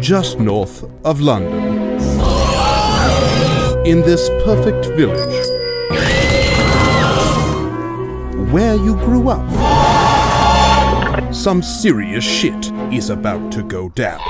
just north of London. In this perfect village, where you grew up, some serious shit is about to go down.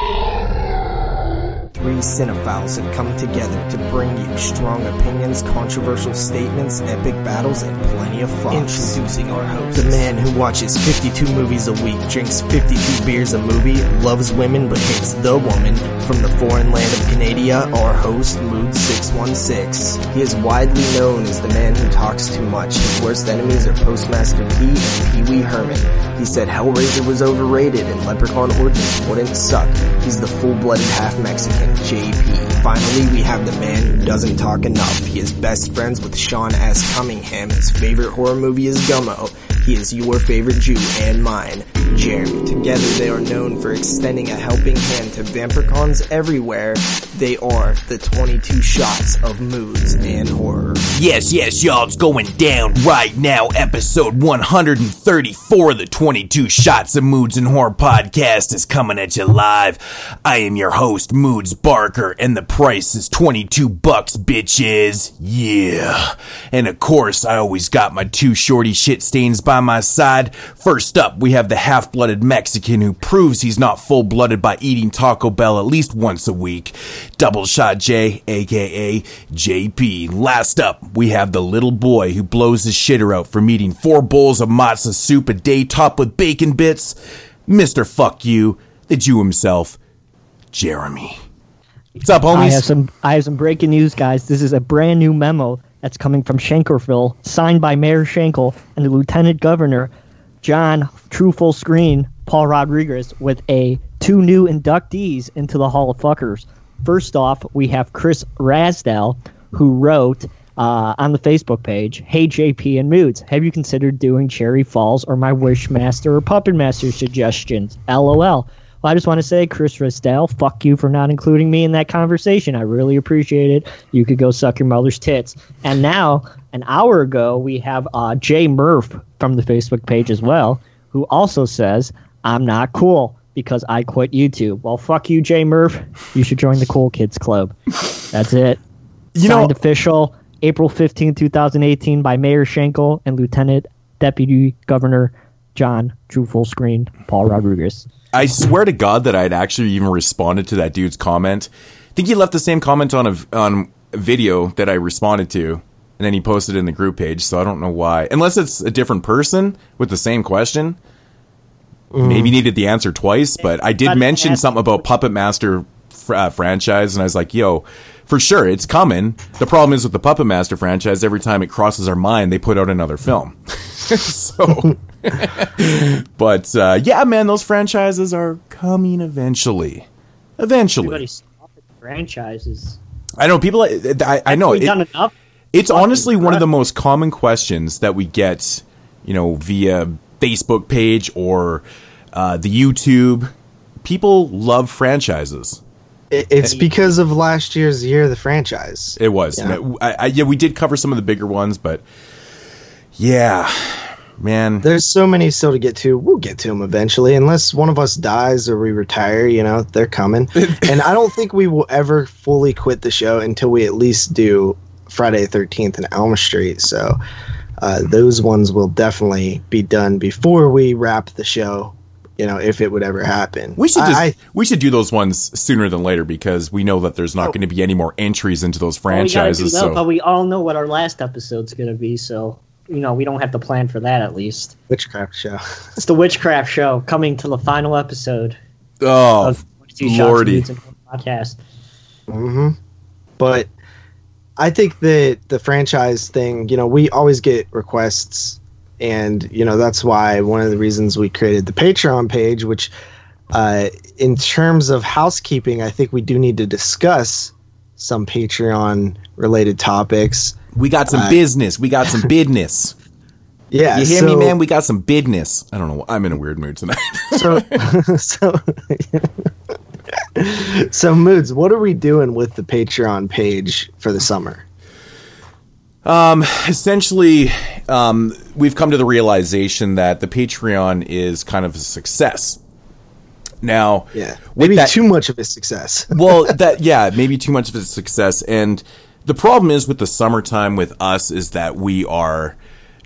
Three cinephiles have come together to bring you strong opinions, controversial statements, epic battles, and plenty of fun. Introducing our host, the man who watches 52 movies a week, drinks 52 beers a movie, loves women but hates the woman. From the foreign land of Canada, our host, Mood 616. He is widely known as the man who talks too much. His worst enemies are Postmaster P and Pee Wee Herman. He said Hellraiser was overrated and Leprechaun Origins wouldn't suck. He's the full-blooded half-Mexican, JP. Finally, we have the man who doesn't talk enough. He is best friends with Sean S. Cunningham. His favorite horror movie is Gummo. He is your favorite Jew and mine, Jeremy. Together they are known for extending a helping hand to vampircons everywhere. They are the 22 shots of moods and horror. Yes, yes, y'all, it's going down right now. Episode 134 of the 22 Shots of Moods and Horror podcast is coming at you live. I am your host, Moods Barker, and the price is 22 bucks, bitches. Yeah. And of course, I always got my two shorty shit stains by my side. First up, we have the half blooded Mexican who proves he's not full blooded by eating Taco Bell at least once a week. Double Shot J, aka JP. Last up, we have the little boy who blows his shitter out from eating four bowls of matzo soup a day topped with bacon bits. Mr. Fuck You, the Jew himself, Jeremy. What's up, homies? I have some I have some breaking news, guys. This is a brand new memo that's coming from Shankerville, signed by Mayor Shankel and the Lieutenant Governor John True Full Screen Paul Rodriguez with a two new inductees into the Hall of Fuckers. First off, we have Chris Rasdell, who wrote uh, on the Facebook page, "Hey JP and Moods, have you considered doing Cherry Falls or my Wishmaster or Puppet Master suggestions? LOL." Well, I just want to say, Chris Rasdell, fuck you for not including me in that conversation. I really appreciate it. You could go suck your mother's tits. And now, an hour ago, we have uh, Jay Murph from the Facebook page as well, who also says, I'm not cool because I quit YouTube. Well, fuck you, Jay Murph. You should join the Cool Kids Club. That's it. You Signed know- official April 15, 2018 by Mayor Schenkel and Lieutenant Deputy Governor John Drew Fullscreen Paul Rodriguez. I swear to God that I'd actually even responded to that dude's comment. I think he left the same comment on a on a video that I responded to, and then he posted it in the group page. So I don't know why, unless it's a different person with the same question. Maybe needed the answer twice, but I did But- mention something about Puppet Master fr- uh, franchise, and I was like, "Yo, for sure, it's coming." The problem is with the Puppet Master franchise, every time it crosses our mind, they put out another film. so, but uh, yeah, man, those franchises are coming eventually. Eventually, franchises. I know people. I, I know We've it- done enough. it's honestly one of the most common questions that we get, you know, via Facebook page or uh, the YouTube. People love franchises. It- It's because of last year's year of the franchise. It was. Yeah. I, I, yeah, we did cover some of the bigger ones, but yeah, man. There's so many still to get to. We'll get to them eventually, unless one of us dies or we retire. You know, they're coming. and I don't think we will ever fully quit the show until we at least do Friday the Thirteenth and Elm Street. So uh, those ones will definitely be done before we wrap the show. You know, if it would ever happen. We should just I- we should do those ones sooner than later because we know that there's not going to be any more entries into those Well, we gotta do franchises. but we all know what our last episode's gonna be, so you know we don't have to plan for that at least. witchcraft show. It's the Witchcraft Show coming to the final episode oh of 22 Shots lordy, Moods and Horror podcast. hmm But I think that the franchise thing, you know, we always get requests, and you know that's why one of the reasons we created the Patreon page. Which, uh, in terms of housekeeping, I think we do need to discuss some Patreon related topics. We got some business. We got some business. Yeah, You hear so, me, man? We got some business. I don't know. I'm in a weird mood tonight. So, so, so moods. What are we doing with the Patreon page for the summer? Um, essentially, um, we've come to the realization that the Patreon is kind of a success. Now, Yeah, maybe that- too much of a success. well, that yeah, maybe too much of a success. And the problem is with the summertime with us is that we are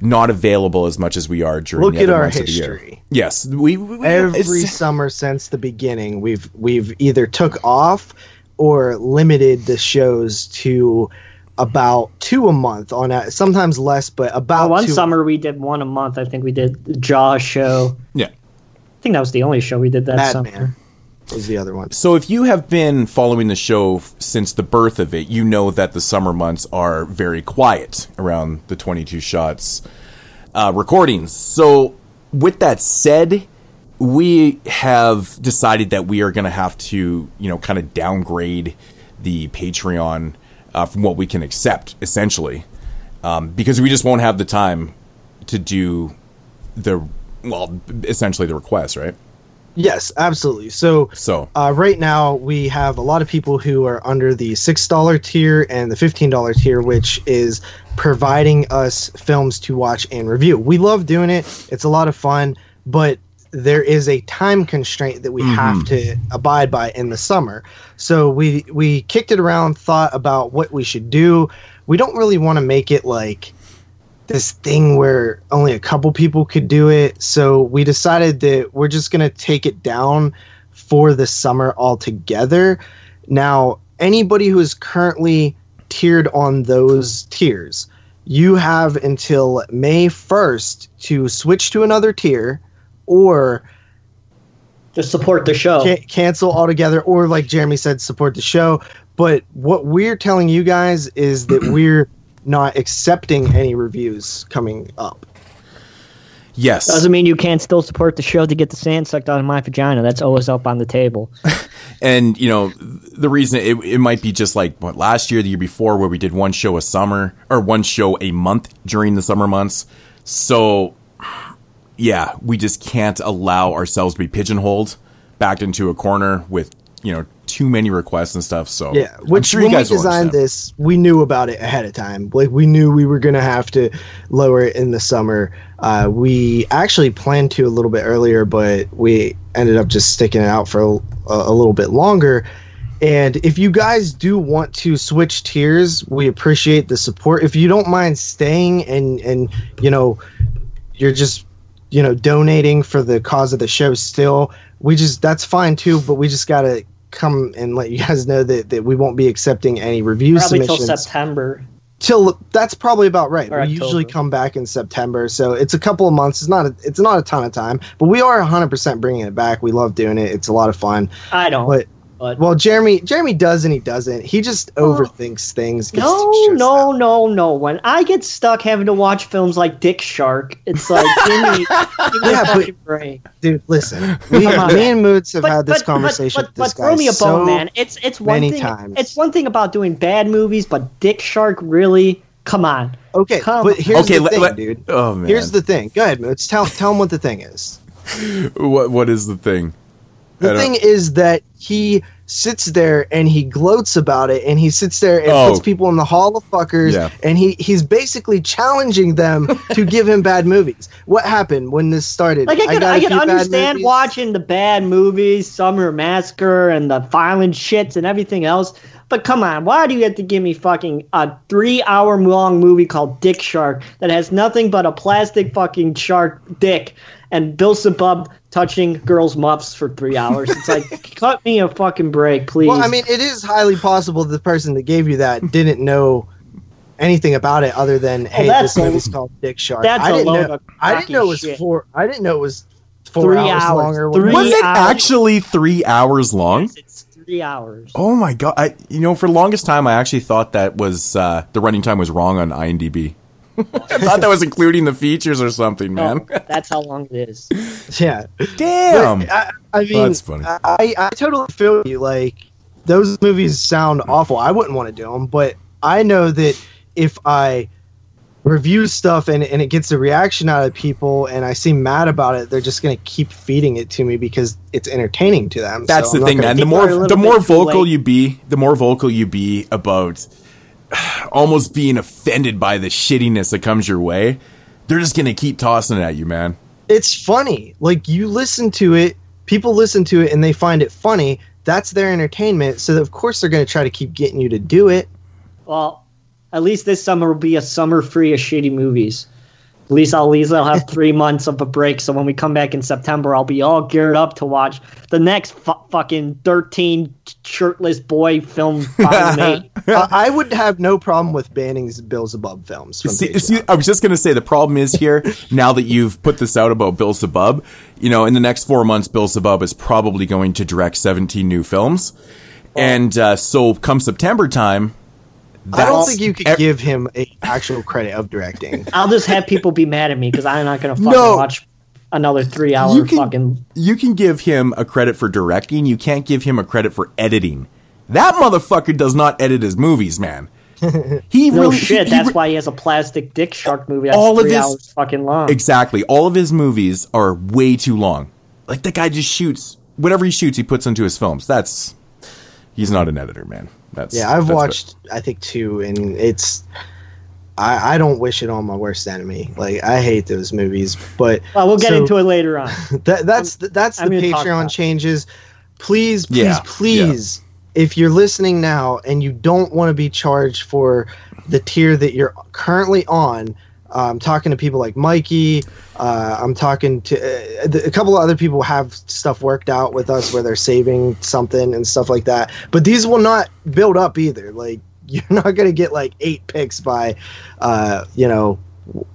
not available as much as we are during Look the at other our months of the year. history. Yes, we, we Every summer since the beginning, we've we've either took off or limited the shows to about two a month on a, sometimes less, but about one two. summer we did one a month. I think we did the Jaws show. yeah. I think that was the only show we did that Madman summer. Was the other one. So if you have been following the show since the birth of it, you know that the summer months are very quiet around the 22 shots uh, recordings. So with that said, we have decided that we are going to have to, you know, kind of downgrade the Patreon uh, from what we can accept, essentially, um, because we just won't have the time to do the well, essentially the request, right? Yes, absolutely. So, So uh, right now we have a lot of people who are under the six dollar tier and the fifteen dollar tier, which is providing us films to watch and review. We love doing it; it's a lot of fun, but there is a time constraint that we have to abide by in the summer. So we we kicked it around, thought about what we should do. We don't really want to make it like this thing where only a couple people could do it. So we decided that we're just going to take it down for the summer altogether. Now, anybody who is currently tiered on those tiers, you have until May 1st to switch to another tier or To support the show. ca- cancel altogether or like Jeremy said support the show. But what we're telling you guys is that we're not accepting any reviews coming up. yes, Doesn't mean you can't still support the show to get the sand sucked out of my vagina. That's always up on the table. and you know the reason it, it might be just like what last year the year before where we did one show a summer or one show a month during the summer months so yeah we just can't allow ourselves to be pigeonholed backed into a corner with you know too many requests and stuff so Yeah, which sure you when guys we designed this, we knew about it ahead of time. Like we knew we were gonna have to lower it in the summer. Uh, we actually planned to a little bit earlier, but we ended up just sticking it out for a, a little bit longer. And if you guys do want to switch tiers, we appreciate the support. If you don't mind staying and and you know you're just you know donating for the cause of the show still we just that's fine too but we just gotta come and let you guys know that, that we won't be accepting any review Probably till September. till that's probably about right. Or we usually come back in september so it's a couple of months. It's not a, it's not a ton of time but we are 100% bringing it back. We love doing it. It's a lot of fun. I don't. but But well jeremy jeremy does and he doesn't he just oh. overthinks things no, no, out. no, no. When I get stuck having to watch films like Dick Shark, it's like give me, give me Yeah, but- fucking break. dude listen we, on, me and moods have But, had this but, conversation but, with but, this but throw guy me a bone, so man. It's it's one many thing. times. It's one thing about doing bad movies, but Dick Shark really. Come on. Okay, Come but here's Okay, the let- thing, let- dude. oh, man. Here's the thing. Go ahead, Moods. Tell tell him what the thing is. what what is the thing I The thing is that he sits there and he gloats about it, and he sits there and Oh. puts people in the hall of fuckers, Yeah. and he he's basically challenging them to give him bad movies. What happened when this started? Like I can, got I, a can understand watching the bad movies, Summer Massacre, and the violent shits and everything else. But come on, why do you have to give me fucking a three-hour long movie called Dick Shark that has nothing but a plastic fucking shark dick and Bill Zebub touching girls' muffs for three hours? It's like, cut me a fucking break, please. Well, I mean, it is highly possible the person that gave you that didn't know anything about it other than hey, Oh, that's this a- movie's called Dick Shark. that's I a didn't load know. of I didn't know it was shit. four. I didn't know it was four Three hours, hours. long or Three was it hours. actually three hours long it's three hours. Oh my god! I you know for the longest time I actually thought that was uh, the running time was wrong on IMDb. I thought that was including the features or something, man. No, that's how long it is. Yeah. Damn. But I, I mean, That's funny. I, I totally feel you. Like those movies sound awful. I wouldn't want to do them, but I know that if I review stuff and, and it gets a reaction out of people and I seem mad about it, they're just going to keep feeding it to me because it's entertaining to them. That's So the I'm thing, gonna- man. The People are a more the more vocal late. you be, the more vocal you be about almost being offended by the shittiness that comes your way. They're just gonna keep tossing it at you, man. It's funny. Like you listen to it people listen to it and they find it funny. That's their entertainment. So of course they're going to try to keep getting you to do it. Well, at least this summer will be a summer free of shitty movies. At least I'll, at least I'll have three months of a break. So when we come back in September, I'll be all geared up to watch the next fu- fucking 13 shirtless boy film volume eight. I I would have no problem with banning Bill Zebub films from See, see, I was just gonna say the problem is here now that you've put this out about Bill Zebub. You know, in the next four months, Bill Zebub is probably going to direct seventeen new films, and uh, so come September time, I don't think you could ev- give him a actual credit of directing. I'll just have people be mad at me because I'm not going to fucking No. watch another three hour You can- fucking. You can give him a credit for directing. You can't give him a credit for editing. That motherfucker does not edit his movies, man. He No really shit, he- that's he- why he has a plastic dick shark movie that's All of three his- hours fucking long. Exactly. All of his movies are way too long. Like the guy just shoots whatever he shoots, he puts into his films. That's he's not an editor, man. That's Yeah, I've that's what- watched I think two, and it's I, I don't wish it on my worst enemy. Like I hate those movies, but well, we'll get so into it later on. That, that's the, that's I'm the Patreon changes. Please, please, Yeah, please. If you're listening now and you don't want to be charged for the tier that you're currently on, I'm talking to people like Mikey. Uh, I'm talking to uh, a couple of other people have stuff worked out with us where they're saving something and stuff like that. But these will not build up either. Like you're not going to get like eight picks by, uh, you know,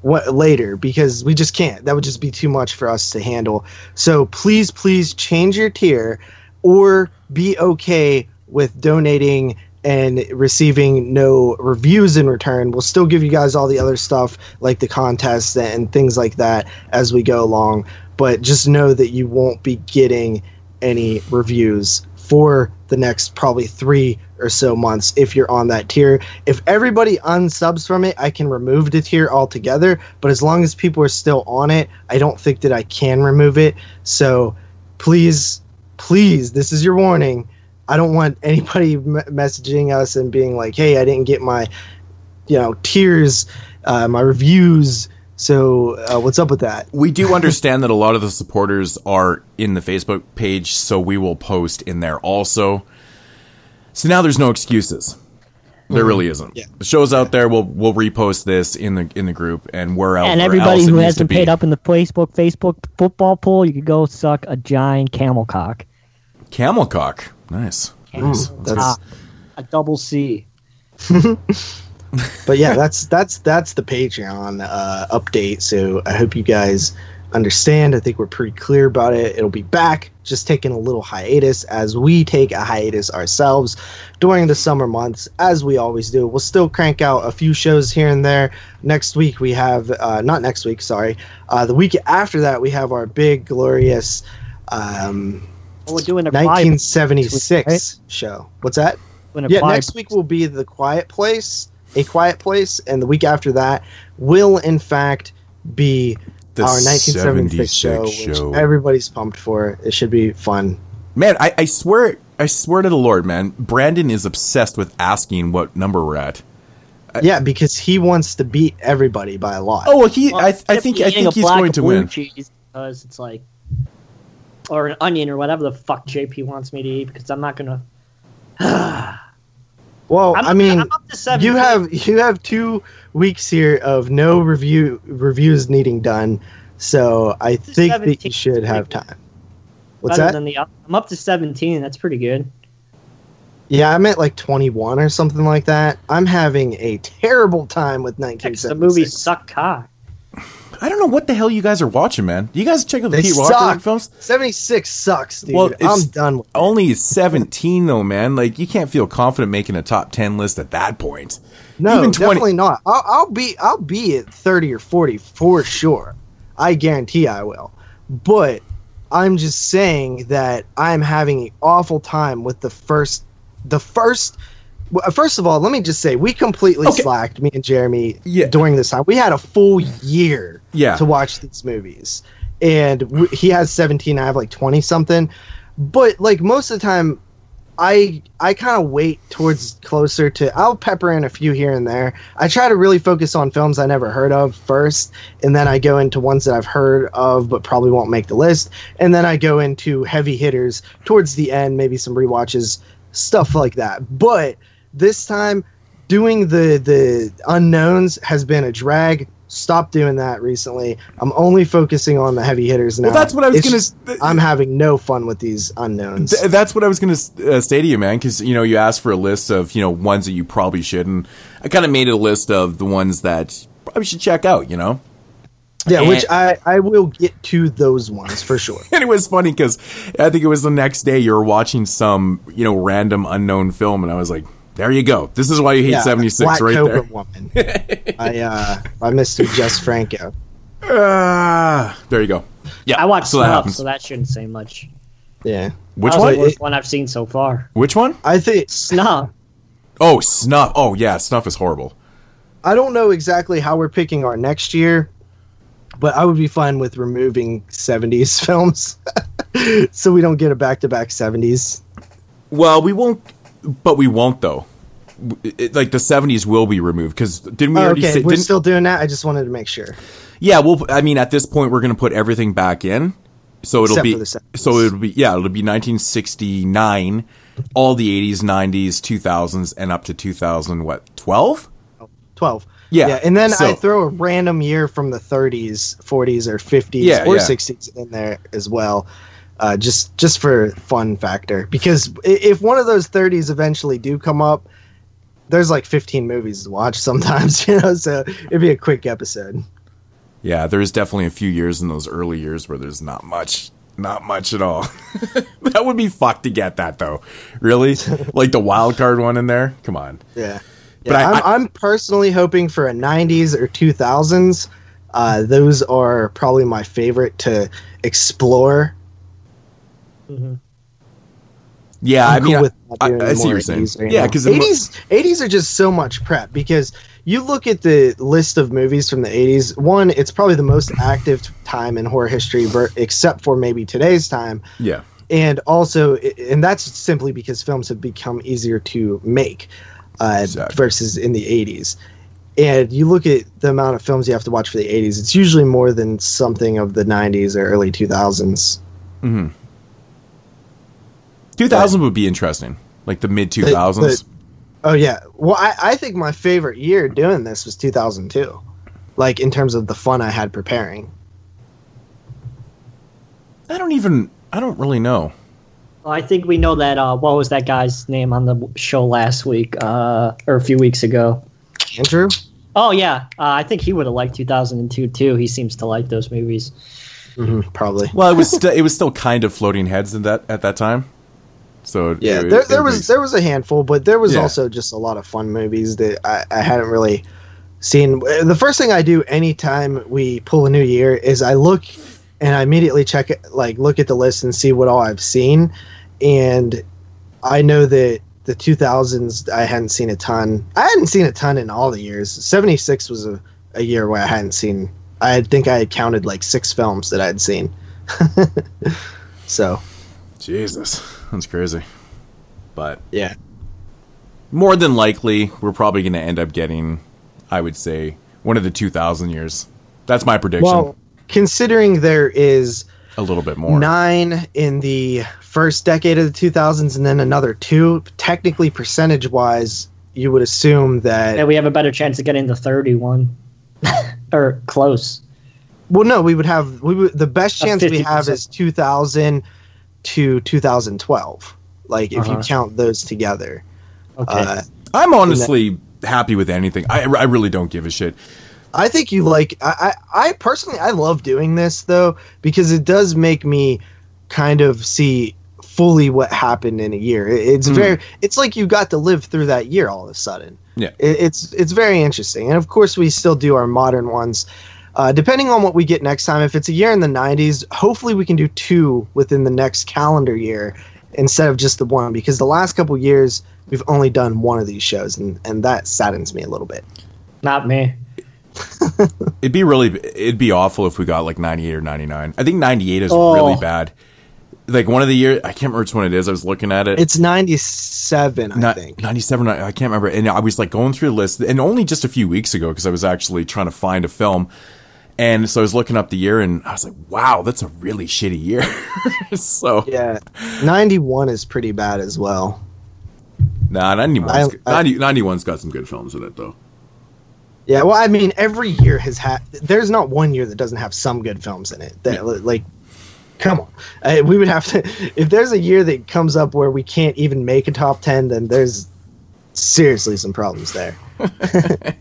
what later because we just can't. That would just be too much for us to handle. So please, please change your tier or be okay with donating and receiving no reviews in return. We'll still give you guys all the other stuff like the contests and things like that as we go along. But just know that you won't be getting any reviews for the next probably three or so months if you're on that tier. If everybody unsubs from it, I can remove the tier altogether. But as long as people are still on it, I don't think that I can remove it. So please, please, this is your warning. I don't want anybody m- messaging us and being like, "Hey, I didn't get my, you know, tiers, uh, my reviews." So uh, what's up with that? We do understand that a lot of the supporters are in the Facebook page, so we will post in there also. So now there's no excuses. There really isn't. Yeah. The show's out there. We'll we'll repost this in the in the group, and we're out. and everybody else who hasn't to paid up in the Facebook Facebook football pool, you could go suck a giant camel cock. camel cock. Nice. That's, Ah, a double C. but yeah, that's that's that's the Patreon uh, update. So I hope you guys understand. I think we're pretty clear about it. It'll be back, just taking a little hiatus as we take a hiatus ourselves during the summer months, as we always do. We'll still crank out a few shows here and there. Next week we have, uh, not next week, sorry, uh, the week after that we have our big glorious. Um, Well, we're doing a quiet, 1976 show. What's that? yeah, quiet- next week will be the Quiet Place, a Quiet Place, and the week after that will in fact be The our 1976 show, 76 which everybody's pumped for. It should be fun. Man, I, I swear, I swear to the Lord, man, Brandon is obsessed with asking what number we're at. yeah, because he wants to beat everybody by a lot. Oh well, he, Well, I, I think, I think he's going to win. cheese because it's like, or an onion or whatever the fuck JP wants me to eat because I'm not gonna. well, I'm, I mean, I'm up to seven. you have you have two weeks here of no review reviews needing done, so I think that you should have time. What's that? the. I'm up to 17. That's pretty good. Yeah, I'm at like 21 or something like that. I'm having a terrible time with The 1976. movies suck cock. I don't know what the hell you guys are watching, man. You guys check out the They Pete. Rock films? 76 sucks, dude. Well, I'm done with Only 17 though, man. Like you can't feel confident making a top 10 list at that point. No, Even 20 definitely not. I'll, I'll be I'll be at 30 or 40 for sure. I guarantee I will. But I'm just saying that I'm having an awful time with the first the first Uh, first of all, let me just say we completely Okay. slacked me and Jeremy Yeah. during this time. We had a full year Yeah. to watch these movies. And w- he has 17, I have like 20 something. But like most of the time I I kind of wait towards closer to. I'll pepper in a few here and there. I try to really focus on films I never heard of first, and then I go into ones that I've heard of but probably won't make the list, and then I go into heavy hitters towards the end, maybe some rewatches, stuff like that. But this time, doing the the unknowns has been a drag. Stop doing that recently. I'm only focusing on the heavy hitters now. Well, that's what I was gonna just- s- I'm having no fun with these unknowns. Th- that's what I was going to uh, say to you, man, because you know you asked for a list of you know ones that you probably should, and I kind of made a list of the ones that probably should check out. You know, Yeah, which I, I will get to those ones for sure. and it was funny because I think it was the next day you were watching some you know random unknown film, and I was like, there you go. This is why you hate Yeah, seventy six Black right Cobra there. Woman. I uh I Mr. Jess Franco. Ah, there you go. Yeah, I watched so that Snuff, so that shouldn't say much. Yeah. Which that was one? the worst one I've seen so far. Which one? I think Snuff. Oh, snuff. Oh yeah, snuff is horrible. I don't know exactly how we're picking our next year, but I would be fine with removing 70s films. so we don't get a back to back 70s. Well, we won't, but we won't though. It, like the seventies will be removed because didn't we Oh, already okay, say? we're still doing that. I just wanted to make sure. Yeah, well, I mean, at this point, we're going to put everything back in, so it'll Except be 70s. so it'll be yeah, it'll be 1969, all the 80s, 90s, 2000s, and up to 2000 what 12? 12. Yeah, and then so- I throw a random year from the 30s, 40s, or 50s, Yeah, or yeah. 60s in there as well. Uh, just just for fun factor, because if one of those 30s eventually do come up, there's like 15 movies to watch sometimes, you know. So it'd be a quick episode. Yeah, there's definitely a few years in those early years where there's not much, not much at all. that would be fucked to get that though. Really, like the wild card one in there. Come on. Yeah. But Yeah, I- I'm, I- I'm personally hoping for a 90s or 2000s. Uh, those are probably my favorite to explore. Yeah, I'm I mean, cool with I, not doing I see what you're saying. 80s right yeah, now. because 80s 80s are just so much prep because you look at the list of movies from the 80s one it's probably the most active time in horror history except for maybe today's time yeah, and also and that's simply because films have become easier to make uh, Exactly. versus in the 80s and you look at the amount of films you have to watch for the 80s it's usually more than something of the 90s or early 2000s 2000 would be interesting, like the mid 2000s. Oh yeah. Well, I, I think my favorite year doing this was 2002. Like in terms of the fun I had preparing. I don't even, I don't really know. Well, I think we know that. Uh, what was that guy's name on the show last week uh, or a few weeks ago? Andrew? Oh yeah, uh, I think he would have liked 2002 too. He seems to like those movies. Mm-hmm, probably. Well, it was st- it was still kind of floating heads in that at that time. So Yeah, it- there, it was makes- there was a handful, but there was Yeah. also just a lot of fun movies that I, I hadn't really seen. The first thing I do anytime we pull a new year is I look and I immediately check it, like look at the list and see what all I've seen, and I know that the 2000s I hadn't seen a ton. I hadn't seen a ton in all the years. 76 was a, a year where I hadn't seen. I think I had counted like six films that I had seen. so Jesus, that's crazy. But yeah. more than likely, we're probably going to end up getting, I would say, one of the 2000 years. That's my prediction. Well, considering there is a little bit more. nine in the first decade of the 2000s and then another two, technically percentage wise, you would assume that. Yeah, we have a better chance of getting the 31 or close. well, no, we would have we would, the best chance we have is 2000 to 2012. Like if you Uh-huh. count those together. Okay. Uh, I'm honestly happy with anything. I, I really don't give a shit. I think you like. I, I I personally I love doing this though because it does make me kind of see fully what happened in a year. It- It's very. It's like you got to live through that year all of a sudden. Yeah. It, it's it's very interesting, and of course we still do our modern ones. Uh, depending on what we get next time, if it's a year in the '90s, hopefully we can do two within the next calendar year instead of just the one. Because the last couple years we've only done one of these shows, and and that saddens me a little bit. Not me. It'd be really, it'd be awful if we got like 98 or 99. I think 98 is Oh. really bad. like one of the year. I can't remember which one it is. I was looking at it. It's 97, I Not- think. 97 I I can't remember and I was like going through the list and only just a few weeks ago because I was actually trying to find a film and so I was looking up the year and I was like wow that's a really shitty year so Yeah. 91 is pretty bad as well. nah 91's, I, I, 90, 91's got some good films in it though Yeah, well, I mean, every year has had. There's not one year that doesn't have some good films in it. That like, come on, uh, we would have to. If there's a year that comes up where we can't even make a top ten, then there's seriously some problems there.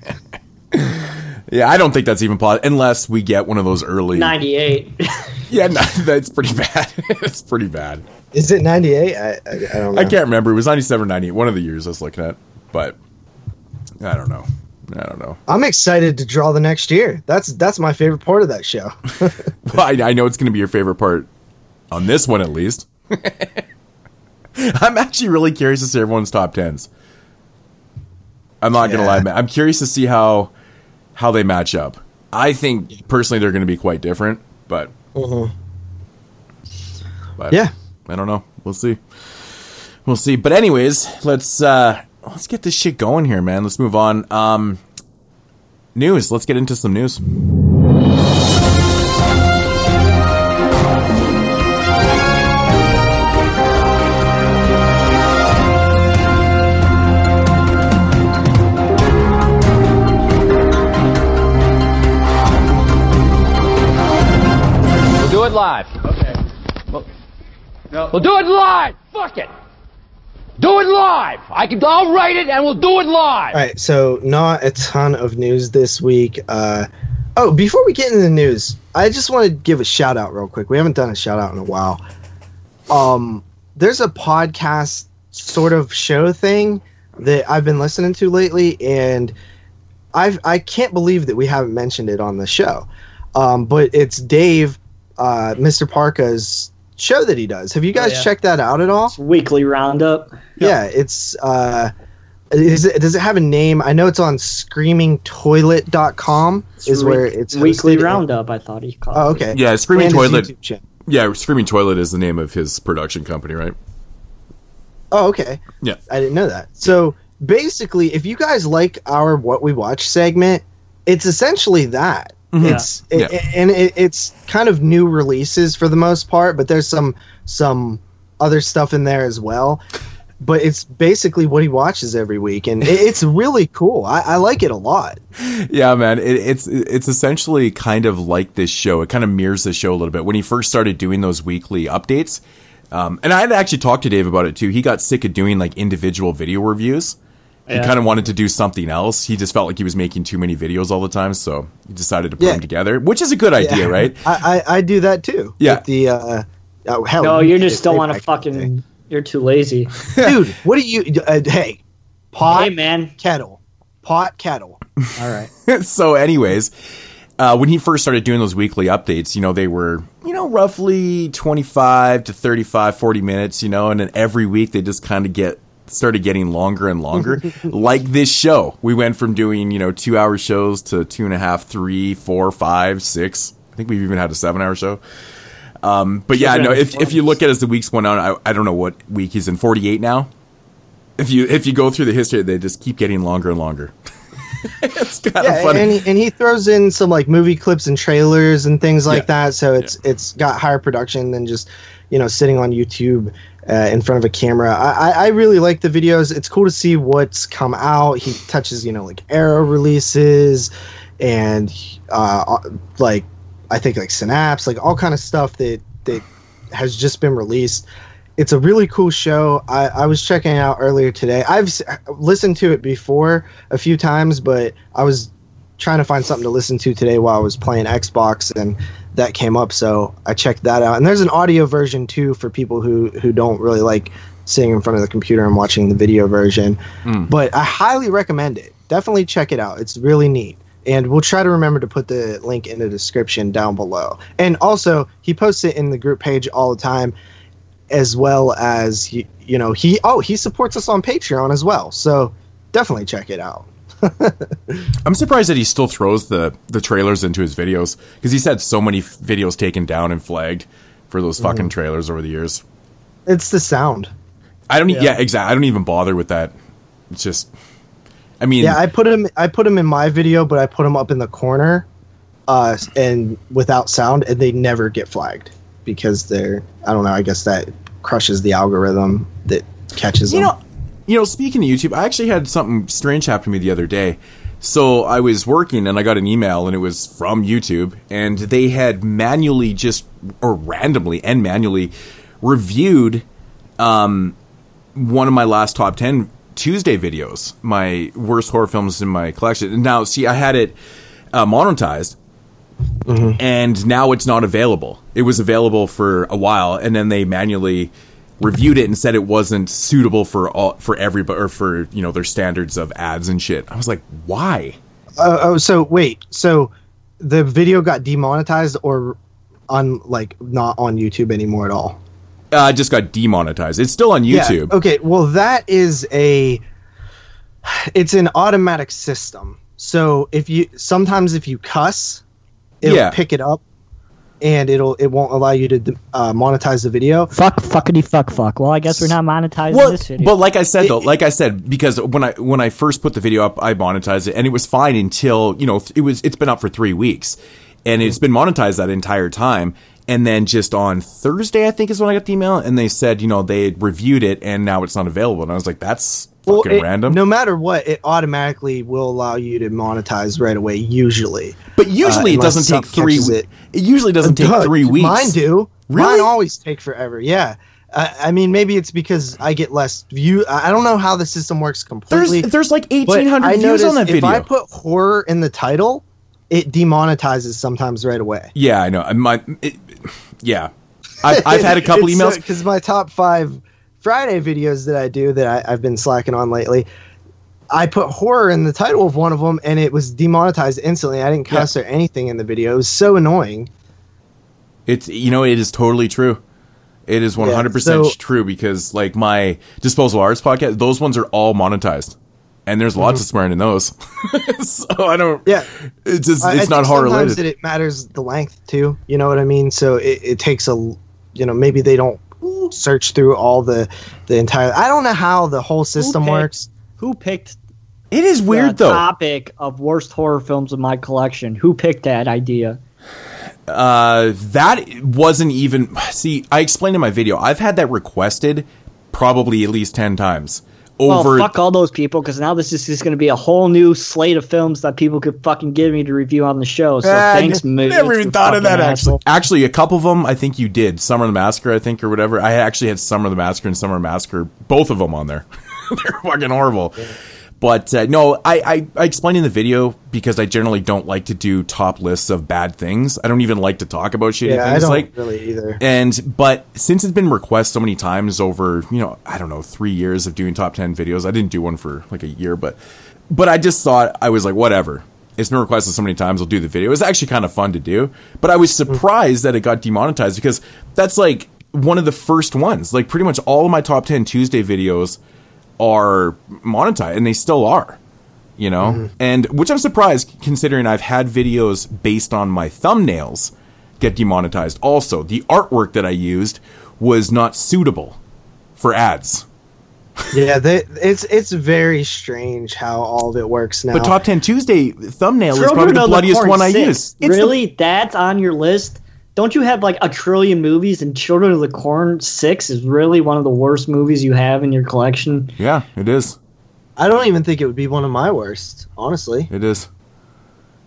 yeah I don't think that's even possible unless we get one of those early 98. yeah no, that's pretty bad it's pretty bad Is it 98? I, I, I don't know. I can't remember it was 97 98 one of the years I was looking at but I don't know I don't know I'm excited to draw the next year. That's that's my favorite part of that show. Well, I, I know it's going to be your favorite part on this one, at least. I'm actually really curious to see everyone's top tens. I'm not going to lie, man. I'm curious to see how how they match up. I think personally they're going to be quite different, but but Yeah. I don't know. We'll see. We'll see. But anyways, let's uh let's get this shit going here, man. Let's move on. Um news. Let's get into some news. Live. Okay. Well, no. We'll do it live. Fuck it. Do it live. I can. I'll write it and we'll do it live. All right, so not a ton of news this week. Uh, oh, before we get into the news, I just want to give a shout out real quick. We haven't done a shout out in a while. Um, there's a podcast sort of show thing that I've been listening to lately, and I've I can't believe that we haven't mentioned it on the show. Um, but it's Dave, uh, Mr. Parka's show that he does. Have you guys yeah. checked that out at all? Weekly roundup. Yeah, it's uh is it, does it have a name? I know it's on screamingtoilet.com is where it's weekly hosted. roundup. I thought he called. Oh, it. okay. Yeah, Screaming And Toilet. Yeah, Screaming Toilet is the name of his production company, right? Oh, okay. Yeah. I didn't know that. So basically, if you guys like our what we watch segment, it's essentially that. It's Yeah. it, and it, it's kind of new releases for the most part, but there's some some other stuff in there as well. But it's basically what he watches every week, and it, it's really cool. I, I like it a lot. Yeah, man. It, it's it's essentially kind of like this show. It kind of mirrors the show a little bit. When he first started doing those weekly updates, um, and I had actually talked to Dave about it too. He got sick of doing like individual video reviews. He Yeah. kind of wanted to do something else. He just felt like he was making too many videos all the time, so he decided to put Yeah. them together, which is a good idea, right? I, I I do that too. Yeah. With the uh, oh, hell, No, you did just it don't want to back in fucking. You're too lazy. dude. What do you? Uh, hey, pot hey, man. kettle, pot kettle. All right. so anyways uh, when he first started doing those weekly updates you know they were you know roughly 25 to 35 40 minutes you know and then every week they just kind of get started getting longer and longer like this show we went from doing you know two hour shows to two and a half three four five six i think we've even had a seven hour show um, but yeah, no. If, if you look at as the weeks went on, I, I don't know what week he's in. Forty eight now. If you if you go through the history, they just keep getting longer and longer. it's kind of funny. and he, and he throws in some like movie clips and trailers and things like Yeah. that. So it's it's got higher production than just you know sitting on YouTube uh, in front of a camera. I, I really like the videos. It's cool to see what's come out. He touches you know like Arrow releases and uh, like I think like Synapse, like all kind of stuff that that has just been released. It's a really cool show. I, I was checking it out earlier today. I've listened to it before a few times, but I was trying to find something to listen to today while I was playing Xbox, and that came up. So I checked that out. And there's an audio version too for people who who don't really like sitting in front of the computer and watching the video version. Hmm. But I highly recommend it. Definitely check it out. It's really neat. And we'll try to remember to put the link in the description down below. And also, he posts it in the group page all the time, as well as he, you know, he oh he supports us on Patreon as well. So definitely check it out. I'm surprised that he still throws the the trailers into his videos because he's had so many f- videos taken down and flagged for those Mm-hmm. fucking trailers over the years. It's the sound. I don't. e- Yeah, exactly. I don't even bother with that. It's just. I mean, Yeah, I put him. I put him in my video, but I put him up in the corner, uh, and without sound, and they never get flagged because they're. I don't know. I guess that crushes the algorithm that catches You them. know, you know. Speaking of YouTube, I actually had something strange happen to me the other day. So I was working and I got an email and it was from YouTube and they had manually just or randomly and manually reviewed um, one of my last top 10 Tuesday videos, my worst horror films in my collection. Now, see, I had it uh, monetized and now it's not available. It was available for a while, and then they manually reviewed it and said it wasn't suitable for all for everybody or for you know their standards of ads and shit. I was like, why? Uh, oh, so wait. So the video got demonetized or on like not on YouTube anymore at all. Uh, I just got demonetized. It's still on YouTube. Yeah. Okay. Well, that is a. It's an automatic system. So if you sometimes if you cuss, it'll Yeah. pick it up, and it'll it won't allow you to uh, monetize the video. Fuck, fuckity, fuck, fuck. Well, I guess we're not monetizing Well, this video. but like I said though, like I said, because when I when I first put the video up, I monetized it, and it was fine until you know it was it's been up for three weeks, and it's been monetized that entire time. And then just on Thursday, I think is when I got the email, and they said you know they reviewed it, and now it's not available. And I was like, that's Well, fucking it- random. No matter what, it automatically will allow you to monetize right away. Usually, but usually uh, it doesn't take three. It. it. usually doesn't take three weeks. Mine do. Really? Mine always take forever. Yeah. I, I mean, maybe it's because I get less view. I don't know how the system works There's completely. there's like eighteen hundred views on that video. If I put horror in the title, it demonetizes sometimes right away. yeah, I know. I- My, it, yeah, I've, I've had a couple emails. because my top five Friday videos that I do that I, I've been slacking on lately. I put horror in the title of one of them, and it was demonetized instantly. I didn't cuss or anything in the video. It was so annoying. It's you know it is totally true. It is one hundred percent so- true because like my disposable arts podcast, those ones are all monetized, and there's lots of swearing in those. so I don't. Mm-hmm. Yeah. it's just I- I it's not horror related. It matters the length too. You know what I mean? So it, it takes a, you know, maybe they don't search through all the the entire. I don't know how the whole system picked- works. Who picked it is weird the though. topic of worst horror films in my collection? Who picked that idea? Uh, that wasn't even. See, I explained in my video. I've had that requested probably at least ten times over. Well, fuck all those people because now this is just going to be a whole new slate of films that people could fucking give me to review on the show. So Ah, thanks, n- Moods, Never even thought of that. fucking Actually, actually, a couple of them I think you did. Summer of the Massacre, I think, or whatever. I actually had Summer of the Massacre and Summer of the Massacre, both of them on there. They're fucking horrible. But uh, no, I, I I explained in the video because I generally don't like to do top lists of bad things. I don't even like to talk about shitty Yeah, I don't like really either. and but since it's been requested so many times over, you know, I don't know, three years of doing top ten videos. I didn't do one for like a year, but but I just thought I was like, whatever. It's been requested so many times, I'll do the video. It was actually kind of fun to do, but I was surprised that it got demonetized because that's like one of the first ones. Like pretty much all of my top ten Tuesday videos are monetized, and they still are you know mm-hmm. and which i'm surprised considering i've had videos based on my thumbnails get demonetized also the artwork that i used was not suitable for ads yeah, they, it's it's very strange how all of it works now. but top 10 tuesday thumbnail is probably the bloodiest Corn one i use It's the- really? That's on your list? Don't you have like a trillion movies and Children of the Corn 6 is really one of the worst movies you have in your collection? yeah it is I don't even think it would be one of my worst, honestly. it is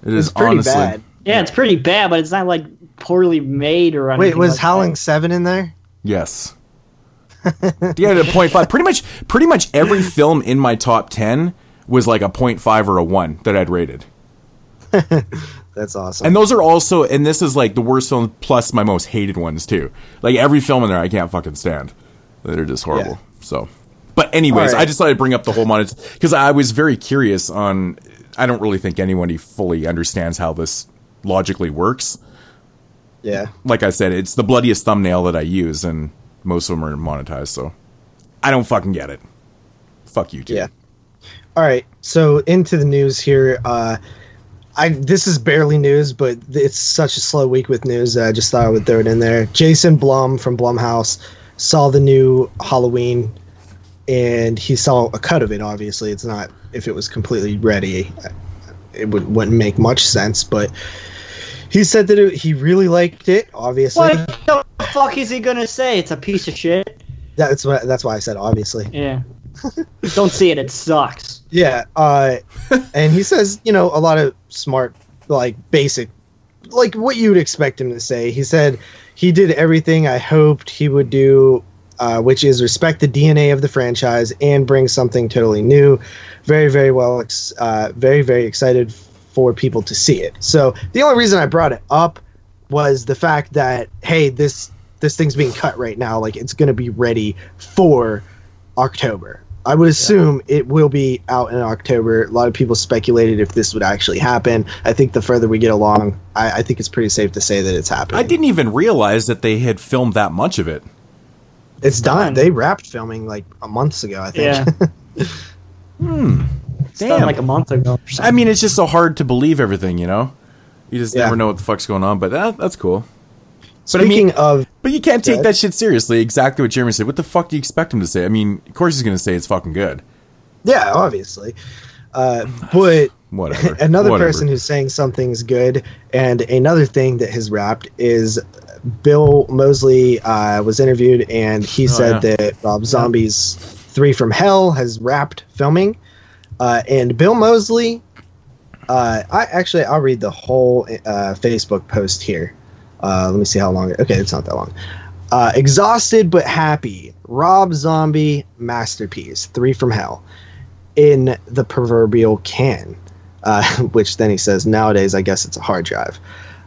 it is It's pretty honestly bad. Yeah, it's pretty bad, but it's not like poorly made or anything. Wait, was like that. Howling Seven in there? Yes. yeah, a point five. Pretty much, pretty much every film in my top ten was like a point five or a one that I'd rated. That's awesome. And those are also, and this is like the worst film plus my most hated ones too. Like every film in there, I can't fucking stand. They're just horrible. Yeah. So, but anyways, right. I just thought I'd bring up the whole monet because I was very curious on. I don't really think anybody fully understands how this logically works. yeah. Like I said, it's the bloodiest thumbnail that I use, and most of them are monetized. So, I don't fucking get it. Fuck you, Yeah. All right. So into the news here. Uh, I this is barely news, but it's such a slow week with news. that I just thought I would throw it in there. Jason Blum from Blumhouse saw the new Halloween, and he saw a cut of it. Obviously, it's not if it was completely ready, it would, wouldn't make much sense. But he said that it, he really liked it. Obviously, What the fuck is he gonna say? It's a piece of shit. that's why that's why I said obviously. Yeah. Don't see it. It sucks. Yeah, uh, and he says, you know, a lot of smart, like basic, like what you would expect him to say. He said he did everything I hoped he would do, uh, which is respect the DNA of the franchise and bring something totally new. Very, very well, ex- uh, very, very excited for people to see it. So the only reason I brought it up was the fact that hey, this this thing's being cut right now. Like it's going to be ready for October. I would assume it will be out in October. A lot of people speculated if this would actually happen. I think the further we get along, I, I think it's pretty safe to say that it's happening. I didn't even realize that they had filmed that much of it. It's done. done. They wrapped filming like a months ago. I think. Yeah. Hmm. It's Damn. done like a month ago. Or I mean, it's just so hard to believe everything, you know. You just Yeah. never know what the fuck's going on, but that, that's cool. But I Speaking mean- of, But you can't take that shit seriously. Exactly what Jeremy said. What the fuck do you expect him to say? I mean, of course he's going to say it's fucking good. yeah, obviously, uh, but Whatever. another Whatever. person who's saying something's good, and another thing that has wrapped is Bill Moseley uh, was interviewed, and he said Oh, yeah. that Rob Zombie's Three from Hell has wrapped filming, uh, and Bill Moseley. Uh, I actually I'll read the whole uh, Facebook post here. Uh, let me see how long. Okay, it's not that long. Uh, exhausted but happy. Rob Zombie masterpiece. Three from Hell in the proverbial can, uh, which then he says nowadays I guess it's a hard drive.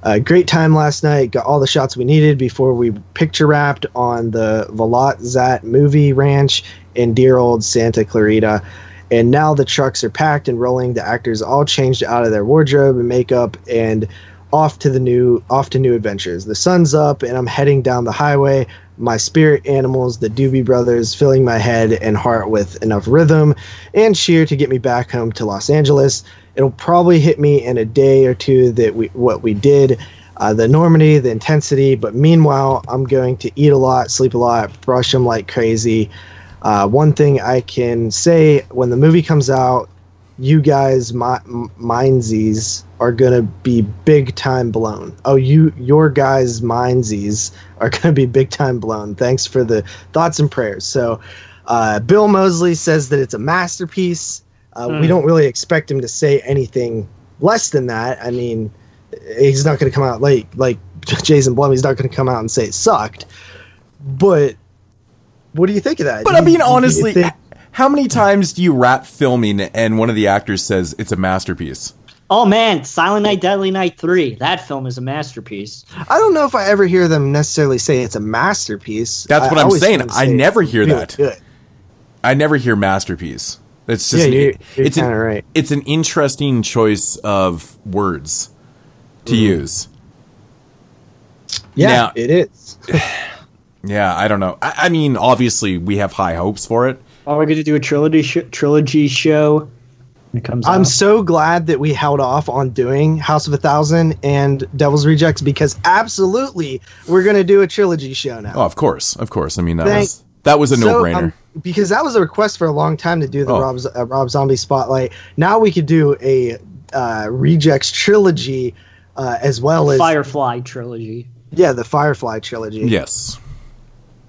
Uh, great time last night. Got all the shots we needed before we picture wrapped on the Veluzat movie ranch in dear old Santa Clarita. And now the trucks are packed and rolling. The actors all changed out of their wardrobe and makeup and off to the new off to new adventures. The sun's up and I'm heading down the highway. My spirit animals, the Doobie Brothers, filling my head and heart with enough rhythm and cheer to get me back home to Los Angeles. It'll probably hit me in a day or two that we what we did, uh, the enormity, the intensity. But meanwhile, I'm going to eat a lot, sleep a lot, brush them like crazy. Uh, one thing I can say when the movie comes out, you guys, my mindsies, are gonna be big time blown. Oh, you, your guys' mindsies are gonna be big time blown. Thanks for the thoughts and prayers. So, uh, Bill Moseley says that it's a masterpiece. Uh, We don't really expect him to say anything less than that. I mean, he's not going to come out like like Jason Blum. He's not going to come out and say it sucked. But what do you think of that? But Do I you- mean, do you honestly, think- how many times do you wrap filming and one of the actors says it's a masterpiece? Oh man, Silent Night, Deadly Night three. That film is a masterpiece. I don't know if I ever hear them necessarily say it's a masterpiece. That's what I'm saying. hear I never hear really that. Good. I never hear masterpiece. It's just Yeah, an, you're- you're it's an, right. it's an interesting choice of words to Mm-hmm. use. Yeah, Now- it is. Yeah, I don't know. I, I mean, obviously, we have high hopes for it. Oh, we're gonna do a trilogy sh- trilogy show. When it comes I'm out. so glad that we held off on doing House of a Thousand and Devil's Rejects because absolutely we're gonna do a trilogy show now. Oh, of course, of course. I mean, that Thank- was that was a So, no-brainer. um, because that was a request for a long time to do the Oh. Rob, uh, Rob Zombie spotlight. Now we could do a uh, Rejects trilogy uh, as well as Firefly trilogy. yeah the Firefly trilogy. yes.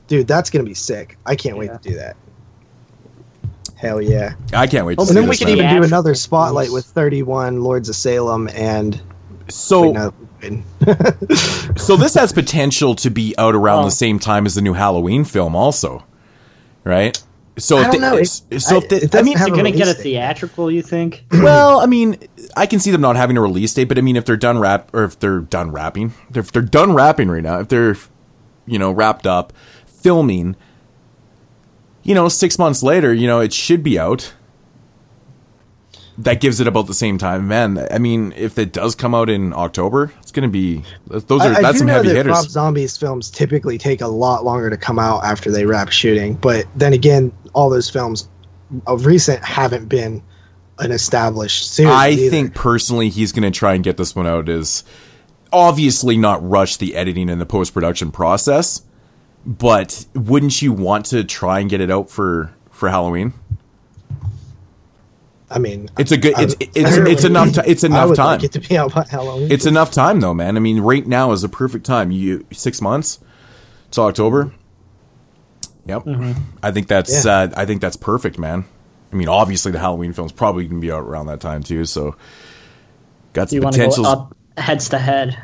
dude, that's gonna be sick. I can't wait to do that. Hell yeah! I can't wait to And see then we this, could even do another spotlight with 31 Lords of Salem and So, wait, no, wait. so this has potential to be out around Oh. the same time as the new Halloween film, also, right? So I if don't they- know. It- so if I- they- it I doesn't mean, have They're gonna get a theatrical. You think? well, I mean, I can see them not having a release date, but I mean, if they're done rap or if they're done rapping, if they're done rapping right now, if they're, you know, wrapped up filming, you know, six months later, you know, it should be out. That gives it about the same time, man. I mean, if it does come out in October, it's going to be those are I, I that's do some heavy that hitters. Rob Zombie's films typically take a lot longer to come out after they wrap shooting, but then again, all those films of recent haven't been an established series. I either. think personally he's going to try and get this one out is obviously not rush the editing and the post production process, but wouldn't you want to try and get it out for for Halloween? I mean, It's a good. I- It's it's it's enough. Ti it's I enough would time. like it to be out by Halloween. It's enough time though, man. I mean, right now is a perfect time. You six months. It's October. Yep. I think that's Yeah. uh, I think that's perfect, man. I mean, obviously the Halloween film's probably gonna be out around that time too. So got some You want to go potential. up heads to head.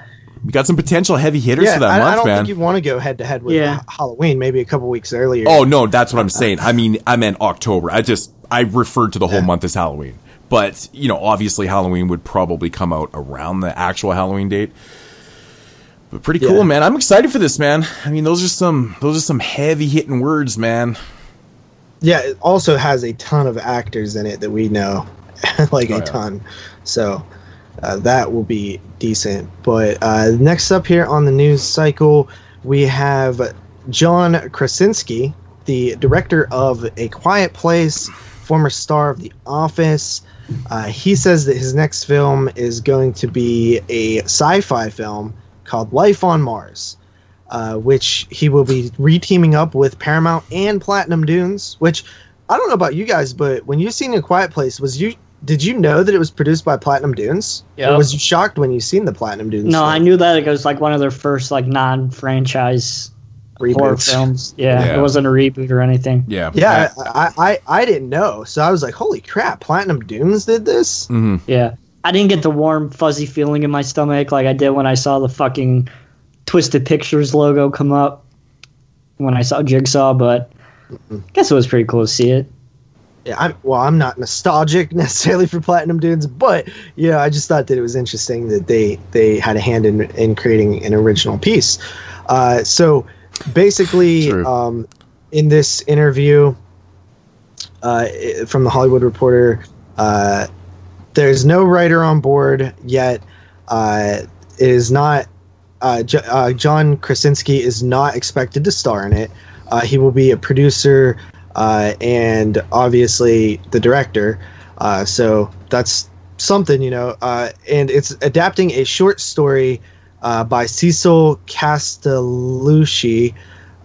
We got some potential heavy hitters yeah, for that I, month, I don't man. think you want to go head to head with uh, Yeah. Halloween. Maybe a couple weeks earlier. Oh no, that's what I'm saying. I mean, I meant October. I just I referred to the whole Yeah. month as Halloween. But you know, obviously Halloween would probably come out around the actual Halloween date. But pretty cool, Yeah. man. I'm excited for this, man. I mean, those are some those are some heavy hitting words, man. Yeah, it also has a ton of actors in it that we know, like Oh, a yeah. ton. So uh, that will be decent. But uh, next up here on the news cycle, we have John Krasinski, the director of A Quiet Place, former star of The Office. Uh, he says that his next film is going to be a sci-fi film called Life on Mars uh, which he will be reteaming up with Paramount and Platinum Dunes. Which I don't know about you guys, but when you seen A Quiet Place, was you did you know that it was produced by Platinum Dunes? Yep. Or was you shocked when you seen the Platinum Dunes? No, stuff? I knew that it was like one of their first like non-franchise horror films. Yeah, Yeah. it wasn't a reboot or anything. Yeah. Yeah, I, I I didn't know, so I was like, "Holy crap! Platinum Dunes did this." hmm Yeah, I didn't get the warm fuzzy feeling in my stomach like I did when I saw the fucking Twisted Pictures logo come up when I saw Jigsaw, but I guess it was pretty cool to see it. Yeah, I'm well. I'm not nostalgic necessarily for Platinum Dunes, but yeah, I just thought that it was interesting that they they had a hand in in creating an original piece. Uh, so basically, um, in this interview uh, from the Hollywood Reporter, uh, there's no writer on board yet. Uh, it is not. Uh, J- uh, John Krasinski is not expected to star in it. Uh, he will be a producer uh, and obviously the director. Uh, so that's something, you know. Uh, and it's adapting a short story uh, by Cecil Castellucci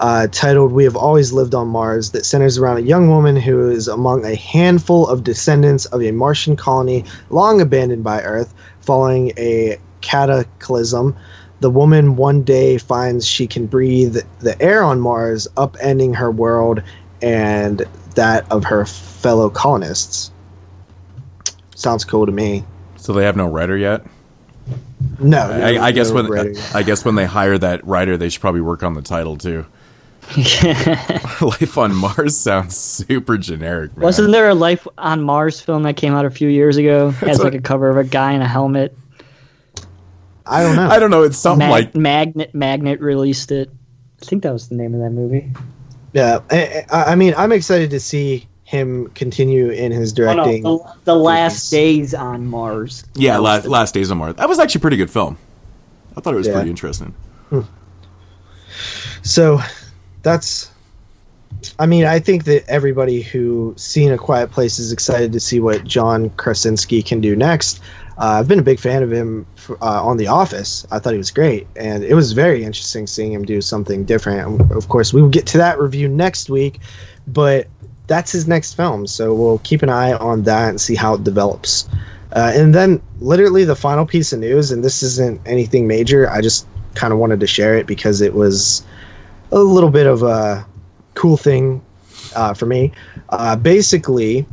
uh, titled We Have Always Lived on Mars that centers around a young woman who is among a handful of descendants of a Martian colony long abandoned by Earth following a cataclysm. The woman one day finds she can breathe the air on Mars, upending her world and that of her fellow colonists. Sounds cool to me. So they have no writer yet. No, I, I guess no when writing. I guess when they hire that writer, they should probably work on the title too. Life on Mars sounds super generic. Man. Wasn't there a Life on Mars film that came out a few years ago? It has like a cover of a guy in a helmet. I don't know. I don't know. It's something Mag- like Magnet Magnet released it. I think that was the name of that movie. Yeah, I, I I mean, I'm excited to see him continue in his Oh, no, directing. the, the last movies. days on Mars. yeah, That last, the- last Days on Mars. That was actually a pretty good film. I thought it was Yeah. pretty interesting. Hmm. So that's I mean, I think that everybody who seen A Quiet Place is excited to see what John Krasinski can do next. Uh, I've been a big fan of him f- uh, on The Office. I thought he was great, and it was very interesting seeing him do something different. And of course, we will get to that review next week, but that's his next film, so we'll keep an eye on that and see how it develops. Uh, and then, literally, the final piece of news, and this isn't anything major. I just kind of wanted to share it because it was a little bit of a cool thing uh, for me. Uh, basically,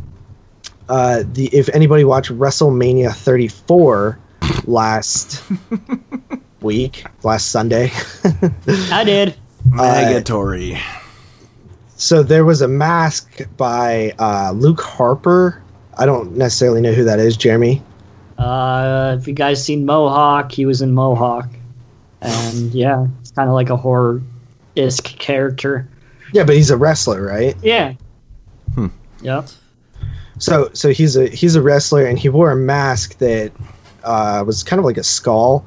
uh, the if anybody watched WrestleMania 34 last week, last Sunday, I did. Negatory. so there was a mask by uh, Luke Harper. I don't necessarily know who that is, Jeremy. Uh, if you guys seen Mohawk, he was in Mohawk, and yeah, it's kind of like a horror isk character. Yeah, but he's a wrestler, right? Yeah. Hmm. Yep. So so he's a he's a wrestler and he wore a mask that uh, was kind of like a skull,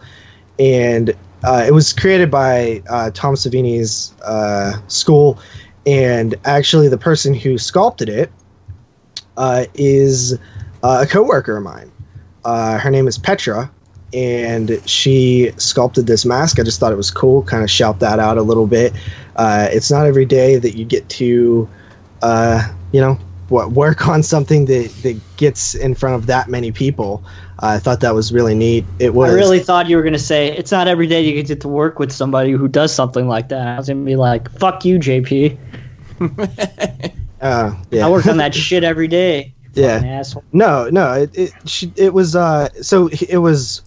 and uh, it was created by uh, Tom Savini's uh, school, and actually the person who sculpted it uh, is uh, a coworker of mine. Her name is Petra, and she sculpted this mask. I just thought it was cool. Kind of shout that out a little bit. It's not every day that you get to, you know, what work on something that that gets in front of that many people. I thought that was really neat. It was I really thought you were gonna say it's not every day you get to work with somebody who does something like that. I was gonna be like, "Fuck you, JP." uh, yeah. I work on that shit every day. Yeah. Asshole. No, no, it it, it was uh so it was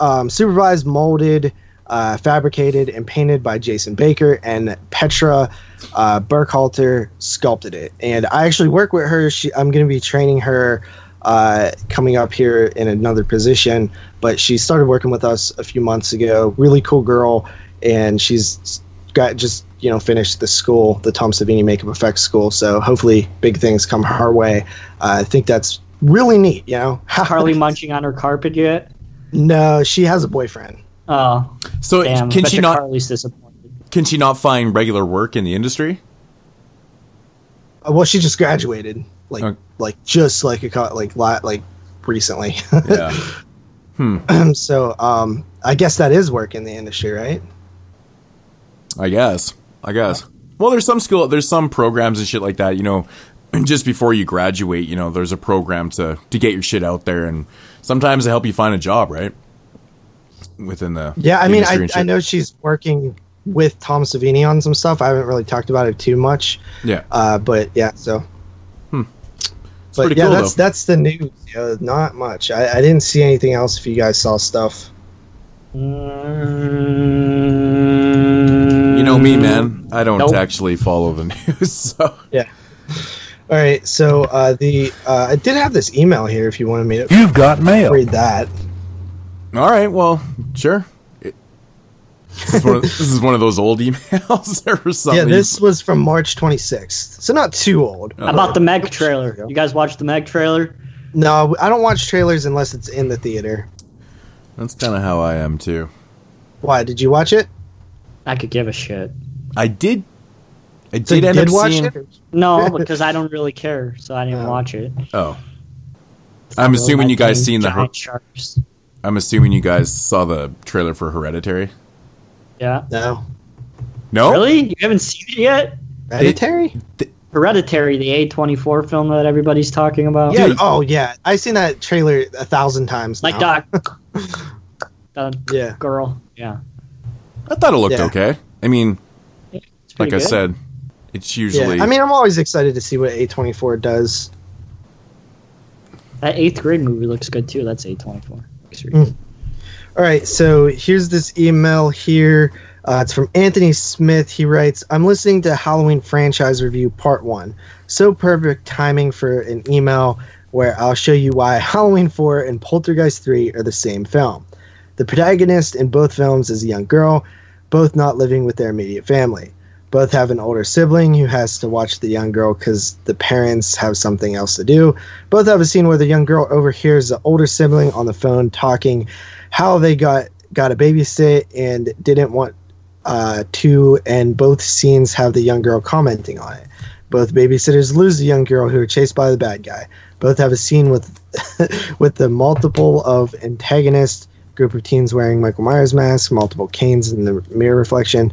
um, supervised, molded, uh, fabricated, and painted by Jason Baker and Petra uh, Burkhalter sculpted it. And I actually work with her. She, I'm going to be training her uh, coming up here in another position, but she started working with us a few months ago. Really cool girl, and she's got just you know finished the school, the Tom Savini Makeup Effects School. So hopefully, big things come her way. Uh, I think that's really neat. You know, Harley munching on her carpet yet? No, she has a boyfriend. Oh, So damn! can Bet she not Harley's disappointed. can she not find regular work in the industry? Uh, well, she just graduated, like Okay. like just like a like like recently. Yeah. Hmm. so um, I guess that is work in the industry, right? I guess. I guess. Well, there's some school, there's some programs and shit like that. You know, just before you graduate, you know, there's a program to to get your shit out there, and sometimes they help you find a job, right? Within the Yeah, I mean, I, I know she's working with Tom Savini on some stuff. I haven't really talked about it too much, Yeah, uh, but yeah. So, it's but yeah, cool that's though. that's the news. Yeah, not much. I, I didn't see anything else. If you guys saw stuff, You know me, man. I don't Nope. actually follow the news, so yeah. All right, so uh, the uh, I did have this email here. If you wanted me to You've got mail. read that. All right. Well, sure. It- this, is one of, this is one of those old emails or something. Yeah, this was from March 26th, so not too old. Oh. How about the Meg trailer? You guys watched the Meg trailer? No, I don't watch trailers unless it's in the theater. That's kind of how I am too. Why? Did you watch it? I could give a shit. I did. I So did you end did up watch seeing. it? No, because I don't really care, so I didn't Oh. watch it. Oh, I'm Really assuming my you guys seen the. giant sharks. I'm assuming you guys saw the trailer for Hereditary. Yeah. No. No, Really? You haven't seen it yet? Hereditary? Hereditary, the A24 film that everybody's talking about. Yeah, Dude, oh yeah, I've seen that trailer a thousand times. Like now. Doc. the Yeah. girl. Yeah. I thought it looked Yeah. okay. I mean, It's like pretty I said, it's Yeah. usually. I mean, I'm always excited to see what A24 does. That eighth grade movie looks good too. That's A24. Good. All right, so here's this email here. Uh, it's from Anthony Smith. He writes, "I'm listening to Halloween franchise review part one. So perfect timing for an email where I'll show you why Halloween 4 and Poltergeist 3 are the same film. The protagonist in both films is a young girl, both not living with their immediate family. Both have an older sibling who has to watch the young girl because the parents have something else to do. Both have a scene where the young girl overhears the older sibling on the phone talking how they got got a babysit and didn't want uh, to, and both scenes have the young girl commenting on it. Both babysitters lose the young girl who are chased by the bad guy. Both have a scene with with the multiple of antagonist group of teens wearing Michael Myers masks, multiple Kanes in the mirror reflection.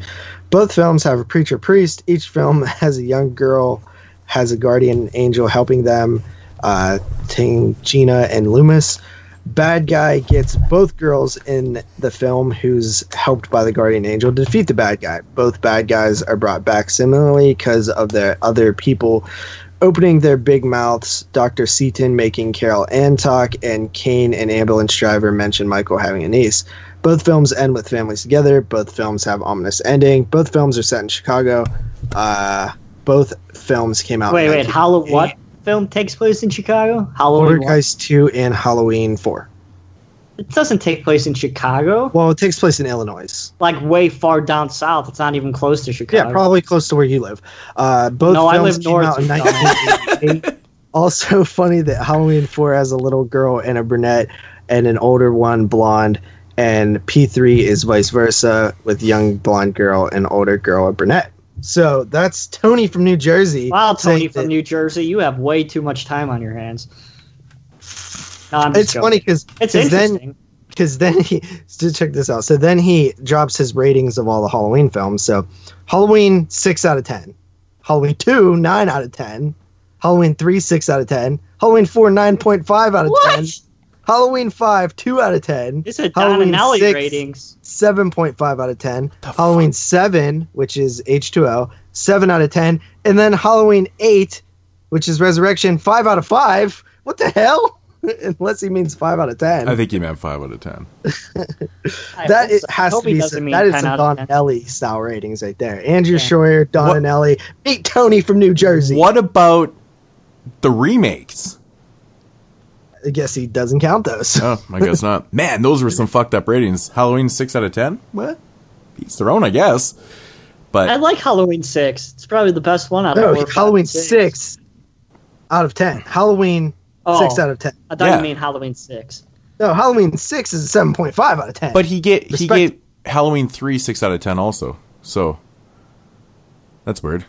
Both films have a preacher priest. Each film has a young girl, has a guardian angel helping them. Uh, Tangina, and Loomis. Bad guy gets both girls in the film who's helped by the guardian angel to defeat the bad guy. Both bad guys are brought back similarly because of their other people opening their big mouths. Dr. Seaton making Carol Anne talk, and Kane an ambulance driver mention Michael having a niece. Both films end with families together. Both films have ominous ending. Both films are set in Chicago. Uh, both films came out. Wait, wait. Halloween. What film takes place in Chicago? Halloween. Poltergeist 2 and Halloween 4. It doesn't take place in Chicago. Well, it takes place in Illinois. Like way far down south. It's not even close to Chicago. Yeah, probably close to where you live. Uh, both No, I films live came north, out in you 1988. also funny that Halloween 4 has a little girl and a brunette and an older one blonde and P3 is vice versa with young blonde girl and older girl a brunette. So that's Tony from New Jersey. Wow, Tony from that- New Jersey, you have way too much time on your hands. No, it's joking. funny because It's then interesting. because then he so check this out. So then he drops his ratings of all the Halloween films. So Halloween six out of ten, Halloween two nine out of ten, Halloween three six out of ten, Halloween four nine point five out of What? ten, Halloween five two out of ten, These are Don Halloween and six, ratings. seven point five out of ten, Halloween seven, which is H two O, seven out of ten, and then Halloween eight, which is Resurrection, five out of five. What the hell? Unless he means five out of ten. I think he meant five out of ten. I That so. Has to be some, that is 10 some out Don Ellie style ratings right there. Andrew Yeah. Schroyer, Don What- and Ellie, meet Tony from New Jersey. What about the remakes? I guess he doesn't count those. Oh, I guess not. Man, those were some fucked up ratings. Halloween six out of ten. What? Each their own, I guess. But I like Halloween six. It's probably the best one out of no, four, five, Halloween and six. out of ten. Halloween Oh. six out of ten. I thought Yeah. you mean Halloween six. No, Halloween six is a seven point five out of ten. but he get he Respect- gave Halloween three six out of ten also. So that's weird.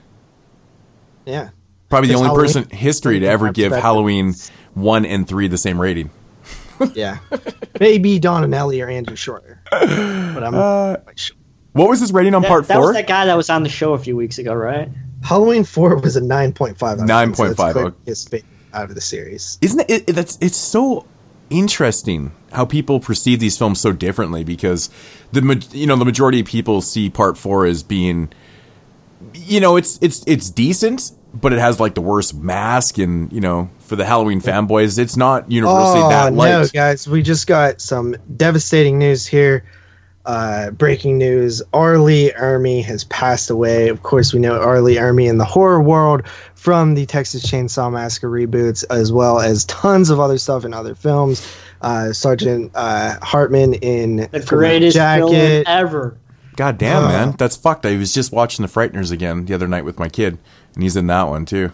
yeah, Probably the only Halloween- person in history to ever give Halloween one and three the same rating. yeah. Maybe Don and Ellie or Andrew Schroyer, but I'm Uh, sure. What was his rating on That, part that was four? that guy that was on the show a few weeks ago, right? Halloween four was a nine point five. 9.5, okay. His favorite out of the series. Isn't it, it? That's it's so interesting how people perceive these films so differently because the you know the majority of people see part four as being you know it's it's it's decent but it has like the worst mask and you know for the Halloween fanboys it's not universally oh that no, guys! We just got some devastating news here. Uh, breaking news: R. Lee Ermey has passed away. Of course, we know R. Lee Ermey in the horror world from the Texas Chainsaw Massacre reboots, as well as tons of other stuff in other films. Uh, Sergeant uh, Hartman in The Full Metal greatest villain Jacket. ever. God damn Uh. man, that's fucked. I was just watching The Frighteners again the other night with my kid and he's in that one too.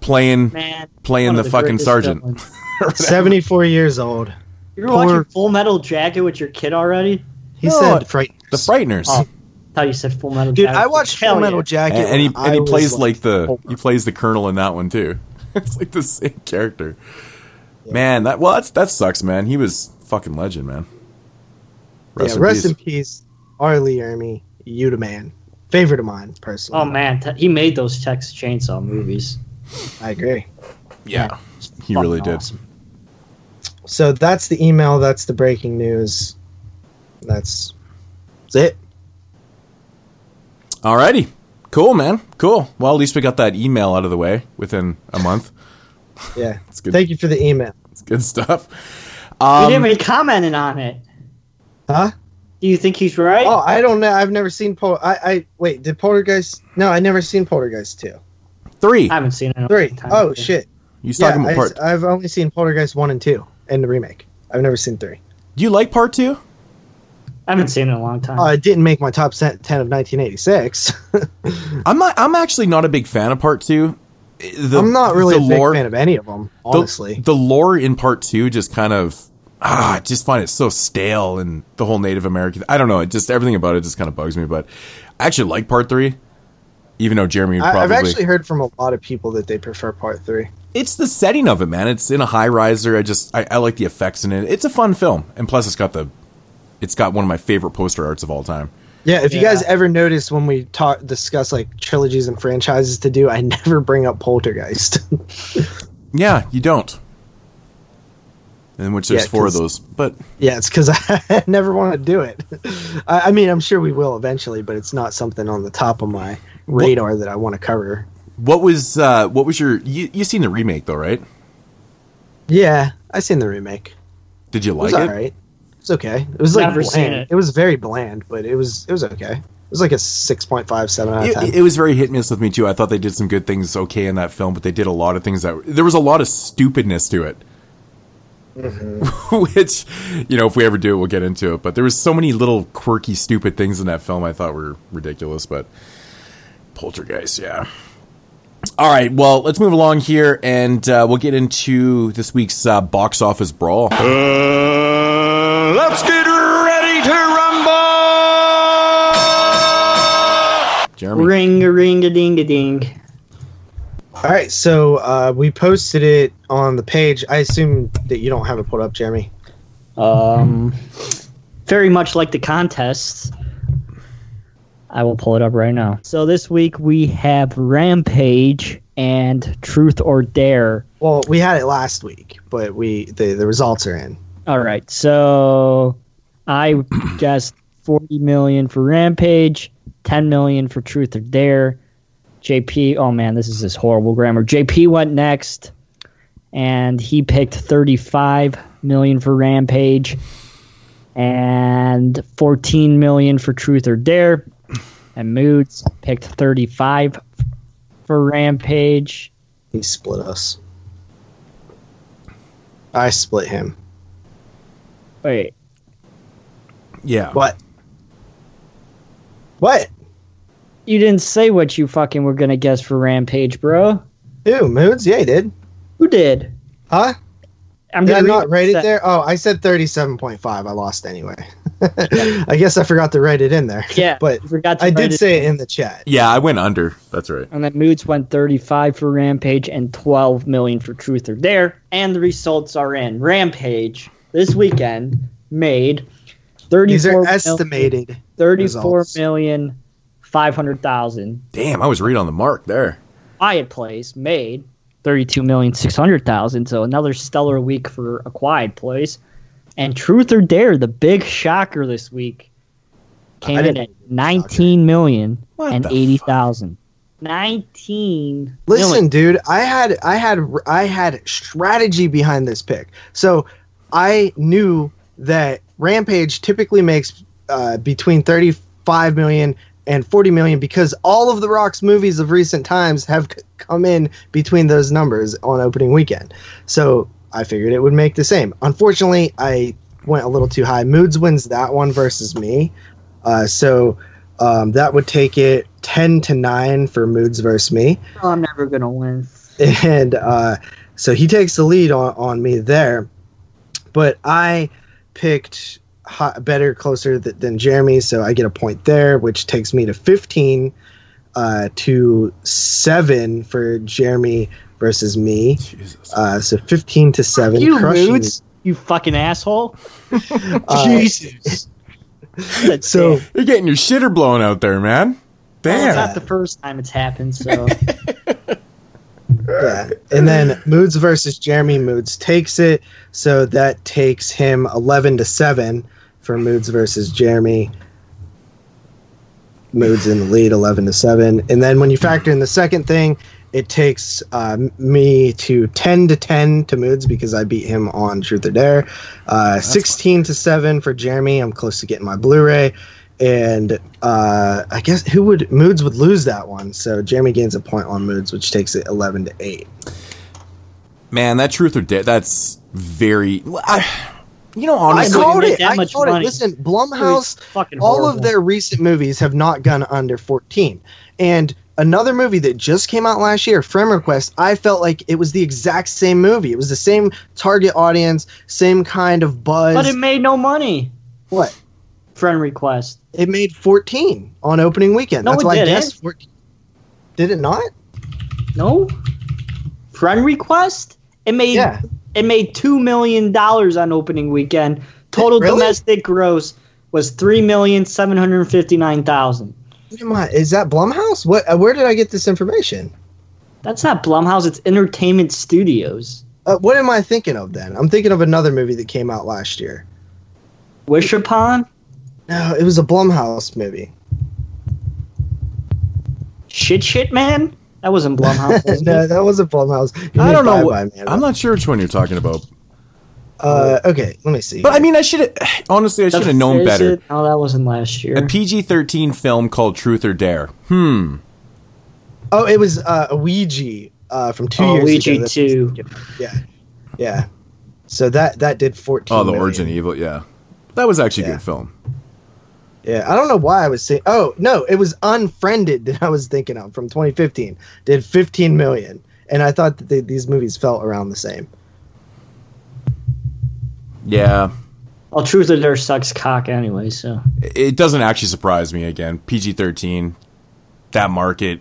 Playing Man, playing the, the fucking sergeant. Seventy-four years old. You were Poor- watching Full Metal Jacket with your kid already? He No, said, "Frighteners." The Frighteners. Oh, thought you said Full Metal Dude, Jacket. I watched Hell Full Metal yeah. Jacket, and, and he and he I was, plays like the four. he plays the colonel in that one too. it's like the same character. Man, that well, that's that sucks, man. He was fucking legend, man. Rest yeah, in rest peace. in peace, R. Lee Ermey, you the man. Favorite of mine, personally. Oh man, t- he made those Texas Chainsaw movies. I agree. yeah, It's he fucking really did. awesome. So that's the email. That's the breaking news. That's, that's it. Alrighty, cool, man, cool. Well, at least we got that email out of the way within a month. Yeah. It's good. Thank you for the email. It's good stuff. you Um, didn't even comment on it. Huh? Do you think he's right? Oh, I don't know. I've never seen Pol. I, I wait. Did Poltergeist? No, I never seen Poltergeist two, three. I haven't seen it. in a three. long time. Oh shit. You talking Yeah, about part? I, have only seen Poltergeist one and two and the remake. I've never seen three. Do you like part two? I haven't seen it in a long time. Uh, it didn't make my top ten of 1986. I'm not. I'm actually not a big fan of part two. The, I'm not really a the big lore, fan of any of them, the- honestly. the, lore in part two just kind of ah, I just find it so stale and the whole Native American. I don't know. It just everything about it just kind of bugs me. But I actually like part three, even though Jeremy would I, probably. I've actually heard from a lot of people that they prefer part three. it's the setting of it, man. It's in a high riser. I just I, I like the effects in it. It's a fun film, and plus it's got the it's got one of my favorite poster arts of all time. Yeah, if you Yeah. guys ever notice when we talk discuss like trilogies and franchises to do, I never bring up Poltergeist. Yeah, you don't. In which there's Yeah, four of those, but yeah, it's because I never want to do it. I, I mean, I'm sure we will eventually, but it's not something on the top of my radar that I want to cover. what was uh what was your you you seen the remake though, right? Yeah, I seen the remake. Did you It like was it? alright. it's okay. It was like Never bland. It. it. was very bland, but it was it was okay. It was like a 6.5, 7 out of 10. It, it was very hit miss with me too. I thought they did some good things okay in that film, but they did a lot of things that there was a lot of stupidness to it. Mm-hmm. Which, you know, if we ever do it, we'll get into it. But there was so many little quirky, stupid things in that film I thought were ridiculous. But Poltergeist, yeah. All right, well, let's move along here, and uh, we'll get into this week's uh, box office brawl. let's get ready to rumble! Jeremy, Ring a ring a ding a ding. All right, so uh, we posted it on the page. I assume that you don't have it put up, Jeremy. Um, very much like the contests. I will pull it up right now. So this week we have Rampage and Truth or Dare. Well, we had it last week, but we the, the results are in. All right, so I guessed 40 million for Rampage, 10 million for Truth or Dare. JP, oh man, this is this horrible grammar. JP went next, and he picked 35 million for Rampage, and 14 million for Truth or Dare. And Moods picked 35 for Rampage. He split us. I split him. Wait, Yeah. What? What? You didn't say what you fucking were gonna guess for Rampage, bro. Who? Moods? Yeah, he did. Who did? Huh? I'm Did I gonna not read write it there? Oh, I said 37.5. I lost anyway. I guess I forgot to write it in there. Yeah, But you forgot to I did it say it in the chat. Yeah, I went under. That's right. And then Moods went 35 for Rampage and 12 million for Truth or Dare. And the results are in. Rampage this weekend made 34 These are million- estimated. 34 results. million 500,000. Damn, I was right on the mark there. Quiet Place made 32 million 600,000. So another stellar week for a Quiet Place. And Truth or Dare, the big shocker this week, came I in didn't at 19 million what and 80,000. 19 Listen, million. dude, I had I had I had strategy behind this pick. So I knew that Rampage typically makes uh, between 35 million and 40 million because all of the Rock's movies of recent times have c- come in between those numbers on opening weekend. So I figured it would make the same. Unfortunately, I went a little too high. Moods wins that one versus me. Uh, so um, that would take it 10 to 9 for Moods versus me Oh, I'm never going to win. and uh, so he takes the lead on, on me there. But I picked hot, better, closer th- than Jeremy, so I get a point there, which takes me to 15 uh, to 7 for Jeremy versus me. Jesus. Uh, so 15 to 7. You crushing moods, you fucking asshole. Uh, Jesus. So You're getting your shitter blown out there, man. Damn, it's Damn. not the first time it's happened, so Yeah. And then Moods versus Jeremy. Moods takes it. So that takes him 11 to 7 for Moods versus Jeremy. Moods in the lead 11 to 7. And then when you factor in the second thing, it takes uh, me to 10 to 10 to Moods because I beat him on Truth or Dare. Uh, 16 to 7 for Jeremy. I'm close to getting my Blu ray. And uh, I guess who would Moods would lose that one. So Jeremy gains a point on Moods, which takes it 11 to 8. Man, that truth or dare, that's very. I, you know, I honestly, know. called it. I much called it. Listen, Blumhouse, all horrible. of their recent movies have not gone under 14. And another movie that just came out last year, Friend Request, I felt like it was the exact same movie. It was the same target audience, same kind of buzz. but it made no money. what? Friend request. It made 14 on opening weekend. No, That's it why I didn't. guessed 14. Did it not? No? Friend request? It made Yeah. It made two million dollars on opening weekend. Total Really? domestic gross was three million seven hundred fifty nine thousand. Is that Blumhouse? What? uh, Where did I get this information? That's not Blumhouse, it's Entertainment Studios. Uh, what am I thinking of then? I'm thinking of another movie that came out last year. Wish Upon? No, it was a Blumhouse movie. Shit Shit Man? That wasn't Blumhouse. was it? no, that wasn't Blumhouse. You I don't know. Bye what- Man. I'm not sure which one you're talking about. Uh, okay, let me see. But I mean, I should have. Honestly, I should have known better. it? No, that wasn't last year. A PG-13 film called Truth or Dare. Hmm. oh, it was uh, a Ouija uh, from two Oh, years Ouija ago. That's- 2. Yeah, yeah. So that that did 14. Oh, the million. Origin Evil. Yeah, that was actually a good film. Yeah, I don't know why I was saying. Oh no, it was Unfriended that I was thinking of from 2015. Did 15 million, and I thought that they, these movies felt around the same. Yeah, Well, Truth or Dare sucks cock anyway, so. it doesn't actually surprise me. Again, PG-13, that market,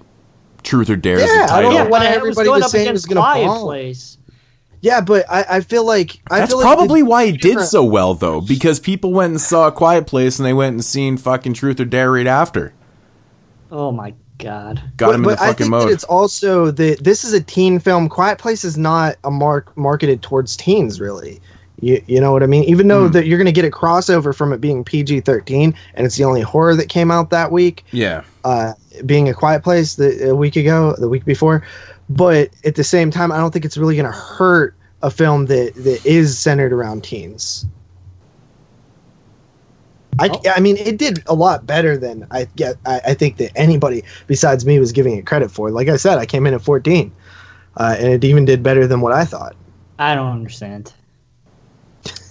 Truth or Dare is Yeah, the I don't title. know Yeah, why everybody going was saying it was gonna Quiet bomb. Place. Yeah, but I, I feel like I That's feel like probably the- why it did so well, though, because people went and saw a Quiet Place and they went and seen fucking Truth or Dare right after. Oh my god. Got but, him in but the I think mode. that it's also that this is a teen film. Quiet Place is not a mark marketed towards teens, really. You, you know what I mean? Even though that you're going to get a crossover from it being PG-13, and it's the only horror that came out that week, yeah. uh, being a Quiet Place the, a week ago, the week before. But at the same time, I don't think it's really going to hurt a film that that is centered around teens. I, Oh. I mean, it did a lot better than I get. I, I think that anybody besides me was giving it credit for. Like I said, I came in at 14, uh, and it even did better than what I thought. I don't understand.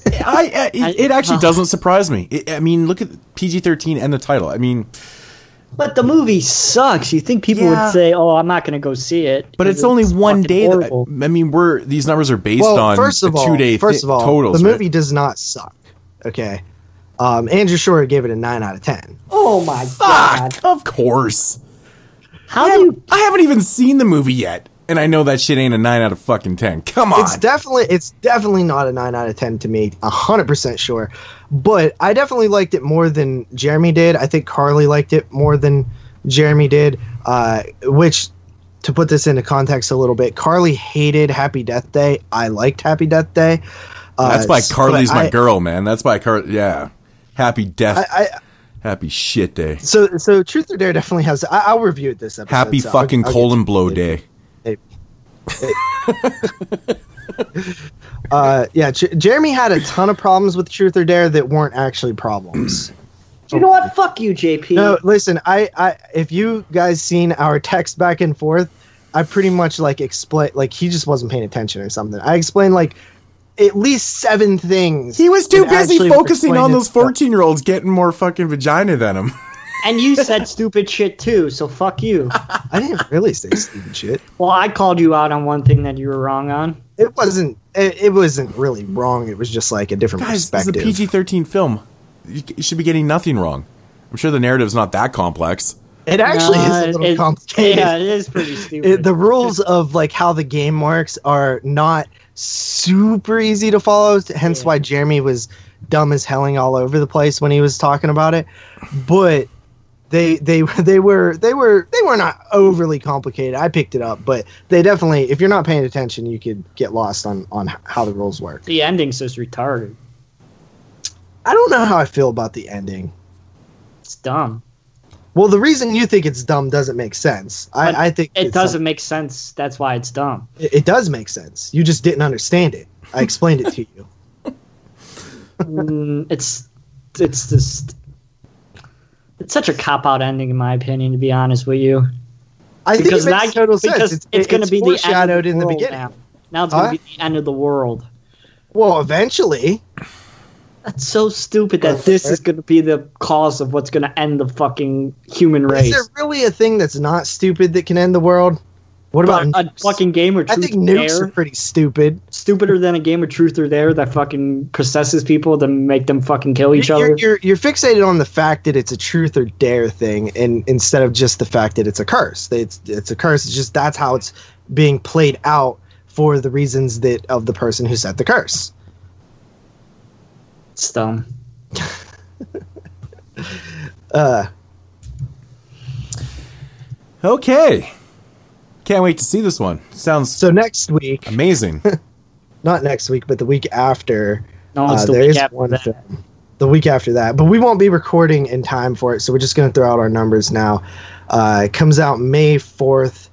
I, I it, it actually doesn't surprise me. It, I mean, look at PG thirteen and the title. I mean, But the movie sucks. You think people Yeah. would say, "Oh, I'm not going to go see it." but because it's only one day. That. I mean, we're these numbers are based well, on first of a all, two day first of all, totals. the right? movie does not suck. Okay, um, Andrew Short gave it a nine out of ten. oh my god! Of course. How I, do you? I haven't even seen the movie yet, and I know that shit ain't a nine out of fucking ten. Come on. It's definitely it's definitely not a nine out of ten to me, hundred percent sure. But I definitely liked it more than Jeremy did. I think Carly liked it more than Jeremy did. Uh, which, to put this into context a little bit, Carly hated Happy Death Day. I liked Happy Death Day. Uh, That's why Carly's my I- girl, man. That's why Carly. Yeah. Happy death. I, I, happy shit day. so so Truth or Dare definitely has. I, I'll review it this episode. Happy so I'll- fucking I'll colon to- blow day. Uh, yeah, J- Jeremy had a ton of problems with Truth or Dare that weren't actually problems. You know what? Fuck you, JP. No, listen, I, I, if you guys seen our text back and forth, I pretty much like explain, like he just wasn't paying attention or something. I explained like at least seven things. He was too busy focusing on those 14 year olds getting more fucking vagina than him. and you said stupid shit too. So fuck you. I didn't really say stupid shit. Well, I called you out on one thing that you were wrong on. It wasn't. It, it wasn't really wrong. It was just like a different Guys, it's a perspective. PG 13 film. You, you should be getting nothing wrong. I'm sure the narrative's not that complex. it actually No, is a little it- complicated. Yeah, it is pretty stupid. It- the rules of like how the game works are not super easy to follow. Hence Yeah. why Jeremy was dumb as helling all over the place when he was talking about it. But they they they were they were they were not overly complicated. I picked it up, but they definitely if you're not paying attention, you could get lost on on how the rules work. the ending's just retarded. I don't know how I feel about the ending. It's dumb. Well, the reason you think it's dumb doesn't make sense. I, I think It doesn't make sense. That's why it's dumb. It, it does make sense. You just didn't understand it. I explained it to you. Mm, it's it's just it's such a cop out ending in my opinion. To be honest with you, I think because it makes total sense. because It's, it's, going to be the end of the in the beginning. Now, now it's going Huh? to be the end of the world. Well, eventually, That's so stupid that this is going to be the cause of what's going to end the fucking human race. is there really a thing that's not stupid that can end the world? What about a fucking game of I truth think nukes dare, are pretty stupid. stupider than a game of truth or dare that fucking possesses people to make them fucking kill each You're, other. you're you're fixated on the fact that it's a truth or dare thing, and instead of just the fact that it's a curse. It's it's a curse. It's just that's how it's being played out for the reasons that of the person who set the curse. It's dumb. Uh, Okay. Can't wait to see this one. Sounds so next week, amazing. not next week, but the week after, No, it's Uh, the there week is after one that. film. The week after that, but we won't be recording in time for it, so we're just going to throw out our numbers now. Uh, it comes out May fourth,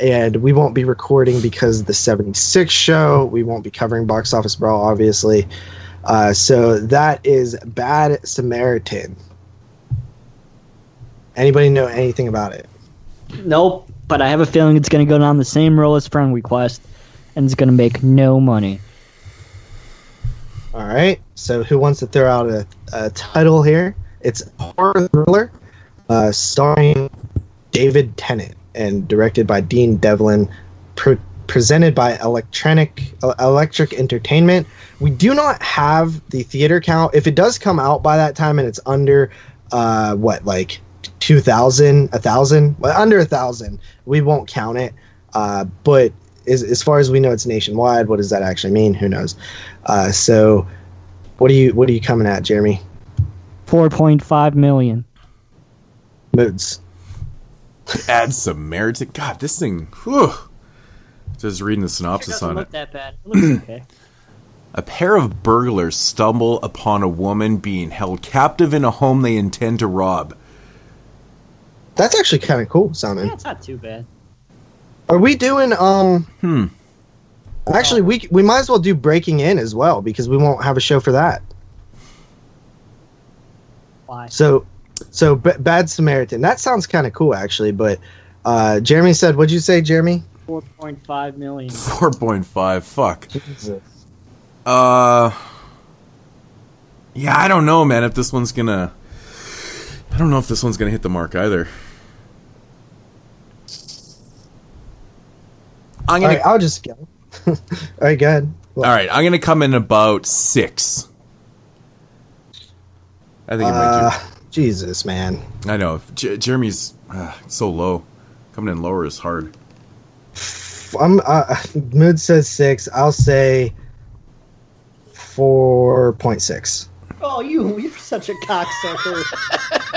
and we won't be recording because of the seventy six show. We won't be covering Box Office Brawl, obviously. Uh, so that is Bad Samaritan. Anybody know anything about it? Nope. But I have a feeling it's going to go down the same road as Friend Request, and it's going to make no money. All right. So, who wants to throw out a, a title here? It's horror thriller, uh, starring David Tennant and directed by Dean Devlin, pre- presented by Electronic uh, Electric Entertainment. We do not have the theater count. If it does come out by that time and it's under, uh, what like two thousand, a thousand, well, under a thousand. We won't count it. Uh, but as, as far as we know, it's nationwide. What does that actually mean? Who knows? Uh, so, what are you what are you coming at, Jeremy? Four point five million. Moods. Add Samaritan. God, this thing. Whew. Just reading the synopsis on it. that bad. It looks okay. A pair of burglars stumble upon a woman being held captive in a home they intend to rob. That's actually kind of cool sounding. yeah, it's not too bad. Are we doing um? Hmm. Actually, we we might as well do breaking in as well because we won't have a show for that. Why? So, so B- Bad Samaritan. That sounds kind of cool actually. But uh, Jeremy said, "What'd you say, Jeremy?" Four point five million. 4.5. Fuck. Jesus. Uh. Yeah, I don't know, man, if this one's gonna. I don't know if this one's gonna hit the mark either. I'm All gonna. right, I'll just go. All right, go ahead. All right, I'm gonna come in about six. I think it might Uh, Jesus, man. I know. J- Jeremy's uh, so low. Coming in lower is hard. I'm uh, mood says six. I'll say four point six. Oh, you you're such a cocksucker.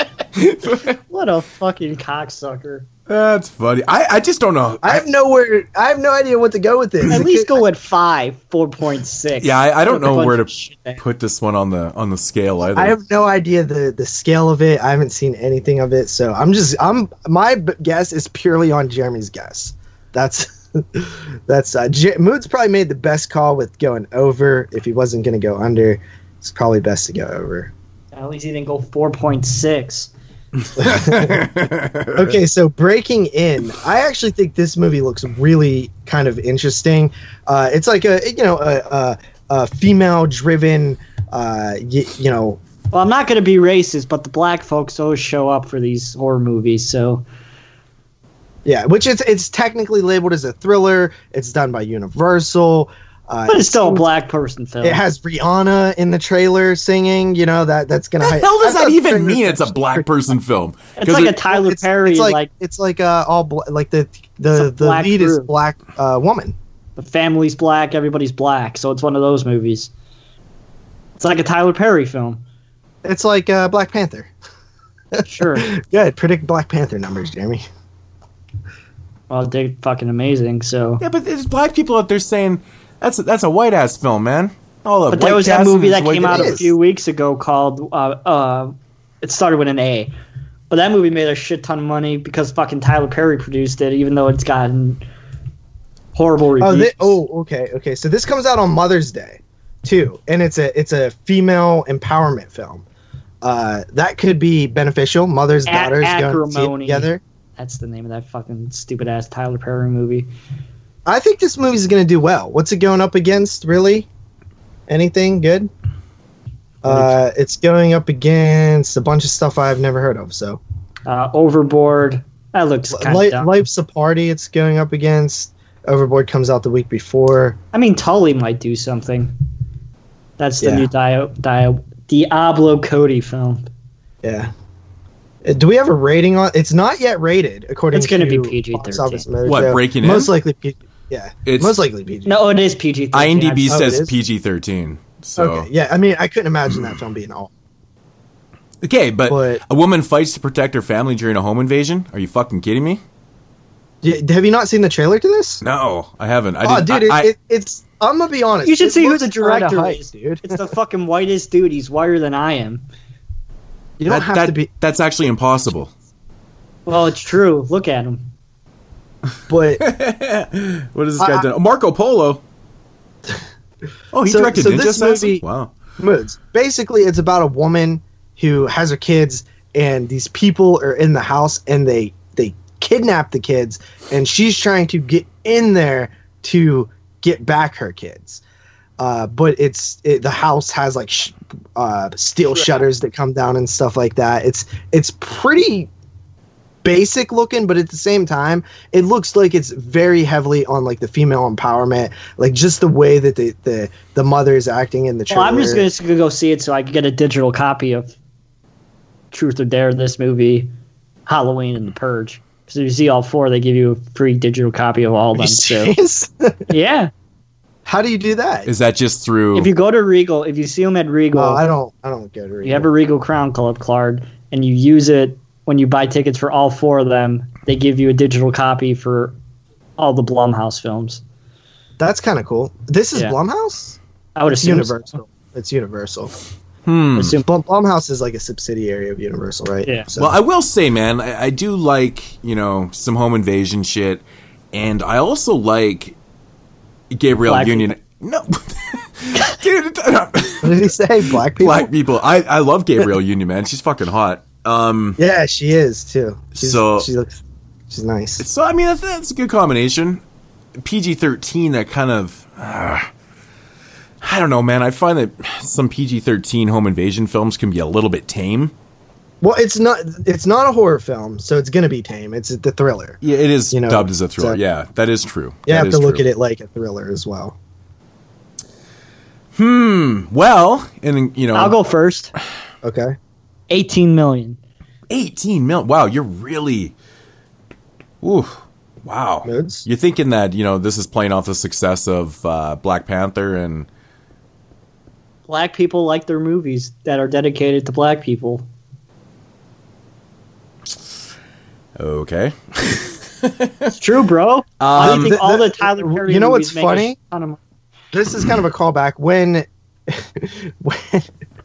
what a fucking cocksucker. That's funny. I, I just don't know. I have nowhere. I have no idea what to go with this. At least go at five, four point six. yeah, I, I don't know where to Shit. put this one on the on the scale either. I have no idea the the scale of it. I haven't seen anything of it, so I'm just I'm my guess is purely on Jeremy's guess. That's that's uh, J- Mood's probably made the best call with going over. If he wasn't going to go under, it's probably best to go over. At least he didn't go four point six. Okay, so breaking in, I actually think this movie looks really kind of interesting. Uh, it's like a you know a, a, a female driven, uh, y- you know Well, I'm not going to be racist, but the black folks always show up for these horror movies, so Yeah, which it's it's technically labeled as a thriller. It's done by Universal. Uh, but it's still a black person film. It has Rihanna in the trailer singing. You know that that's gonna. the hell does that even mean? It's a black person film. It's like a Tyler It's, Perry, it's like, like, it's like uh all bla- like the the It's the black lead is group. black uh woman. the family's black, everybody's black, so it's one of those movies. It's like a Tyler Perry film. It's like uh Black Panther. Sure. Good. Predict Black Panther numbers, Jeremy. well, they're fucking amazing, so. Yeah, but there's black people out there saying that's a, that's a white ass film, man. All the But there was that movie that came out a few weeks ago called uh, uh, it started with an A, but that movie made a shit ton of money because fucking Tyler Perry produced it, even though it's gotten horrible Oh, reviews. oh, okay, okay. So this comes out on Mother's Day, too, and it's a it's a female empowerment film. Uh, that could be beneficial. Mothers, A- daughters, going to see it together. That's the name of that fucking stupid ass Tyler Perry movie. I think this movie's going to do well. What's it going up against? Really? Anything good? Uh, it's going up against a bunch of stuff I've never heard of. So, Uh, Overboard. That looks kind Li- of dumb. Life's a Party. It's going up against. Overboard comes out the week before. I mean, Tully might do something. That's the Yeah. new Dio, Dio, Diablo Cody film. Yeah. Uh, Do we have a rating on? It's not yet rated according. To the podcast. It's gonna be PG-13. Box Office Mojo. What, Breaking In? Most likely, PG. Yeah, It's- most likely PG. No, it is PG. IMDb Oh, it says is? PG thirteen. So Okay, yeah. I mean, I couldn't imagine that film being all. okay, but, But- a woman fights to protect her family during a home invasion. Are you fucking kidding me? Y- Have you not seen the trailer to this? No, I haven't. I oh, didn't, dude, it, I, it, it's. I'm gonna be honest. You should see who the director hype, is, dude. It's the fucking whitest dude. He's whiter than I am. You don't that, have that- to be, That's actually impossible. Well, it's true. Look at him. But What has this guy I- done? Oh, Marco Polo. Oh, he So- directed so Ninja this Assassin? movie- Wow. moods. Basically, it's about a woman who has her kids, and these people are in the house, and they they kidnap the kids, and she's trying to get in there to get back her kids. Uh, but it's it, the house has like sh- uh, steel shutters that come down and stuff like that. It's it's pretty basic looking, but at the same time, it looks like it's very heavily on like the female empowerment, like just the way that the the, the mother is acting in the trailer. Well, I'm just gonna, gonna go see it so I can get a digital copy of Truth or Dare. This movie Halloween and The Purge. Because if you see all four, they give you a free digital copy of all of them. So yeah, How do you do that? Is that just through? if you go to Regal, if you see them at Regal, oh, I don't. I don't go to. you have a Regal Crown Club card, and you use it when you buy tickets for all four of them. They give you a digital copy for all the Blumhouse films. That's kind of cool. This is Yeah. Blumhouse. I would It's assume Universal. It's Universal. hmm. Assume, Blum, Blumhouse is like a subsidiary of Universal, right? Yeah. So, Well, I will say, man, I, I do like you know some home invasion shit, and I also like Gabrielle Black Union. No, dude, what did he say? Black people. black people. I I love Gabrielle Union, man. She's fucking hot. Um, Yeah, she is too. She's, So- she looks. She's nice. so I mean that's, that's a good combination. PG thirteen, that kind of. Uh, I don't know, man. I find that some PG thirteen home invasion films can be a little bit tame. Well, it's not. It's not a horror film, so it's gonna be tame. It's the thriller. Yeah, it is You know, dubbed as a thriller. so- yeah, that is true. You That have to look true. at it like a thriller as well. Hmm. Well, and you know, I'll go first. Okay. 18 million. 18 mil. Wow, you're really. Ooh, wow. Moods? You're thinking that you know this is playing off the success of uh, Black Panther and Black people like their movies that are dedicated to black people. okay. It's true, bro. I Um, think the- all the- the Tyler Perry you know movies what's funny? ton of. This is kind of a callback when. when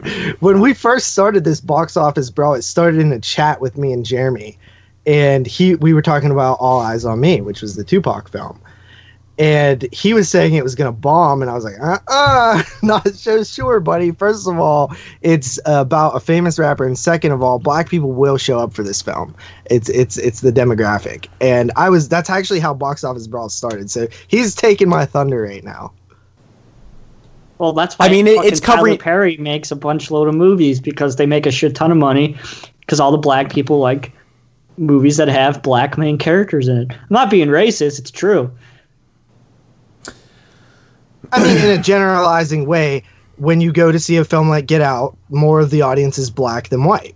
when we first started this box office bro it started in a chat with me and jeremy. And he we were talking about All Eyez on Me which was the tupac film. And he was saying it was to bomb and i was like uh-uh not so sure buddy. First of all it's about a famous rapper and second of all black people will show up for this film. It's it's it's the demographic. And i was that's actually how box office brawl started. So he's taking my thunder right now Well, that's why I mean, it- it's covering- Tyler Perry makes a bunch load of movies because they make a shit ton of money because all the black people like movies that have black main characters in it. I'm not being racist; it's true. I mean, in a generalizing way, when you go to see a film like Get Out, more of the audience is black than white.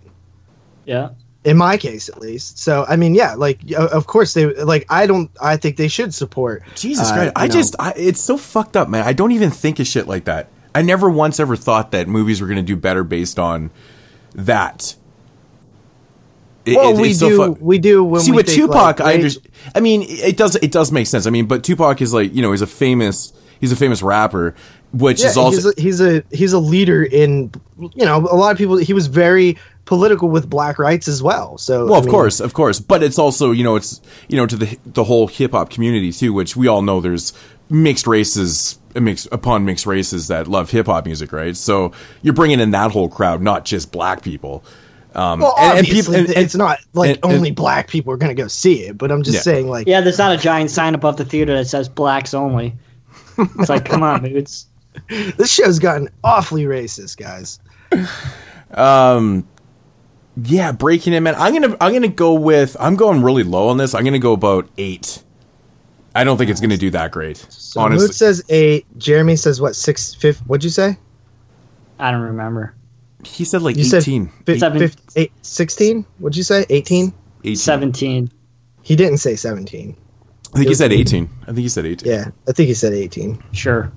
Yeah. In my case, at least. So, I mean, yeah, like, of course they like. I don't. I think they should support. Jesus uh, Christ, I know, just I, it's so fucked up, man. I don't even think of shit like that. I never once ever thought that movies were going to do better based on that. It- Well, it- we so do. we do when See we with Tupac, like, I understand. I mean, it does it does make sense. I mean, but Tupac is like you know he's a famous he's a famous rapper, which Yeah, is also he's a, he's a he's a leader in you know a lot of people. He was very political with black rights as well. So, well, I of mean, course, of course, but it's also you know it's you know to the the whole hip hop community too, which we all know there's mixed races mixed upon mixed races that love hip hop music, right? So you're bringing in that whole crowd, not just black people. Um, Well, and- and obviously, people- and- and- it's not like and- and- only black people are going to go see it, but I'm just Yeah. saying, like, Yeah, there's not a giant sign above the theater that says blacks only. It's like, come on, dudes. This show's gotten awfully racist, guys. Yeah, breaking in, man. I'm gonna I'm gonna go with I'm going really low on this. I'm gonna go about eight. I don't think it's gonna do that great. So honestly, Mood says eight. Jeremy says what six fifth? What'd you say? I don't remember. he said like You 18. said fif- Seven. fif- eight, 16? What'd you say? 18? 18. Seventeen. He didn't say 17. I think he said 18. I think he said 18. Yeah, I think he said 18. Sure.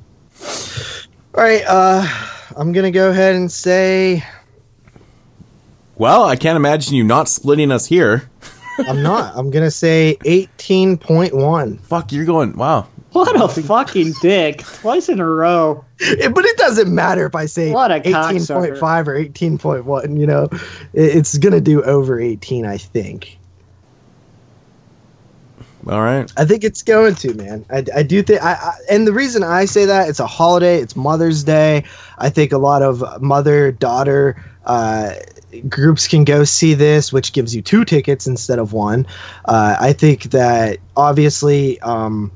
All right, uh, I'm gonna go ahead and say Well, I can't imagine you not splitting us here. I'm not. I'm gonna say 18.1. Fuck, you're going. Wow. What a fucking dick! Twice in a row. Eh, But it doesn't matter if I say What a 18.5 or 18.1. You know, It- it's gonna do over 18. I think. All right. I think it's going to, man. I, I do think, I, I, and the reason I say that it's a holiday, it's Mother's Day. I think a lot of mother daughter uh, groups can go see this, which gives you two tickets instead of one. Uh, I think that obviously, um,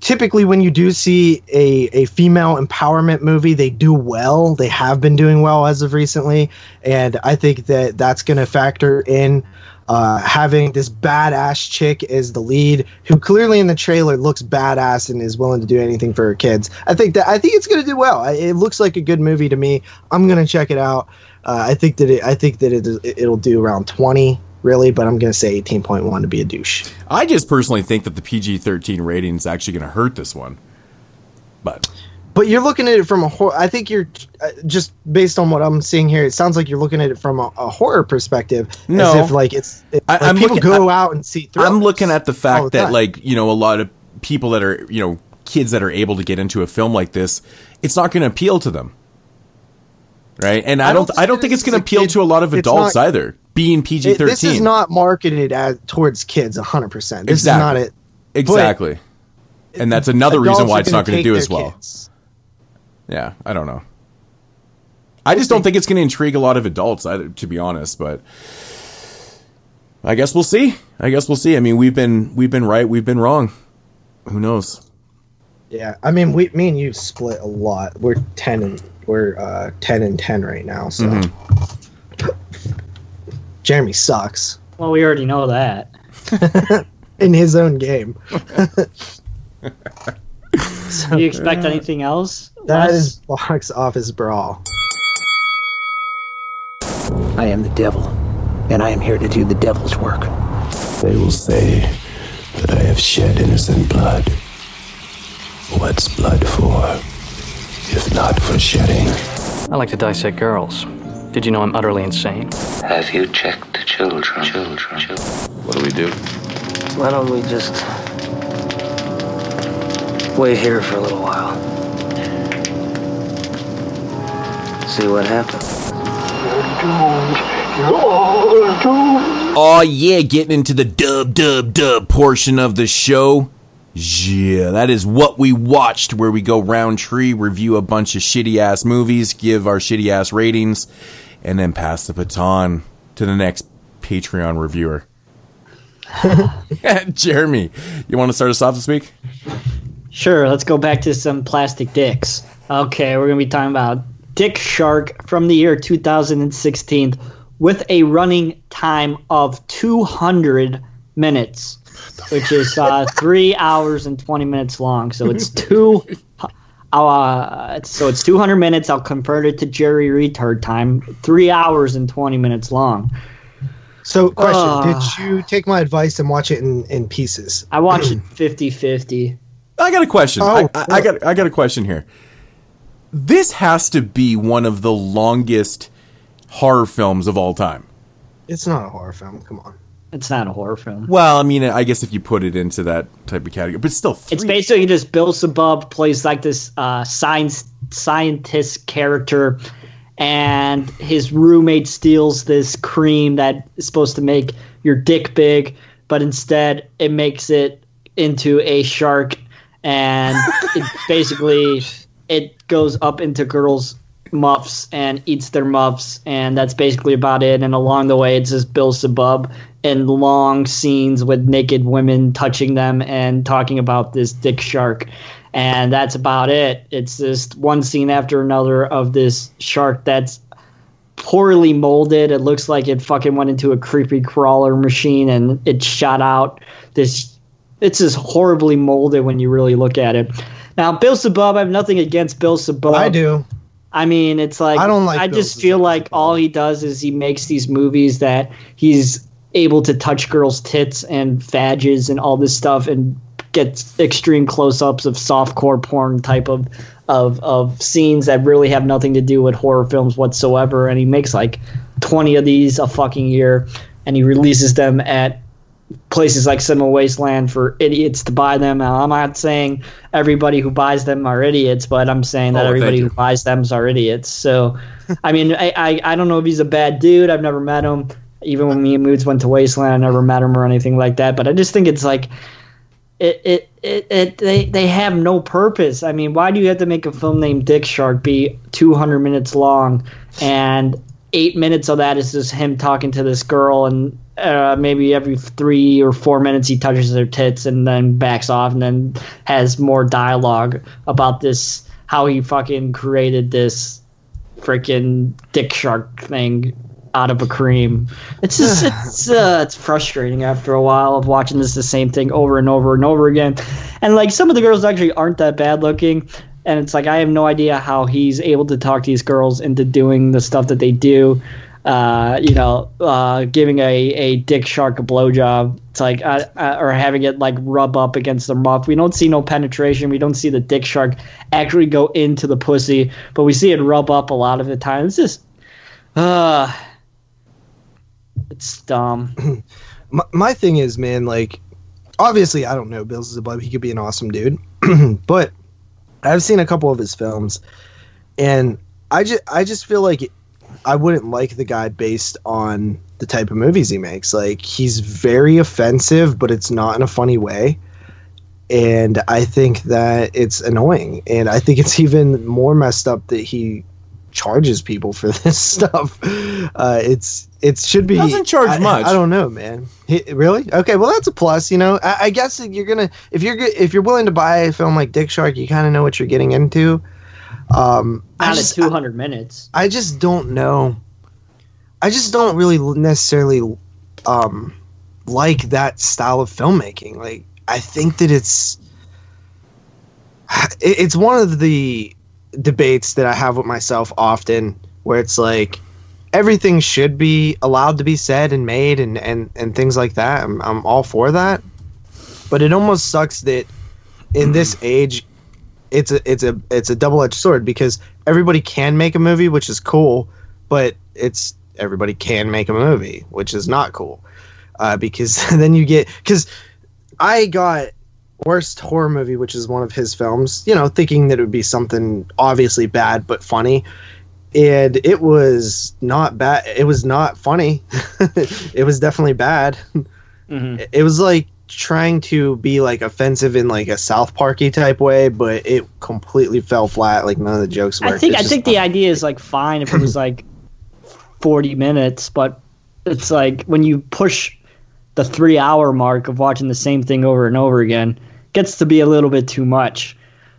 typically when you do see a, a female empowerment movie, they do well. They have been doing well as of recently, and I think that that's going to factor in uh, having this badass chick as the lead, who clearly in the trailer looks badass and is willing to do anything for her kids. I think that I think it's going to do well. It looks like a good movie to me. I'm going to check it out. Uh, I think that it, I think that it it'll do around 20 really, but I'm gonna say 18.1 to be a douche. I just personally think that the PG 13 rating is actually going to hurt this one. But But you're looking at it from a horror. I think you're uh, just based on what I'm seeing here. It sounds like you're looking at it from a, a horror perspective. No. as if like it's it, I- like I'm people looking- go I- out and see. I'm looking at the fact that, time. like, you know, a lot of people that are, you know, kids that are able to get into a film like this, it's not going to appeal to them. Right? And I, I don't, don't I don't think it's going to appeal kid- to a lot of adults not- either, being PG 13. this is not marketed as towards kids 100. percent This Exactly. is not it. Exactly. And that's another reason why it's not going to do as well. kids. Yeah, I don't know. I just don't think it's going to intrigue a lot of adults, either, to be honest. But I guess we'll see. I guess we'll see. I mean, we've been we've been right, we've been wrong. Who knows? Yeah, I mean, we, me and you split a lot. We're ten and we're uh, ten and ten right now. So Mm-hmm. Jeremy sucks Well, we already know that. in his own game. Do you expect anything else? That Wes? is box office brawl. I am the devil, and I am here to do the devil's work. They will say that I have shed innocent blood. What's blood for, if not for shedding? I like to dissect girls. Did you know I'm utterly insane? Have you checked the children? Children. children. What do we do? Why don't we just wait here for a little while? See what happens. Oh yeah, getting into the dub dub dub portion of the show. Yeah, that is what we watched, where we go round tree, review a bunch of shitty ass movies, give our shitty ass ratings, and then pass the baton to the next Patreon reviewer. Jeremy, you want to start us off this week? Sure, let's go back to some plastic dicks. Okay, we're going to be talking about Dick Shark from the year 2016 with a running time of 200 minutes, which is uh, three hours and 20 minutes long. So it's two. Uh, so it's 200 minutes. I'll convert it to Jerry retard time. Three hours and 20 minutes long. So, question: Ah. Did you take my advice and watch it in, in pieces? I watched it 50 50. I got a question. Oh, I, I, I got I got a question here. This has to be one of the longest horror films of all time. It's not a horror film. Come on. It's not a horror film. Well, I mean, I guess if you put it into that type of category, but still, three, It's basically just Bill Zebub plays like this uh, science scientist character, and his roommate steals this cream that is supposed to make your dick big, but instead it makes it into a shark, and it basically it goes up into girls' muffs and eats their muffs, and that's basically about it. And along the way, it's just Bill Zebub in long scenes with naked women touching them and talking about this dick shark. And that's about it. It's just one scene after another of this shark that's poorly molded. It looks like it fucking went into a creepy crawler machine and it shot out this. It's just horribly molded when you really look at it. Now, Bill Zebub, I have nothing against Bill Zebub. I do. I mean, it's like I don't like I Bill just feel like all he does is he makes these movies that he's able to touch girls' tits and fadges and all this stuff and gets extreme close-ups of softcore porn type of of of scenes that really have nothing to do with horror films whatsoever. And he makes like twenty of these a fucking year, and he releases them at places like Cinema Wasteland for idiots to buy them. Now, I'm not saying everybody who buys them are idiots, but I'm saying that Oh, everybody who buys them are idiots. So, I mean, I, I, I don't know if he's a bad dude. I've never met him. Even when me and Moods went to Wasteland, I never met him or anything like that. But I just think it's like, it, it, it, it they, they have no purpose. I mean, why do you have to make a film named Dick Shark be 200 minutes long and eight minutes of that is just him talking to this girl and uh, maybe every three or four minutes he touches her tits and then backs off and then has more dialogue about this how he fucking created this freaking dick shark thing out of a cream. It's just it's uh, it's frustrating after a while of watching this the same thing over and over and over again. And like some of the girls actually aren't that bad looking. And it's like I have no idea how he's able to talk these girls into doing the stuff that they do. uh, you know, uh, giving a, a dick shark a blowjob. It's like, uh, uh, or having it like rub up against the muff. We don't see no penetration. We don't see the dick shark actually go into the pussy, but we see it rub up a lot of the time. It's just, uh, it's dumb. my, my thing is, man, like, obviously, I don't know Bill Zebub. He could be an awesome dude, but I've seen a couple of his films, and I just, I just feel like I wouldn't like the guy based on the type of movies he makes. Like, he's very offensive, but it's not in a funny way. And I think that it's annoying. And I think it's even more messed up that he charges people for this stuff. Uh, it's it should be Doesn't charge I- much. I, don't know, man. He, really? Okay, well that's a plus. You know, I, I guess you're gonna if you're if you're willing to buy a film like Dick Shark, you kind of know what you're getting into. Um, I Not at just, 200 minutes. I just don't know. I just don't really necessarily um, like that style of filmmaking. Like, I think that it's it's one of the debates that I have with myself often, where it's like everything should be allowed to be said and made and and and things like that. I'm I'm all for that, but it almost sucks that in this age it's a it's a it's a double edged sword because everybody can make a movie, which is cool, but it's everybody can make a movie, which is not cool. Uh, because then you get because I got worst horror movie, which is one of his films, you know, thinking that it would be something obviously bad but funny. And it was not bad. It was not funny. it was definitely bad. Mhm. It was like trying to be like offensive in like a South Parky type way, but it completely fell flat. Like none of the jokes worked. I think It's I just think the idea is like fine if it was like 40 minutes, but it's like when you push the three hour mark of watching the same thing over and over again, gets to be a little bit too much.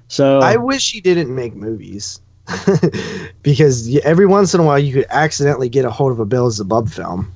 So I wish he didn't make movies. because every once in a while you could accidentally get a hold of a Bill Zebub film.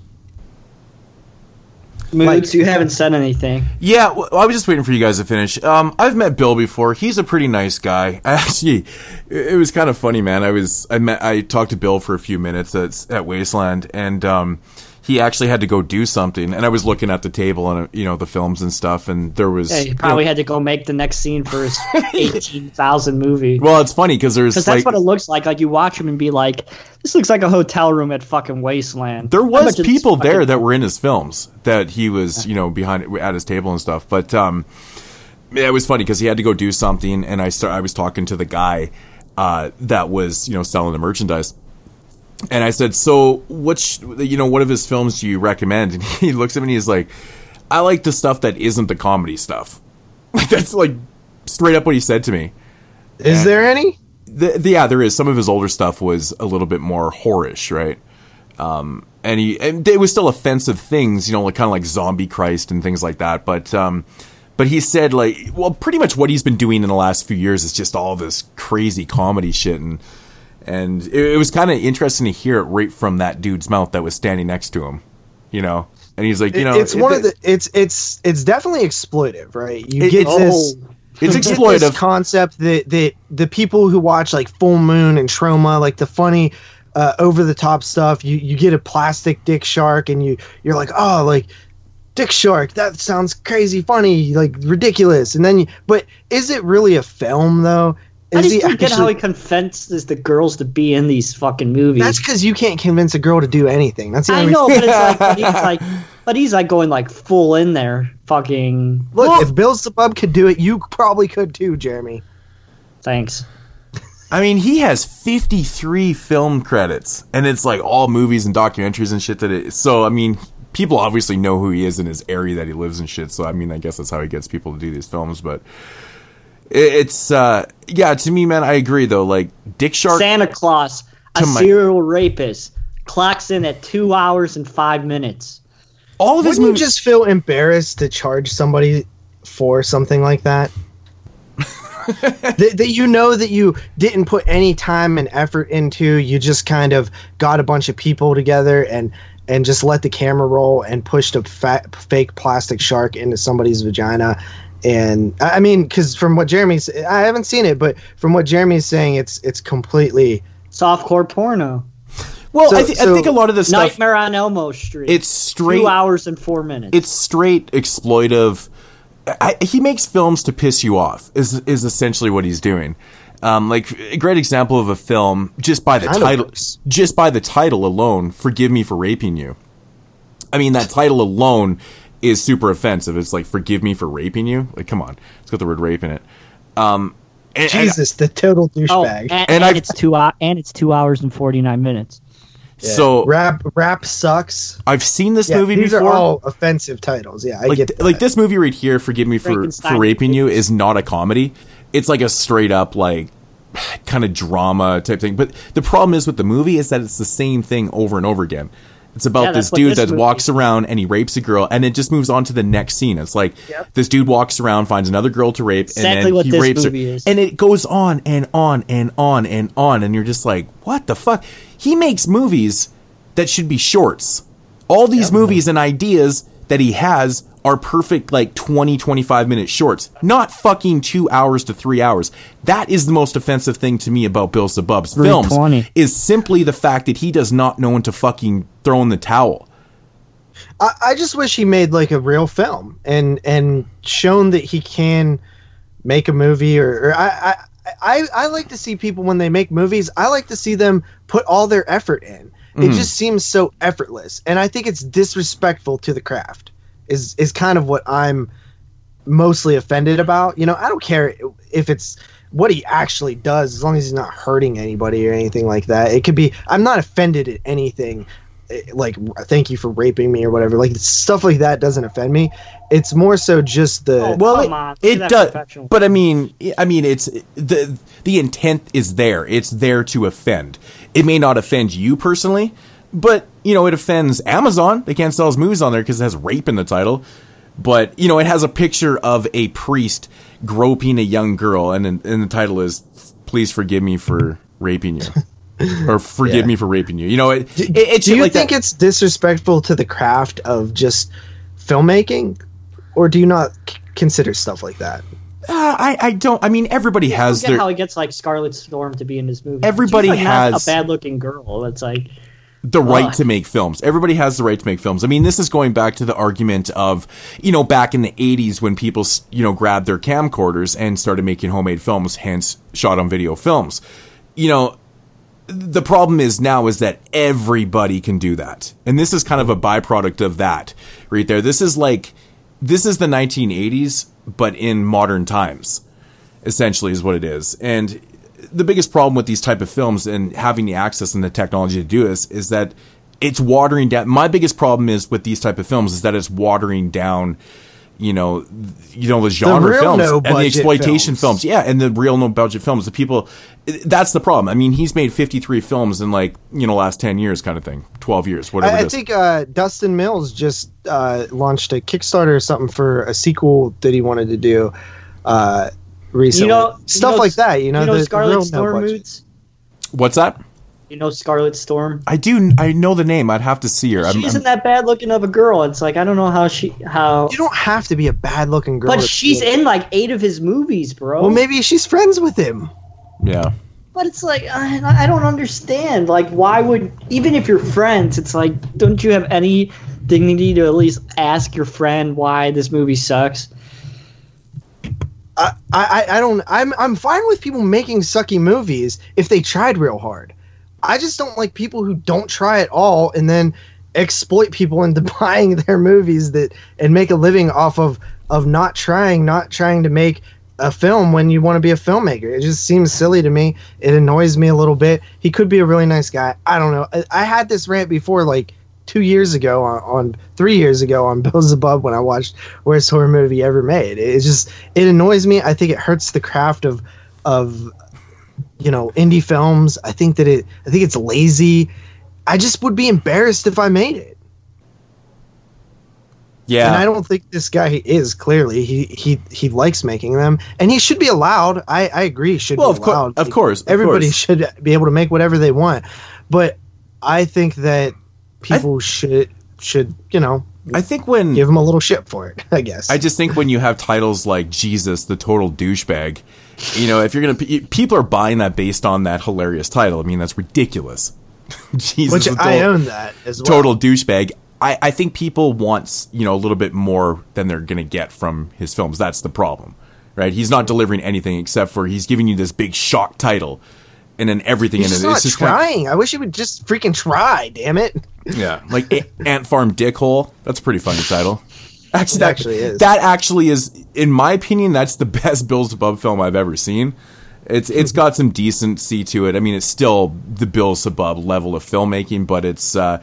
Moods, you haven't said anything. Yeah, well, I was just waiting for you guys to finish. Um, I've met Bill before. He's a pretty nice guy. Actually, it it was kind of funny, man. I was I met I talked to Bill for a few minutes at at Wasteland, and um, he actually had to go do something. And I was looking at the table and you know the films and stuff, and there was Yeah, he you probably know- had to go make the next scene for his 18,000 movie. well, it's funny because there's Because like that's what it looks like. Like you watch him and be like, "This looks like a hotel room at fucking Wasteland." There was people there fucking- that were in his films that he was, you know, behind at his table and stuff. But um, it was funny because he had to go do something, and I start, I was talking to the guy uh, that was, you know, selling the merchandise. And I said, "So, which, you know, what of his films do you recommend?" And he looks at me and he's like, "I like the stuff that isn't the comedy stuff." Like that's like straight up what he said to me. Is there any? The, the, yeah, there is. Some of his older stuff was a little bit more whorish, right? Um, and he and it was still offensive things, you know, like kind of like Zombie Christ and things like that. But um, but he said like, well, pretty much what he's been doing in the last few years is just all this crazy comedy shit, and and it, it was kind of interesting to hear it right from that dude's mouth that was standing next to him, you know. And he's like, you know, it's one it- of the it's it's it's definitely exploitive, right? You It- get it's- this it's you get this exploitive. concept that that the people who watch like Full Moon and Trauma, like the funny uh, over the top stuff, you you get a plastic dick shark and you you're like, "Oh, like Dick Shark, that sounds crazy funny, like ridiculous." And then you, but is it really a film though? I Is just he don't get how he convinces the girls to be in these fucking movies. That's because you can't convince a girl to do anything. That's the I only know, but it's like, but he's like, but he's like going like full in there, fucking. Look, if Bill Zebub could do it, you probably could too, Jeremy. Thanks. I mean, he has 53 film credits, and it's like all movies and documentaries and shit that it. So, I mean, people obviously know who he is in his area that he lives and shit. So, I mean, I guess that's how he gets people to do these films. But it, it's, uh, yeah, to me, man, I agree though. Like, Dick Shark. Santa Claus, a my- serial rapist, clocks in at two hours and five minutes. All of his Wouldn't movies. you just feel embarrassed to charge somebody for something like that? that, that you know that you didn't put any time and effort into. You just kind of got a bunch of people together and and just let the camera roll and pushed a fat, fake plastic shark into somebody's vagina. And I I mean, because from what Jeremy's, I haven't seen it, but from what Jeremy's saying, it's it's completely Softcore porno. Well, So- I, th- I think a lot of this stuff Nightmare on Elmo Street. it's straight two hours and four minutes. it's straight exploitive. I, he makes films to piss you off. Is is essentially what he's doing. Um, like a great example of a film just by the Kinda title, just by the title alone. Forgive me for raping you. I mean that title alone is super offensive. It's like forgive me for raping you. Like come on, it's got the word rape in it. Um, and- and- Jesus, the total Oh, douchebag. and, And and, it's two hou- and it's two hours and forty nine minutes. so rap rap sucks. I've seen this Yeah, movie these before. are all offensive titles. Yeah, I like get that. like this movie right here forgive me for for raping you is not a comedy it's like a straight up like kind of drama type thing but the problem is with the movie is that it's the same thing over and over again it's about Yeah, this dude this that movie walks is. around and he rapes a girl and it just moves on to the next scene. It's like this dude walks around finds another girl to rape and then what he this rapes movie her is. and it goes on and on and on and on and you're just like what the fuck? He makes movies that should be shorts. All these movies and ideas that he has are perfect like 20 25 minute shorts not fucking 2 hours to 3 hours that is the most offensive thing to me about Bill Zebub's films 320. is simply the fact that he does not know when to fucking throw in the towel I, I just wish he made like a real film and and shown that he can make a movie or, or I, I I I like to see people when they make movies. I like to see them put all their effort in. It mm-hmm. just seems so effortless, and I think it's disrespectful to the craft. Is is kind of what I'm mostly offended about. You know, I don't care if it's what he actually does as long as he's not hurting anybody or anything like that. It could be I'm not offended at anything eh, like thank you for raping me or whatever. Like stuff like that doesn't offend me. It's more so just the Oh, well it, it does professional. but i mean i mean it's the the intent is there it's there to offend it may not offend you personally but you know it offends amazon they can't sell his movies on there because it has rape in the title but you know it has a picture of a priest groping a young girl and and the title is please forgive me for raping you or forgive Yeah. me for raping you you know it, it it's Do you like think that. it's disrespectful to the craft of just filmmaking or do you not c- consider stuff like that? Uh, I, I don't i mean everybody I has don't their how he gets like Scarlet Storm to be in this movie. Everybody She's, like, not has- a bad looking girl. It's like the right to make films. Everybody has the right to make films. I mean, this is going back to the argument of, you know, back in the 80s when people, you know, grabbed their camcorders and started making homemade films, hence shot on video films. You know, the problem is now is that everybody can do that. And this is kind of a byproduct of that right there. This is like, this is the 1980s, but in modern times essentially is what it is. And the biggest problem with these type of films and having the access and the technology to do this is that it's watering down. My biggest problem is with these type of films is that it's watering down, you know, you know the genre real films and the exploitation films. films. Yeah, and the real no budget films. The people, that's the problem. I mean, he's made fifty three films in like you know last ten years, kind of thing, twelve years, whatever. I, I think uh, Dustin Mills just uh, launched a Kickstarter or something for a sequel that he wanted to do uh, recently. you know Stuff you know, like that. You know, you know the- the Scarlet real Storm no-budget. moods. What's that? You know Scarlet Storm. I do. I know the name. I'd have to see her. I'm, She I'm- isn't that bad looking of a girl. It's like I don't know how she how. You don't have to be a bad looking girl. But she's in like eight of his movies, bro. Well, maybe she's friends with him. yeah. But it's like I, I don't understand. Like, why would even if you're friends, it's like, don't you have any dignity to at least ask your friend why this movie sucks? I, I, I don't. I'm, I'm fine with people making sucky movies if they tried real hard. I just don't like people who don't try at all and then exploit people into buying their movies that and make a living off of of not trying, not trying to make a film when you want to be a filmmaker. It just seems silly to me. It annoys me a little bit. He could be a really nice guy. I don't know. I, I had this rant before, like two years ago on, on three years ago on Bill Zebub when I watched worst horror movie ever made. It just it annoys me. I think it hurts the craft of of you know indie films. I think that it I think it's lazy. I just would be embarrassed if I made it. Yeah. And I don't think this guy is clearly he he he likes making them, and he should be allowed. I I agree, should Well, be of cour- allowed. of course, of everybody course. should be able to make whatever they want. But I think that people should should you know I think when give him a little shit for it. I guess. I just think when you have titles like Jesus, the total douchebag, you know, if you're gonna, people are buying that based on that hilarious title. I mean, that's ridiculous. Jesus, Which a I total- own that as well. total douchebag. I, I think people want you know a little bit more than they're gonna get from his films. That's the problem, right? He's not delivering anything except for he's giving you this big shock title, and then everything He's in it. not It's just trying. I wish he would just freaking try. Damn it. Yeah, like Ant Farm Dickhole. That's a pretty funny title. Actually, that actually is. That actually is, in my opinion, that's the best Bill Zebub film I've ever seen. It's it's got some decency to it. I mean, it's still the Bill Zebub level of filmmaking, but it's uh,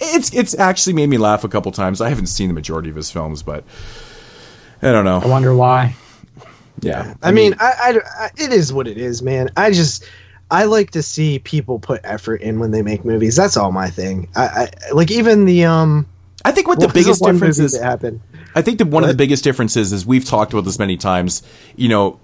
it's it's actually made me laugh a couple times. I haven't seen the majority of his films, but I don't know. I wonder why. Yeah, I mean, I, I- I- it is what it is, man. I just, I like to see people put effort in when they make movies. That's all my thing. I, I like even the um. I think what what the biggest difference is that happened. I think that one of the biggest differences is we've talked about this many times. You know,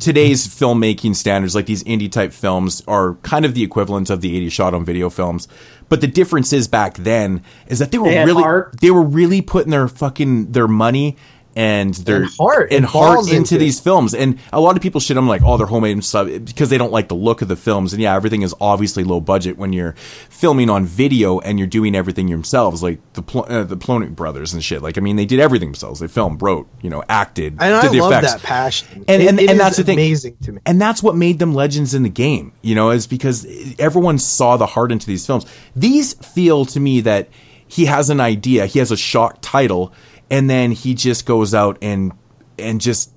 today's filmmaking standards, like these indie type films, are kind of the equivalent of the 80s shot on video films. But the difference is back then is that they were They really heart. they were really putting their fucking their money and their And heart and heart into into these films. And a lot of people shit on like, oh, they're homemade and stuff because they don't like the look of the films. And yeah, everything is obviously low budget when you're filming on video and you're doing everything yourselves, like the Pl- uh, the Polonia brothers and shit. Like, I mean, they did everything themselves. They filmed, wrote, you know, acted, And I love effects. that passion. And It- and, it and that's the thing. amazing to me. And that's what made them legends in the game, you know, is because everyone saw the heart into these films. These feel to me that he has an idea, he has a shock title, and then he just goes out and and just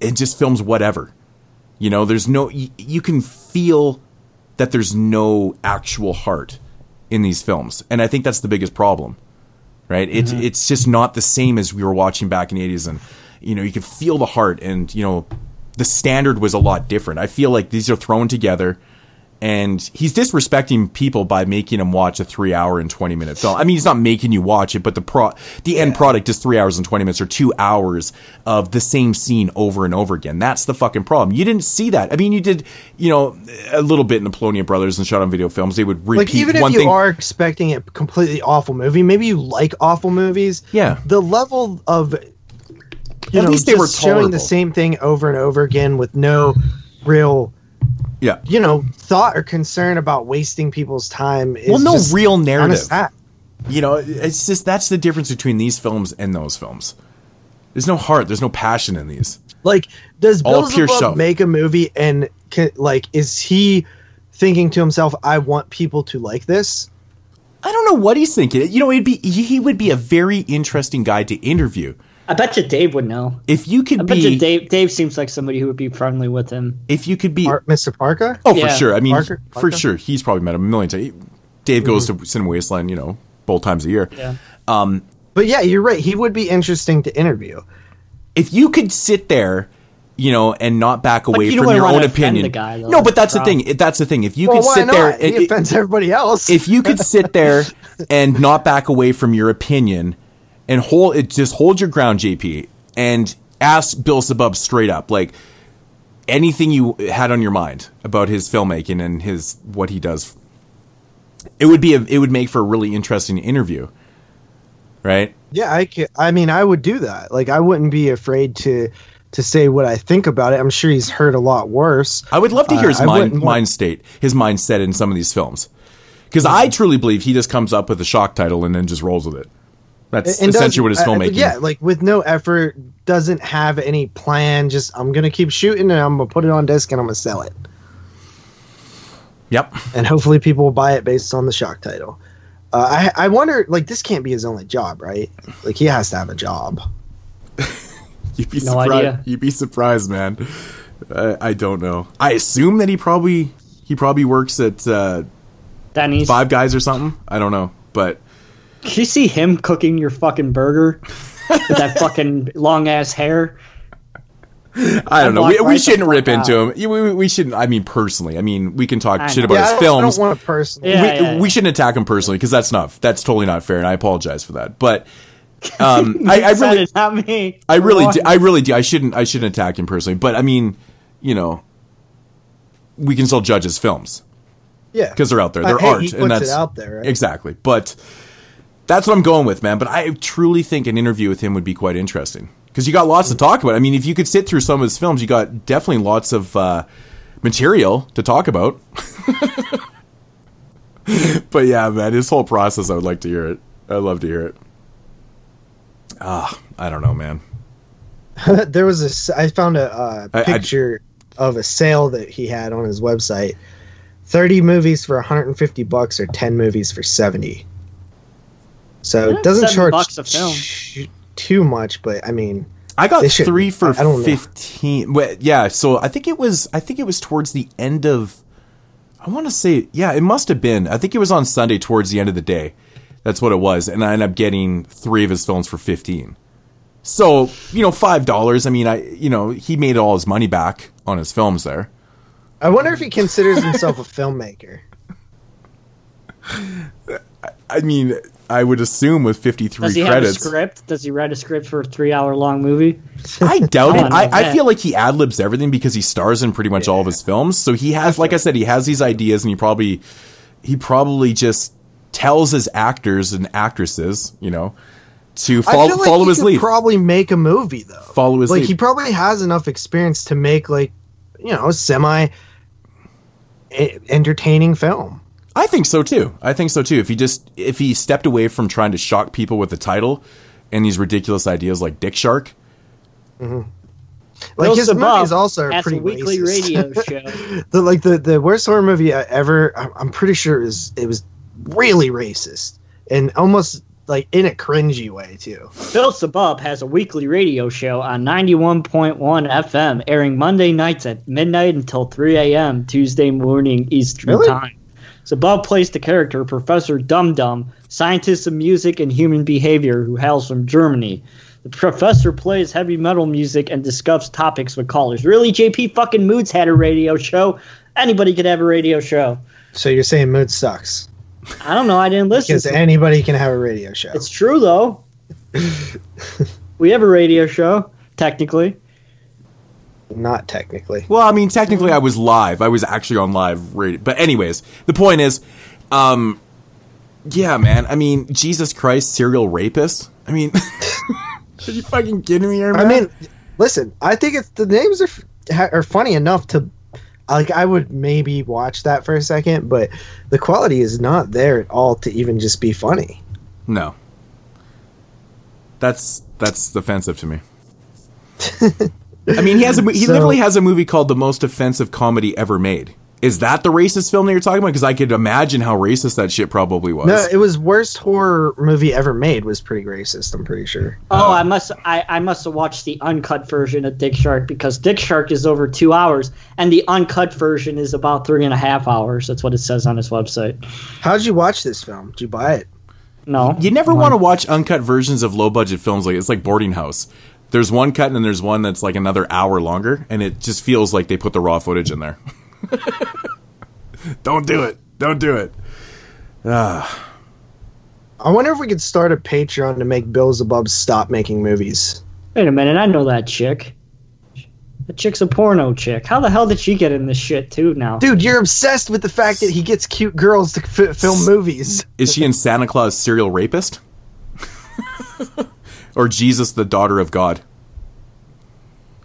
and just films whatever. You know, there's no you, you can feel that there's no actual heart in these films. And I think that's the biggest problem. Right? It's mm-hmm. it's just not the same as we were watching back in the 80s and you know, you could feel the heart and you know, the standard was a lot different. I feel like these are thrown together and he's disrespecting people by making them watch a three hour and 20 minute film. I mean, he's not making you watch it, but the pro, the end product is three hours and 20 minutes or two hours of the same scene over and over again. That's the fucking problem. You didn't see that. I mean, you did, you know, a little bit in the Polonia Brothers and shot on video films. They would repeat Like even if you thing. are expecting a completely awful movie, maybe you like awful movies. Yeah. The level of you At know, least they were just showing the same thing over and over again with no real yeah. you know thought or concern about wasting people's time. Is Well, no just real narrative. You know, it's just that's the difference between these films and those films. There's no heart. There's no passion in these. Like, does All Bill show. make a movie and can, like is he thinking to himself, "I want people to like this"? I don't know what he's thinking. You know, it'd be he would be a very interesting guy to interview. I bet you Dave would know. If you could I bet be you Dave. Dave seems like somebody who would be friendly with him. if you could be Par- Mr. Parker? Oh, Yeah. for sure. I mean, Parker? for Parker? sure, he's probably met him a million times. Dave goes to Cinema Wasteland, you know, both times a year. Yeah. Um, But yeah, you're right. He would be interesting to interview. if you could sit there, you know, and not back away you don't from your wanna own offend opinion. the guy, though. no, but that's the thing. That's the thing. If you well, could why sit not? there, he and- offends everybody else. if you could sit there and not back away from your opinion and hold it, just hold your ground, JP, and ask Bill Zebub straight up, like anything you had on your mind about his filmmaking and his what he does. It would be a, it would make for a really interesting interview, right? yeah, I could, I mean, I would do that. Like, I wouldn't be afraid to to say what I think about it. I'm sure he's heard a lot worse. I would love to hear Uh, his I mind mind state, his mindset in some of these films, because I truly believe he just comes up with a shock title and then just rolls with it. That's And essentially what his doesn't- uh, filmmaking. yeah, like with no effort, doesn't have any plan. Just I'm gonna keep shooting and I'm gonna put it on disc and I'm gonna sell it. Yep. and hopefully people will buy it based on the shock title. Uh, I I wonder, like this can't be his only job, right? Like he has to have a job. You'd be No surprised. idea. You'd be surprised, man. I, I don't know. I assume that he probably he probably works at uh, Denny's. Five Guys or something. I don't know, but Did you see him cooking your fucking burger with that fucking long ass hair? I don't I know. We, blocked we shouldn't rip fuck into him. We, we, we shouldn't. I mean, personally. I mean, we can talk I shit know. about Yeah, his don't, I films. don't want to personally. Yeah, we, yeah, yeah. we shouldn't attack him personally because that's not that's totally not fair, and I apologize for that. But um, I, I really, it, not me. I really, do, I really do. I shouldn't. I shouldn't attack him personally. But I mean, you know, we can still judge his films. Yeah, because they're out there. Uh, They're hey, art, he puts and that's it out there, right? exactly. But that's what I'm going with, man. But I truly think an interview with him would be quite interesting because you got lots to talk about. I mean, if you could sit through some of his films, you got definitely lots of uh, material to talk about. but yeah, man, his whole process, I would like to hear it. I'd love to hear it. Ah, I don't know, man. there was a. I found a, uh I- I- picture of a sale that he had on his website. Thirty movies for 150 bucks, or ten movies for 70. So it doesn't charge bucks a film. t- too much, but I mean, I got they should- three for I, I don't fifteen. Well, yeah, so I think it was. I think it was towards the end of. I want to say, yeah, it must have been. I think it was on Sunday towards the end of the day. That's what it was, and I ended up getting three of his films for fifteen. So you know, five dollars. I mean, I you know he made all his money back on his films there. I wonder if he considers himself a filmmaker. I mean, I would assume with fifty three Does he credits. have a script? Does he write a script for a three-hour-long movie? I doubt it. I, I feel like he ad libs everything because he stars in pretty much all of his films. So he has, like I said, he has these ideas, and he probably he probably just tells his actors and actresses, you know, to I follow feel like follow he his could lead. Probably make a movie though. follow his like lead. he probably has enough experience to make like you know semi entertaining film. I think so too. I think so too. If he just if he stepped away from trying to shock people with the title and these ridiculous ideas like Dick Shark. Like Bill his Sabah movies also are pretty a weekly racist. radio show. the like the the worst horror movie I ever I'm, I'm pretty sure is it was really racist and almost like in a cringy way too. Bill Zebub has a weekly radio show on 91.1 FM, airing Monday nights at midnight until 3 a.m. Tuesday morning Eastern Really? Time. Zebub plays the character Professor Dum Dum, scientist of music and human behavior who hails from Germany. The professor plays heavy metal music and discusses topics with callers. Really, JP fucking Moods had a radio show. Anybody could have a radio show. So you're saying Mood sucks I don't know. I didn't listen. because to anybody can have a radio show. It's true though. we have a radio show, technically. Not technically. Well, I mean, technically, I was live. I was actually on live radio. But anyways, the point is, um, yeah, man. I mean, Jesus Christ, serial rapist. I mean, are you fucking kidding me here, man? I mean, listen, I think it's the names are are funny enough to like I would maybe watch that for a second, but the quality is not there at all to even just be funny. no. That's that's offensive to me. I mean, he has a, he So- literally has a movie called "The Most Offensive Comedy Ever Made." Is that the racist film that you're talking about? Because I could imagine how racist that shit probably was. No, it was worst horror movie ever made. Was pretty racist. I'm pretty sure. Oh, I must I, I must have watched the uncut version of Dick Shark because Dick Shark is over two hours and the uncut version is about three and a half hours. That's what it says on his website. How did you watch this film? Did you buy it? No. You never want to watch uncut versions of low budget films like it's like Boarding House. There's one cut and then there's one that's like another hour longer, and it just feels like they put the raw footage in there. Don't do it. Don't do it. Ah, I wonder if we could start a Patreon to make Bill Zebub stop making movies. Wait a minute, I know that chick. That chick's a porno chick. How the hell did she get in this shit too now? Dude, you're obsessed with the fact that he gets cute girls to f- film movies. is she in Santa Claus Serial Rapist? or Jesus, the Daughter of God?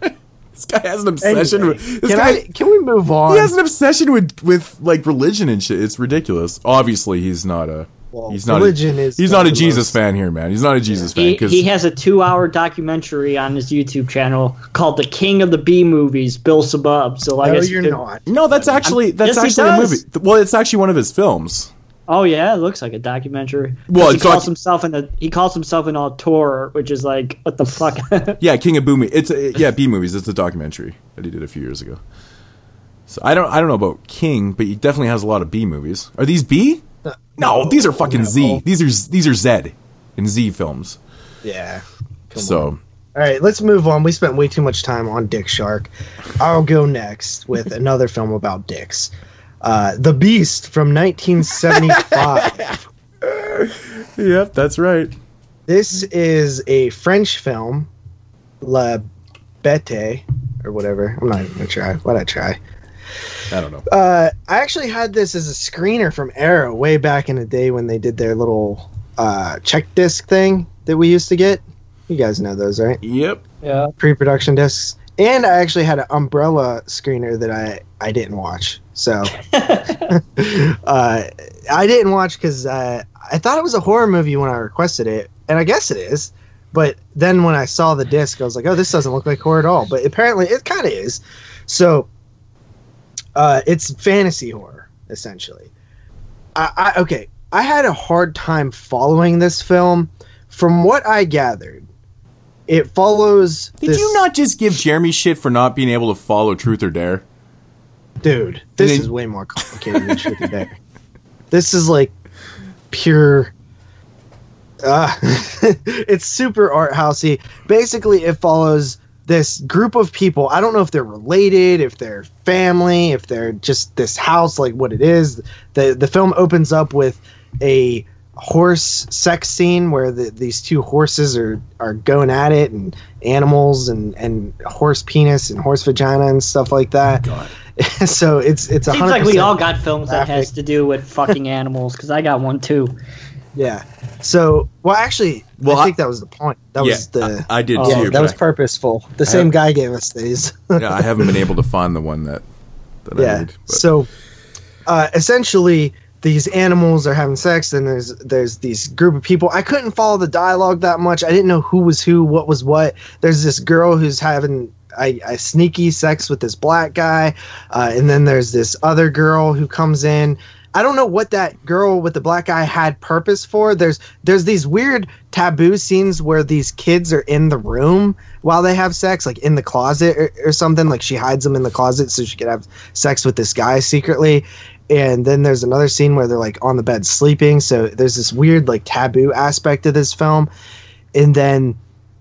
this guy has an obsession Anyway, with. This can, guy, I, can we move on? he has an obsession with with like religion and shit. It's ridiculous. Obviously, he's not a. Well, he's not. religion a, is He's one not a Jesus most- fan here, man. He's not a Jesus fan He, because he has a two-hour documentary on his YouTube channel called "The King of the B Movies." Bill Zebub. So I no, guess you you're could- not. no, that's actually that's Yes, actually a movie. Well, it's actually one of his films. Oh yeah, it looks like a documentary. Well, Well, he it's calls doc- himself an he calls himself an auteur, which is like what the fuck. Yeah, King of Boo. Mo- It's a, yeah, B movies. It's a documentary that he did a few years ago. So I don't I don't know about King, but he definitely has a lot of B movies. Are these B? No, these are fucking Z. These are these are Z and Z films. Yeah. so All right, let's move on. We spent way too much time on Dick Shark. I'll go next with another film about dicks. Uh, the Beast from 1975. Yep, that's right. this is a French film, La Bête, or whatever. I'm not even gonna try. Why'd I try? I don't know. Uh, I actually had this as a screener from Arrow way back in the day when they did their little uh, check disc thing that we used to get. You guys know those, right? Yep. yeah. Pre-production discs. And I actually had an Umbrella screener that I I didn't watch. So uh, I didn't watch because uh, I thought it was a horror movie when I requested it, and I guess it is. But then when I saw the disc, I was like, "Oh, this doesn't look like horror at all." But apparently, it kind of is. So uh, it's fantasy horror essentially. I, I okay. I had a hard time following this film. From what I gathered, it follows. Did this- you not just give Jeremy shit for not being able to follow Truth or Dare? dude? This is way more complicated than Truth or Dare. This is like pure. Uh, it's super art housey. Basically, it follows this group of people. I don't know if they're related, if they're family, if they're just this house, like what it is. the The film opens up with a horse sex scene where the, these two horses are are going at it, and animals and and horse penis and horse vagina and stuff like that. so it's it's Seems like we all got films that has to do with fucking animals because I got one too. Yeah. So, well, actually, Well, I I- think that was the point. That Yeah, was the. I- I did yeah, too, That was I- purposeful. The I same have- guy gave us these. yeah, I haven't been able to find the one that that I yeah. need. but- So, uh, essentially, these animals are having sex, and there's there's these group of people. I couldn't follow the dialogue that much. I didn't know who was who, what was what. There's this girl who's having. I, I sneaky sex with this black guy, uh, and then there's this other girl who comes in. I don't know what that girl with the black guy had purpose for. There's there's these weird taboo scenes where these kids are in the room while they have sex, like in the closet or, or something. Like she hides them in the closet so she could have sex with this guy secretly. And then there's another scene where they're like on the bed sleeping. So there's this weird like taboo aspect of this film. And then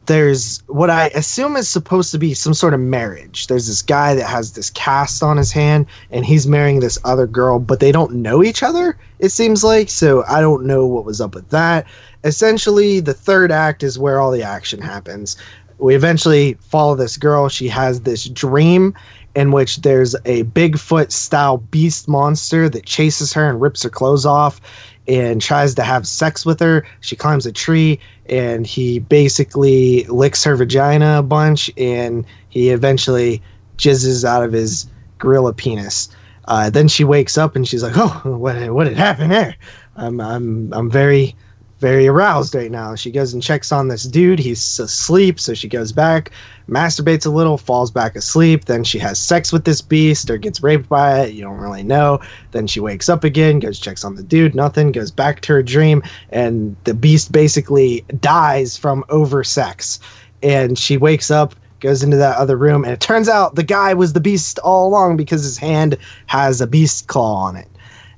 there's what I assume is supposed to be some sort of marriage. There's this guy that has this cast on his hand, and he's marrying this other girl, but they don't know each other, it seems like. So I don't know what was up with that. Essentially, the third act is where all the action happens. We eventually follow this girl. She has this dream in which there's a Bigfoot style beast monster that chases her and rips her clothes off and tries to have sex with her. She climbs a tree and he basically licks her vagina a bunch and he eventually jizzes out of his gorilla penis. Uh, then she wakes up and she's like, "Oh, what what had happened there? I'm I'm I'm very very aroused right now." She goes and checks on this dude. He's asleep, so she goes back, masturbates a little, falls back asleep. Then she has sex with this beast or gets raped by it. You don't really know. Then she wakes up again, goes checks on the dude, nothing, goes back to her dream, and the beast basically dies from over sex. And she wakes up, goes into that other room, and it turns out the guy was the beast all along because his hand has a beast claw on it.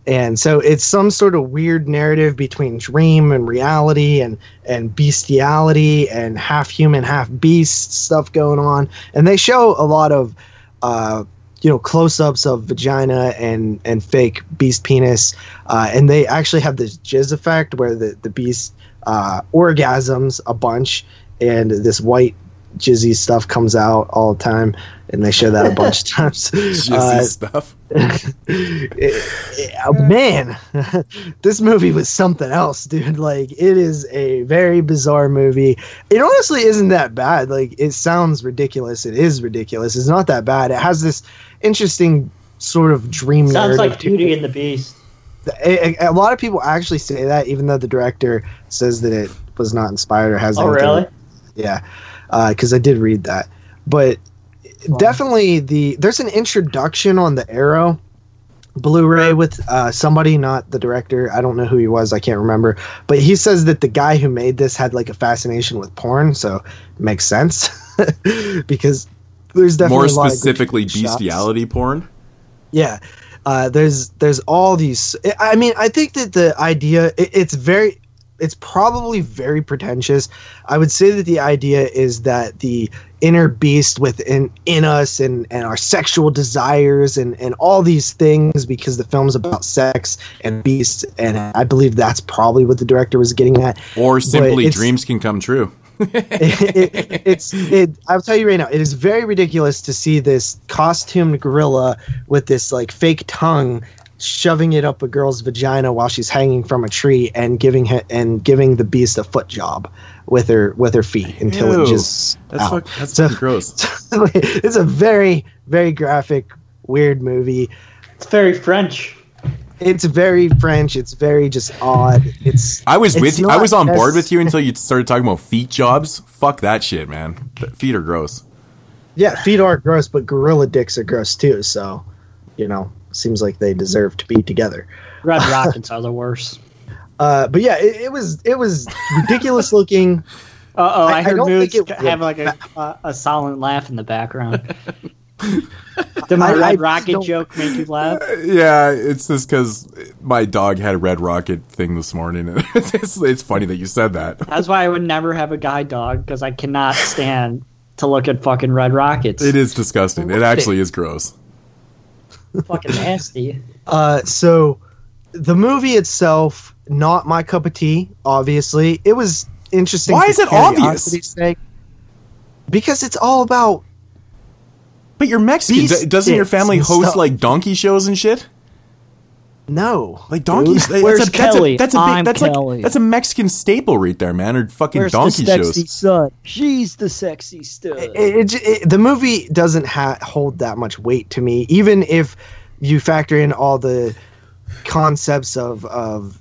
And so it's some sort of weird narrative between dream and reality and and bestiality and half human, half beast stuff going on. And they show a lot of uh, you know close-ups of vagina and and fake beast penis uh, and they actually have this jizz effect where the the beast uh, orgasms a bunch and this white jizzy stuff comes out all the time and they show that a bunch of times Jizzy Uh, stuff. oh, man this movie was something else dude. Like it is a very bizarre movie. It honestly isn't that bad. Like it sounds ridiculous. It is ridiculous. It's not that bad. It has this interesting sort of dream Sounds like Beauty and the Beast. a, a- a lot of people actually say that even though the director says that it was not inspired or has Oh, anything- really? yeah uh, because i did read that. But definitely the there's an introduction on the arrow blu-ray with uh, somebody not the director i don't know who he was i can't remember but he says that the guy who made this had like a fascination with porn so it makes sense because there's definitely More a lot of specifically, good shots. bestiality porn. Yeah. Uh, there's there's all these. I mean, I think that the idea it, it's very it's probably very pretentious. I would say that the idea is that the inner beast within in us and and our sexual desires and and all these things because the film's about sex and beasts and I believe that's probably what the director was getting at. Or simply, dreams can come true. it, it's it i'll tell you right now it is very ridiculous to see this costumed gorilla with this like fake tongue shoving it up a girl's vagina while she's hanging from a tree and giving her, and giving the beast a foot job with her with her feet until Ew. it just That's out. fuck- that's So- gross. it's a very very graphic weird movie It's very French. it's very french it's very just odd it's I was it's with you. I was on board with you until you started talking about feet jobs. Fuck that shit, man. Feet are gross. yeah feet are gross but gorilla dicks are gross too so you know seems like they deserve to be together Red Rockets are the worst. uh but yeah it, it was it was ridiculous looking Uh oh, I- I, I heard don't Moods have like a, a, a silent laugh in the background. Did my I- I Red Rocket don't- joke make you laugh? Yeah, it's just because my dog had a red rocket thing this morning. and it's, it's funny that you said that. That's why I would never have a guide dog because I cannot stand to look at fucking Red Rockets. It is disgusting. It actually is gross. Fucking nasty. Uh, so the movie itself, not my cup of tea. Obviously, it was interesting. Why is it obvious? sake. Because it's all about. But you're Mexican. Beast D- Doesn't your family host stuff. like donkey shows and shit? No, Like donkeys. dude. that's Where's a, that's Kelly? A, that's a big, I'm that's Kelly. like that's a Mexican staple right there, man. Or fucking Where's donkey the sexy shows. son? She's the sexy stud. It, it, it- the movie doesn't ha- hold that much weight to me, even if you factor in all the concepts of of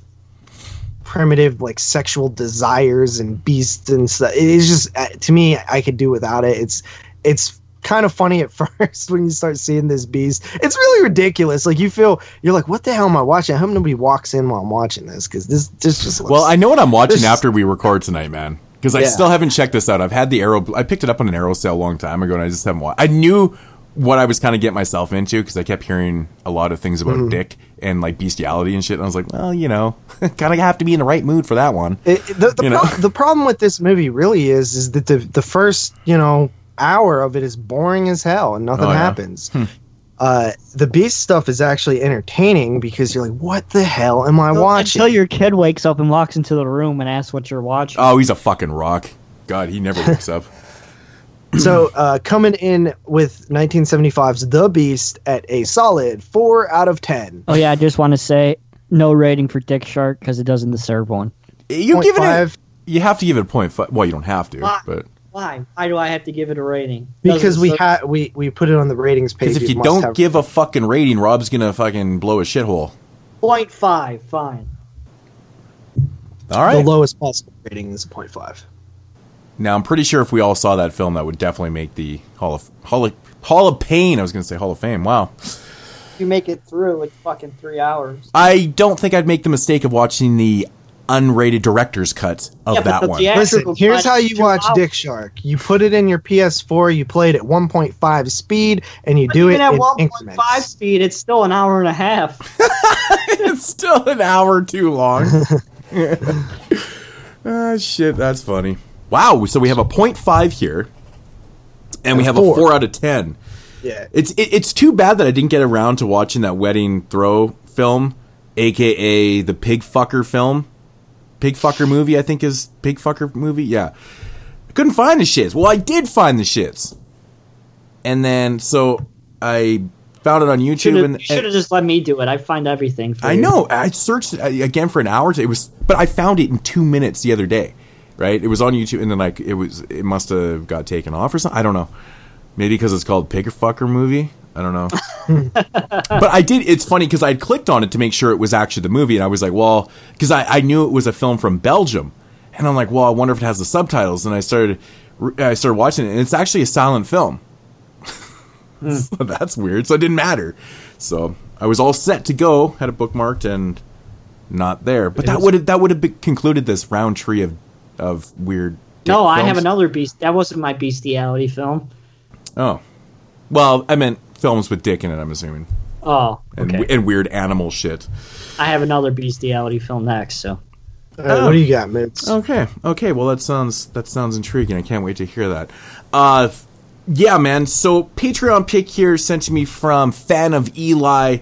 primitive like sexual desires and beasts and stuff. It's just uh, to me, I could do without it. It's it's kind of funny at first when you start seeing this beast. It's really ridiculous. Like you feel you're like, what the hell am I watching? I hope nobody walks in while I'm watching this because this this just looks Well, I know what I'm watching after we record tonight, man. Because I Yeah. still haven't checked this out. I've had the arrow. I picked it up on an arrow sale a long time ago, and I just haven't watched. I knew what I was kind of getting myself into because I kept hearing a lot of things about Mhm. dick and like bestiality and shit. And I was like, well, you know, kind of have to be in the right mood for that one. It- the, the, pro- the problem with this movie really is is that the the first you know hour of it is boring as hell and nothing Oh, yeah. happens. Uh, the beast stuff is actually entertaining because you're like, what the hell am I watching? Until your kid wakes up and walks into the room and asks what you're watching. Oh, he's a fucking rock. God, he never wakes up. so uh, coming in with 1975's The Beast at a solid four out of ten. Oh yeah, I just want to say no rating for Dick Shark because it doesn't deserve one. You're Point giving five. it. You have to give it a point five. Well, you don't have to, Why? but Why? Why do I have to give it a rating? Because Doesn't we serve- had we we put it on the ratings page. because if you don't have give a fucking rating, Rob's gonna fucking blow a shithole. point five. Fine. All right. the lowest possible rating is a point five. Now I'm pretty sure if we all saw that film, that would definitely make the Hall of Hall of, Hall of Pain. I was going to say Hall of Fame. Wow. If you make it through, it's fucking three hours. I don't think I'd make the mistake of watching the unrated director's cut of Yeah, that one. Listen, here's how you watch hours. Dick Shark. You put it in your PS4, you play it at 1.5 speed, and you But do it even at in one point five speed, it's still an hour and a half. it's still an hour too long. Ah, shit, that's funny. Wow, so we have a 0.5 here, and we have a Four. four out of ten. Yeah. It's it, it's too bad that I didn't get around to watching that Wedding Trough film, aka the pig fucker film, pig fucker movie. I think is pig fucker movie. Yeah, I couldn't find the shits. Well, I did find the shits, and then so I found it on YouTube. Should have and, should have just let me do it. I find everything. For I you. know. I searched again for an hour. It was, but I found it in two minutes the other day. Right? It was on YouTube, and then like it was, it must have got taken off or something. I don't know. Maybe because it's called Pig Fucker movie. I don't know. but I did. It's funny because I had clicked on it to make sure it was actually the movie, and I was like, well, because I, I knew it was a film from Belgium, and I'm like, well, I wonder if it has the subtitles. And I started, I started watching it, and it's actually a silent film. Hmm. so that's weird. So it didn't matter. So I was all set to go, had it bookmarked, and not there. But that would have that would have concluded this round tree of of weird. No, I have another beast. That wasn't my bestiality film. Oh, well, I meant films with dick in it. I'm assuming, Oh, and, okay. and weird animal shit. I have another bestiality film next. So Uh, What do you got, Mitz? Okay, okay. Well, that sounds that sounds intriguing. I can't wait to hear that. Uh, yeah, man. So Patreon pick here sent to me from fan of Eli.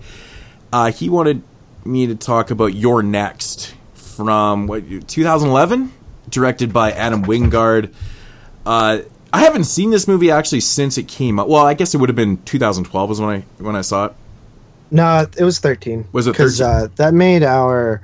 Uh, he wanted me to talk about You're Next from what 2011, directed by Adam Wingard. Uh, I haven't seen this movie actually since it came out. Well, I guess it would have been 2012 was when I when I saw it. No, it was 13. Was it Because 13? uh, that made our.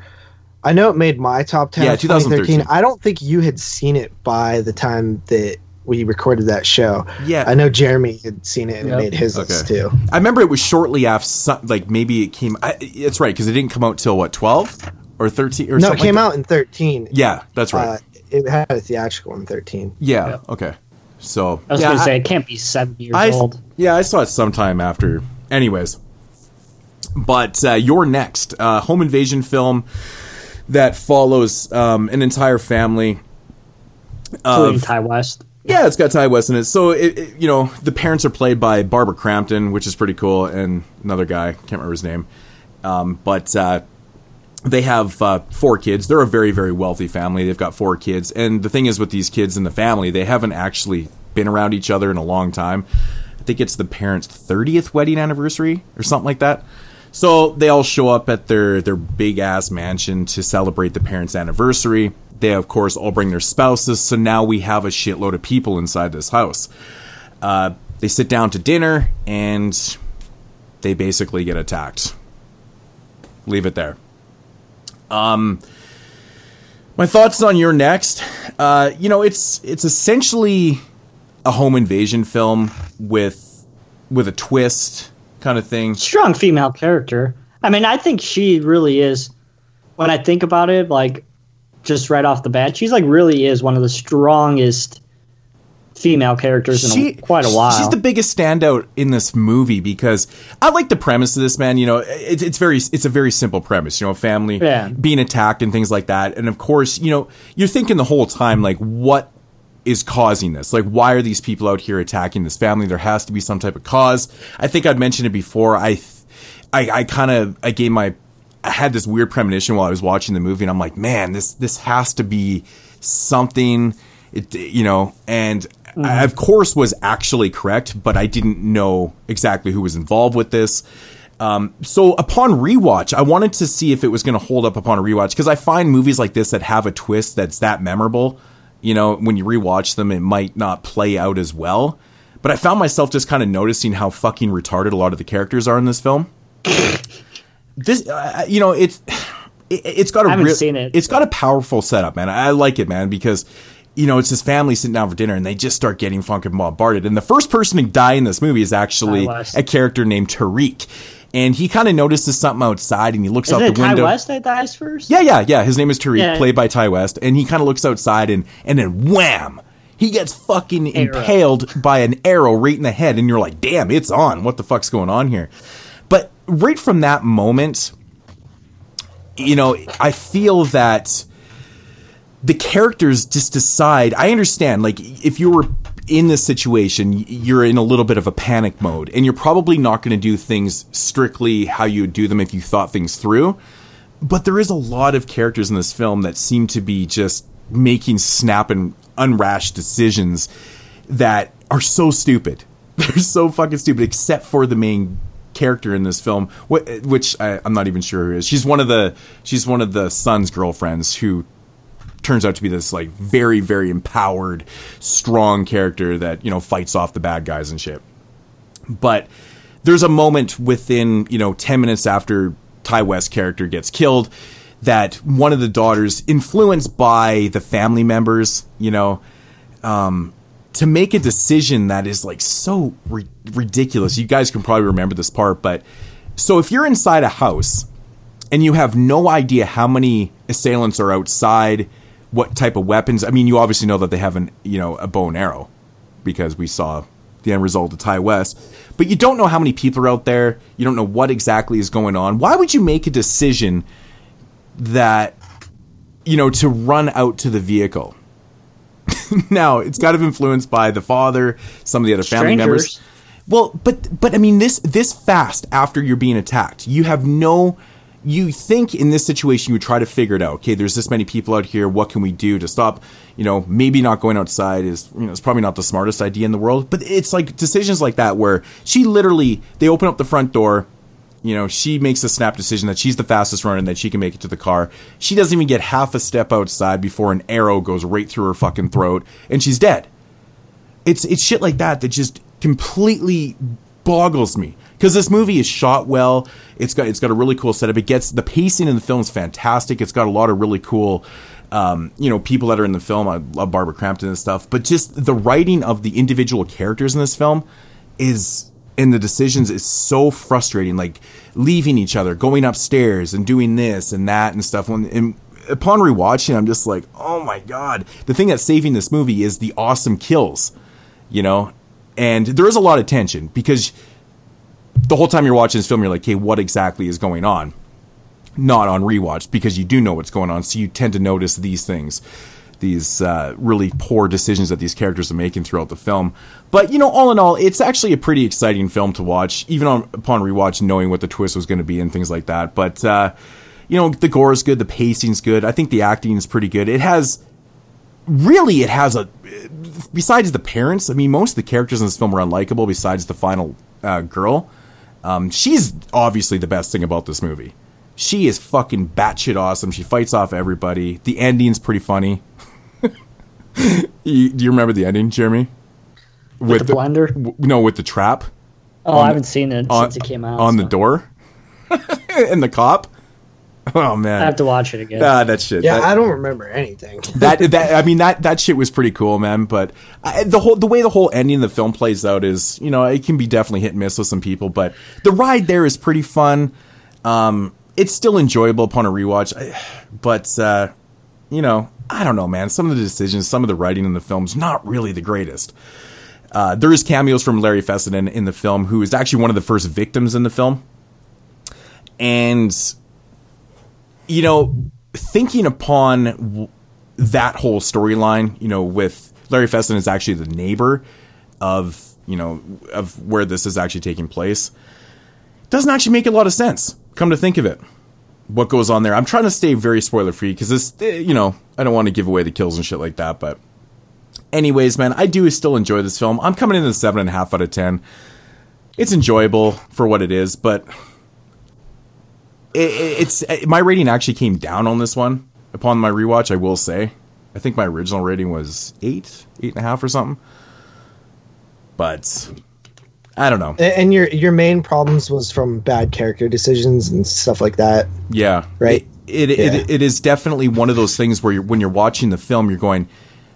I know it made my top 10 Yeah, 2013. 2013. I don't think you had seen it by the time that we recorded that show. Yeah. I know Jeremy had seen it and Yep. made his list too. I remember it was shortly after, like maybe it came. I, it's right because it didn't come out till what twelve or thirteen or No, it came like out in 13. Yeah, that's right. Uh, it had a theatrical in 13. yeah, okay. So I was yeah, gonna say it can't be seven years I, old. yeah, I saw it sometime after. Anyways, but uh, you're next. Uh, home invasion film that follows um, an entire family. Including Ti West. yeah, it's got Ti West in it. So it, it- you know the parents are played by Barbara Crampton, which is pretty cool, and another guy can't remember his name, um, but. Uh, they have uh, four kids. They're a very, very wealthy family. They've got four kids. And the thing is with these kids in the family, they haven't actually been around each other in a long time. I think it's the parents' 30th wedding anniversary or something like that. So they all show up at their, their big ass mansion to celebrate the parents' anniversary. They, of course, all bring their spouses. So now we have a shitload of people inside this house. Uh, they sit down to dinner and they basically get attacked. Leave it there. Um, my thoughts on you're next. Uh, you know, it's it's essentially a home invasion film with with a twist kind of thing. Strong female character. I mean, I think she really is. When I think about it, like just right off the bat, she's like really is one of the strongest female characters in a, quite a while. She's the biggest standout in this movie because I like the premise of this man. You know, it, it's very it's a very simple premise. You know, family Yeah. being attacked and things like that, and of course, you know, you're thinking the whole time like, what is causing this? Like, why are these people out here attacking this family? There has to be some type of cause. I think I'd mentioned it before. I, th- I, I kind of I gave my I had this weird premonition while I was watching the movie, and I'm like, man, this this has to be something, it, you know, and I, of course was actually correct, but I didn't know exactly who was involved with this. Um, so upon rewatch, I wanted to see if it was going to hold up upon a rewatch because I find movies like this that have a twist that's that memorable. You know, when you rewatch them, it might not play out as well. But I found myself just kind of noticing how fucking retarded a lot of the characters are in this film. this, uh, you know, it's it, it's got a real- it, It's got a powerful setup, man. I like it, man, because you know it's his family sitting down for dinner and they just start getting fucking bombarded. And the first person to die in this movie is actually a character named Tariq, and he kind of notices something outside and he looks Isn't out it the Ti window. West that dies first? Yeah, yeah, yeah. His name is Tariq, Yeah. played by Ti West, and he kind of looks outside and and then wham, he gets fucking Arrow. impaled by an arrow right in the head, and you're like, damn, it's on. What the fuck's going on here? But right from that moment, you know, I feel that the characters just decide. I understand, like, if you were in this situation, you're in a little bit of a panic mode, and you're probably not going to do things strictly how you would do them if you thought things through. But there is a lot of characters in this film that seem to be just making snap and unrash decisions that are so stupid. They're so fucking stupid, except for the main character in this film, which I, I'm not even sure who is. She's one of the she's one of the son's girlfriends who turns out to be this like very very empowered, strong character that you know fights off the bad guys and shit. But there's a moment within you know 10 minutes after Ti West character gets killed that one of the daughters, influenced by the family members, you know, um, to make a decision that is like so ri- ridiculous. You guys can probably remember this part, but so if you're inside a house and you have no idea how many assailants are outside, what type of weapons. I mean, you obviously know that they have an you know a bow and arrow because we saw the end result of Ti West. But you don't know how many people are out there. You don't know what exactly is going on. Why would you make a decision that you know to run out to the vehicle? now it's kind of influenced by the father, some of the other family members. Well, but but I mean this this fast after you're being attacked, you have no. You think in this situation you would try to figure it out. Okay, there's this many people out here. What can we do to stop? You know, maybe not going outside is you know it's probably not the smartest idea in the world. But it's like decisions like that where she literally they open up the front door. You know, she makes a snap decision that she's the fastest runner and that she can make it to the car. She doesn't even get half a step outside before an arrow goes right through her fucking throat and she's dead it's it's shit like that that just completely boggles me because this movie is shot well. It's got it's got a really cool setup. It gets the pacing in the film is fantastic. It's got a lot of really cool, um, you know, people that are in the film. I love Barbara Crampton and stuff, but just the writing of the individual characters in this film is and the decisions is so frustrating. Like leaving each other, going upstairs, and doing this and that and stuff. When and upon rewatching, I'm just like, oh my god. The thing that's saving this movie is the awesome kills, you know, and there is a lot of tension because the whole time you're watching this film, you're like, hey, what exactly is going on? Not on rewatch because you do know what's going on, so you tend to notice these things, these uh, really poor decisions that these characters are making throughout the film. But you know, all in all, it's actually a pretty exciting film to watch, even on upon rewatch, knowing what the twist was going to be and things like that. But uh, you know, the gore is good, the pacing's good. I think the acting is pretty good. It has really, it has a besides the parents. I mean, most of the characters in this film are unlikable. Besides the final uh, girl. Um, she's obviously the best thing about this movie. She is fucking batshit awesome. She fights off everybody. The ending's pretty funny. you, do you remember the ending, Jeremy? With, the, blender? W- no, with the trap. Oh, I haven't seen it on, since it came out. On so. the door? and the cop? Oh man, I have to watch it again. Ah, that shit. Yeah, that, I don't remember anything. that that I mean that that shit was pretty cool, man. But I, the whole the way the whole ending of the film plays out is, you know, it can be definitely hit and miss with some people, but the ride there is pretty fun. Um, it's still enjoyable upon a rewatch, but uh, you know, I don't know, man. Some of the decisions, some of the writing in the film's not really the greatest. Uh, there is cameos from Larry Fessenden in the film, who is actually one of the first victims in the film, and you know, thinking upon w- that whole storyline, you know, with Larry Fessenden is actually the neighbor of, you know, of where this is actually taking place, doesn't actually make a lot of sense. Come to think of it, what goes on there. I'm trying to stay very spoiler free because this, eh, you know, I don't want to give away the kills and shit like that. But, anyways, man, I do still enjoy this film. I'm coming in at seven and a half out of ten. It's enjoyable for what it is, but it, it's it, my rating actually came down on this one upon my rewatch. I will say, I think my original rating was eight, eight and a half or something. But I don't know. And your your main problems was from bad character decisions and stuff like that. Yeah, right. It it, Yeah. it, it is definitely one of those things where you're, when you're watching the film, you're going,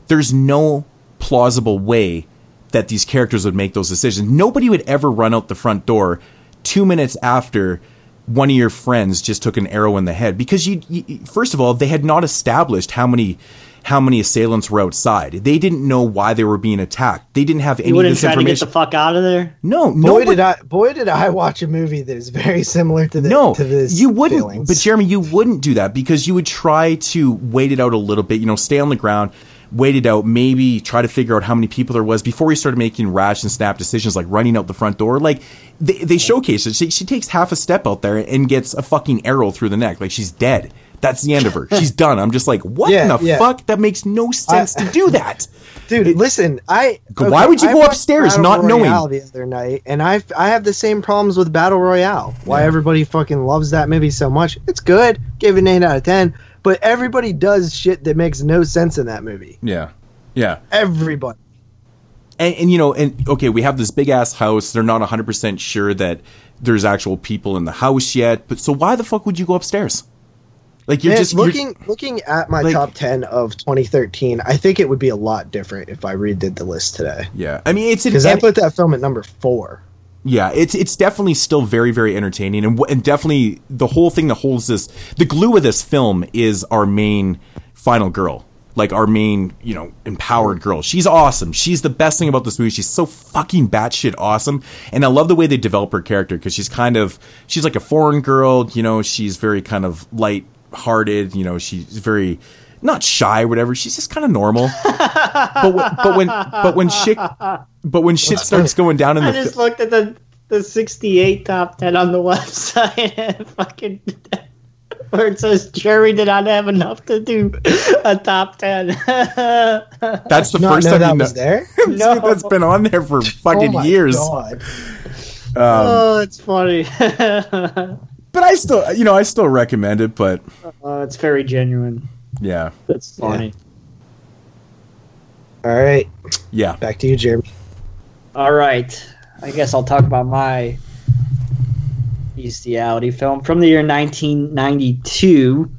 "There's no plausible way that these characters would make those decisions. Nobody would ever run out the front door two minutes after." One of your friends just took an arrow in the head because you, you. First of all, they had not established how many, how many assailants were outside. They didn't know why they were being attacked. They didn't have any You wouldn't this try to get the fuck out of there? no, Boy no, did I boy did I watch a movie that is very similar to the no, to this. you wouldn't. feelings. But Jeremy, you wouldn't do that because you would try to wait it out a little bit. You know, stay on the ground, wait it out. Maybe try to figure out how many people there was before we started making rash and snap decisions like running out the front door. Like they, they showcase it. She, she takes half a step out there and gets a fucking arrow through the neck. Like she's dead. That's the end of her. She's done. I'm just like, what Yeah, in the yeah. fuck? That makes no sense to do that. Dude, listen, I Why would you I go upstairs not knowing? The other night, and I I have the same problems with Battle Royale. Why everybody fucking loves that movie so much? It's good. Give it an eight out of ten. But everybody does shit that makes no sense in that movie. Yeah. Yeah. Everybody. and, and you know, and okay, we have this big ass house. They're not 100% sure that there's actual people in the house yet. But so why the fuck would you go upstairs? Like you're Man, just you're- looking looking at my like- top ten of 2013. I think it would be a lot different if I redid the list today. yeah. I mean, it's Because I put that film at number four. Yeah, it's it's definitely still very very entertaining, and and definitely the whole thing that holds this the glue of this film is our main final girl. Like our main, you know, empowered girl. She's awesome. She's the best thing about this movie. She's so fucking batshit awesome. And I love the way they develop her character because she's kind of, she's like a foreign girl, you know, she's very kind of light hearted, you know, she's very, not shy whatever. She's just kind of normal. but, when, but when, but when shit, but when shit starts going down in I the, I just looked at the the 68 top 10 on the website and fucking where it says Jerry did not have enough to do a top 10. That's the Not first time that you know. was there. No. that's been on there for oh fucking Oh my years. God. Um, oh, it's funny. But I still, you know, I still recommend it. But oh, it's very genuine. yeah, That's funny. All right, yeah. back to you, Jeremy. All right. I guess I'll talk about my bestiality film from the year 1992,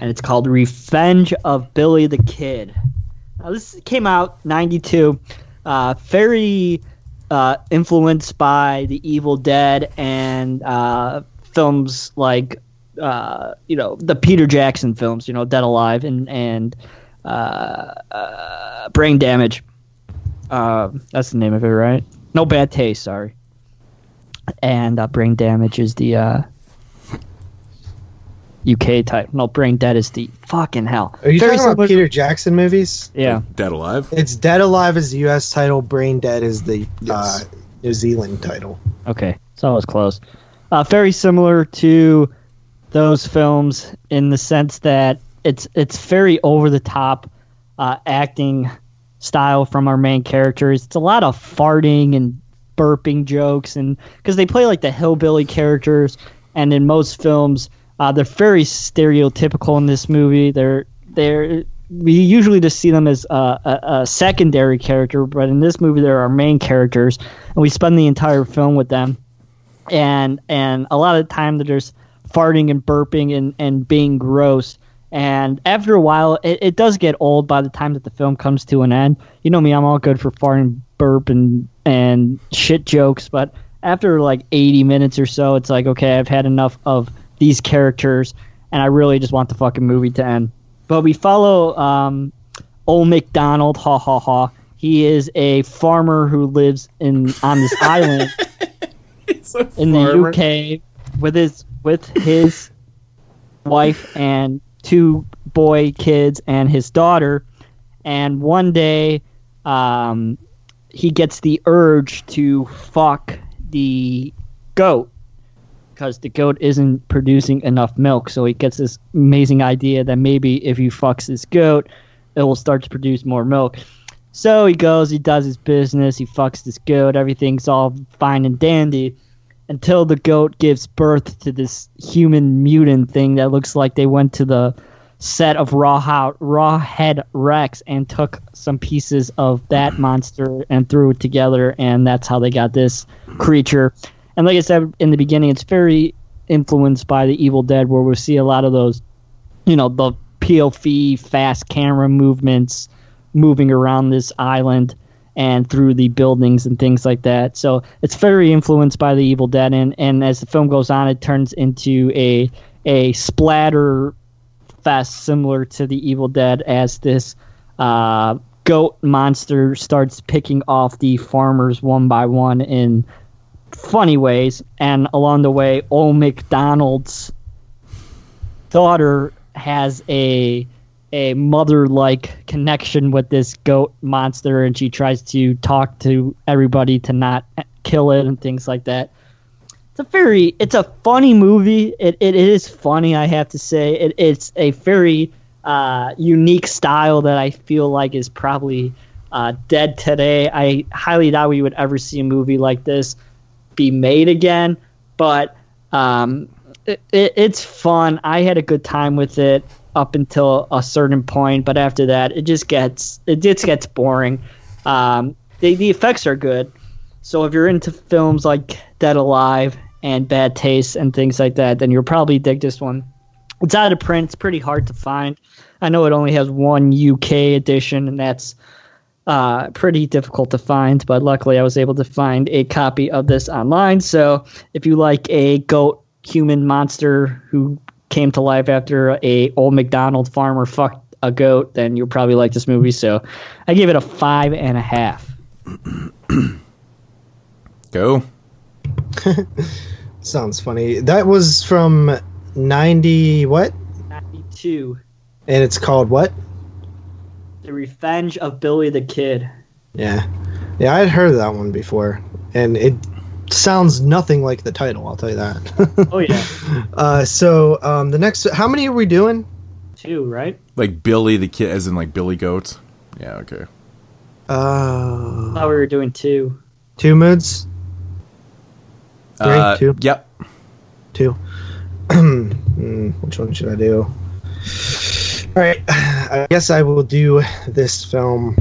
and it's called Revenge of Billy the Kid. Now, this came out 92, uh, very uh, influenced by The Evil Dead and uh, films like, uh, you know, the Peter Jackson films, you know, Dead Alive and, and uh, uh, Brain Damage. Uh, that's the name of it, right? No Bad Taste, sorry. And uh, Brain Damage is the uh, UK type. No, Brain Dead is the fucking hell. Are you Very talking about Peter Jackson movies? Yeah. Dead Alive. It's Dead Alive is the U.S. title. Brain Dead is the uh, New Zealand title. Okay, so I was close. Uh, very similar to those films in the sense that it's it's very over the top uh, acting style from our main characters. It's a lot of farting and burping jokes, and because they play like the hillbilly characters, and in most films uh, they're very stereotypical in this movie. They're they're we usually just see them as a, a, a secondary character, but in this movie they're our main characters, and we spend the entire film with them. And and a lot of the time they're just farting and burping and, and being gross. And after a while, it, it does get old by the time that the film comes to an end. You know me, I'm all good for farting, burp, and, and shit jokes, but after like 80 minutes or so, it's like, okay, I've had enough of these characters, and I really just want the fucking movie to end. But we follow um, Old McDonald, ha ha ha. He is a farmer who lives in on this island in farmer. the UK with his with his wife and two boy kids and his daughter. And one day, um, he gets the urge to fuck the goat because the goat isn't producing enough milk. So he gets this amazing idea that maybe if he fucks this goat, it will start to produce more milk. So he goes, he does his business, he fucks this goat, everything's all fine and dandy until the goat gives birth to this human mutant thing that looks like they went to the set of Raw, Ho- Rawhead Rex and took some pieces of that monster and threw it together, and that's how they got this creature. And like I said in the beginning, it's very influenced by the Evil Dead, where we see a lot of those, you know, the POV fast camera movements moving around this island and through the buildings and things like that. So it's very influenced by the Evil Dead, and, and as the film goes on, it turns into a a splatter fest similar to the Evil Dead as this uh, goat monster starts picking off the farmers one by one in funny ways, and along the way, Old McDonald's daughter has a a mother like connection with this goat monster and she tries to talk to everybody to not kill it and things like that. It's a very it's a funny movie. It it is funny, I have to say. It, it's a very uh, unique style that I feel like is probably uh, dead today. I highly doubt we would ever see a movie like this be made again, but um, it, it, it's fun. I had a good time with it up until a certain point, but after that, it just gets it just gets boring. Um, the the effects are good, so if you're into films like Dead Alive and Bad Taste and things like that, then you'll probably dig this one. It's out of print. It's pretty hard to find. I know it only has one UK edition, and that's uh, pretty difficult to find. But luckily, I was able to find a copy of this online. So if you like a goat human monster who came to life after a old McDonald farmer fucked a goat, then you'll probably like this movie. So I give it a five and a half. Go. Sounds funny. That was from 90 what? 92. And it's called what? The Revenge of Billy the Kid. Yeah. Yeah, I had heard of that one before. And it sounds nothing like the title, I'll tell you that. Oh yeah, uh, so um, the next how many are we doing? two, right? Like Billy the kid, as in like Billy Goat. Yeah. Okay. Uh, I thought we were doing two. two moods? Three, Uh, two, Yep. two. Hmm, which one should I do? All right, I guess I will do this film.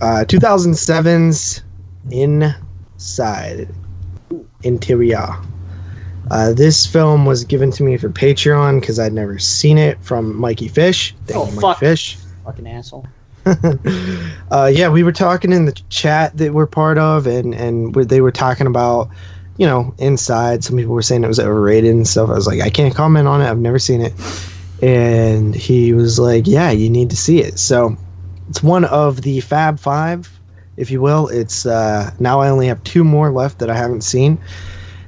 Uh, 2007's In Side Interior. Uh, this film was given to me for Patreon because I'd never seen it from Mikey Fish. Thank Oh, you, Mikey fuck. Fish. Fucking asshole. uh, yeah, we were talking in the chat that we're part of, and and they were talking about, you know, inside. Some people were saying it was overrated and stuff. I was like, I can't comment on it. I've never seen it. And he was like, Yeah, you need to see it. So it's one of the Fab Five, if you will. It's uh, now I only have two more left that I haven't seen,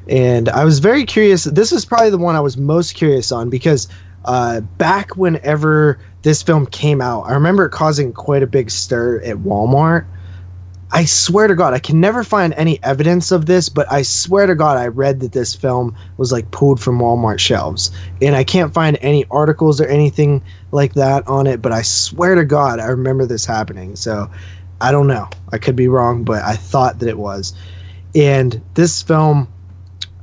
and I was very curious. This is probably the one I was most curious on because uh, back whenever this film came out, I remember it causing quite a big stir at Walmart. I swear to God, I can never find any evidence of this, but I swear to God, I read that this film was like pulled from Walmart shelves. And I can't find any articles or anything like that on it, but I swear to God, I remember this happening. So I don't know. I could be wrong, but I thought that it was. And this film,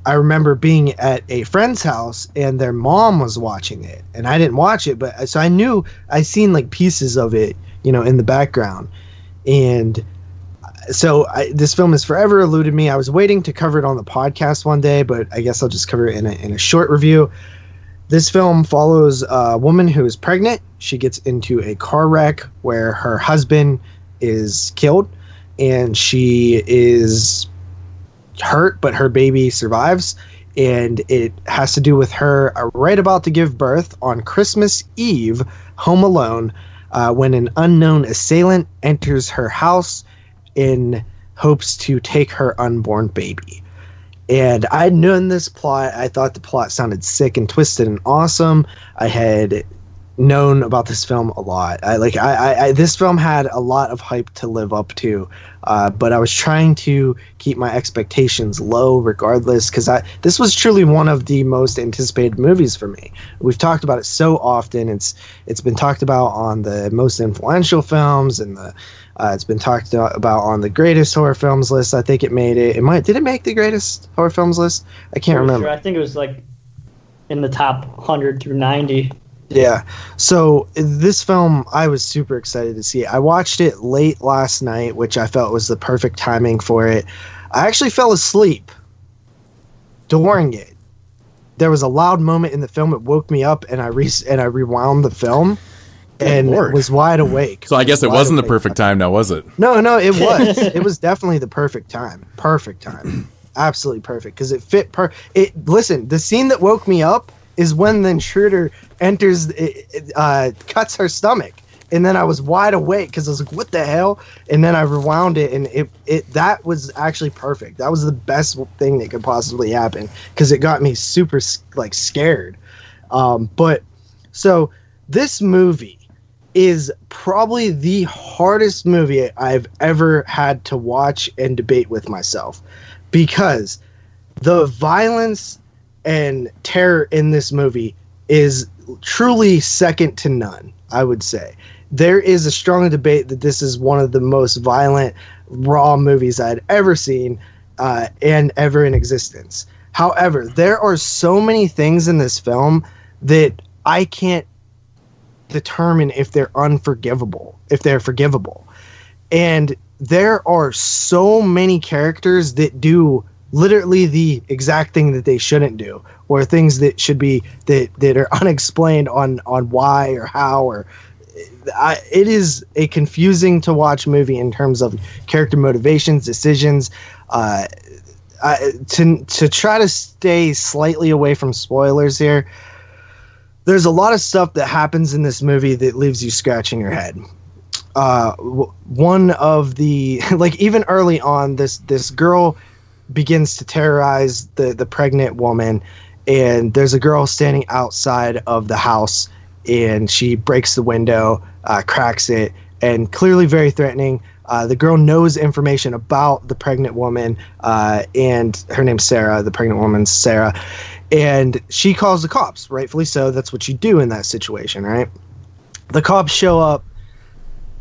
I remember being at a friend's house and their mom was watching it, and I didn't watch it, but uh, so I knew I seen like pieces of it, you know, in the background, and uh, so I, this film has forever eluded me. I was waiting to cover it on the podcast one day, but I guess I'll just cover it in a, in a short review. This film follows a woman who is pregnant. She gets into a car wreck where her husband is killed, and she is hurt, but her baby survives. And it has to do with her right about to give birth on Christmas Eve, home alone, uh, when an unknown assailant enters her house in hopes to take her unborn baby. And I'd known this plot. I thought the plot sounded sick and twisted and awesome. I had known about this film a lot. I like I, I, I this film had a lot of hype to live up to, uh, but I was trying to keep my expectations low regardless because I this was truly one of the most anticipated movies for me. We've talked about it so often. It's it's been talked about on the most influential films and the uh, it's been talked about on the greatest horror films list. I think it made it. It might did it make the greatest horror films list? I can't remember. I think it was like in the top 100 through 90. Yeah. So this film, I was super excited to see. I watched it late last night, which I felt was the perfect timing for it. I actually fell asleep during it. There was a loud moment in the film. It woke me up, and I re- and I rewound the film, and Lord. was wide awake. So I guess it Wide wasn't the perfect time now, was it? No, no, it was. it was definitely the perfect time. Perfect time. Absolutely perfect because it fit. Per. It listen. The scene that woke me up is when the intruder enters, it, uh, cuts her stomach, and then I was wide awake because I was like, "What the hell?" And then I rewound it, and it it that was actually perfect. That was the best thing that could possibly happen because it got me super like scared. Um, but so this movie is probably the hardest movie I've ever had to watch and debate with myself because the violence and terror in this movie is truly second to none, I would say. There is a strong debate that this is one of the most violent, raw movies I'd ever seen uh, and ever in existence. However, there are so many things in this film that I can't determine if they're unforgivable, if they're forgivable. And there are so many characters that do literally the exact thing that they shouldn't do or things that should be that that are unexplained on on why or how or I, it is a confusing to watch movie in terms of character motivations decisions uh I, to to try to stay slightly away from spoilers here there's a lot of stuff that happens in this movie that leaves you scratching your head. Uh, one of the like even early on, this this girl begins to terrorize the the pregnant woman, and there's a girl standing outside of the house, and she breaks the window, uh, cracks it, and clearly very threatening. Uh, the girl knows information about the pregnant woman, uh, and her name's Sarah. The pregnant woman's Sarah, and she calls the cops. Rightfully so. That's what you do in that situation, right? The cops show up.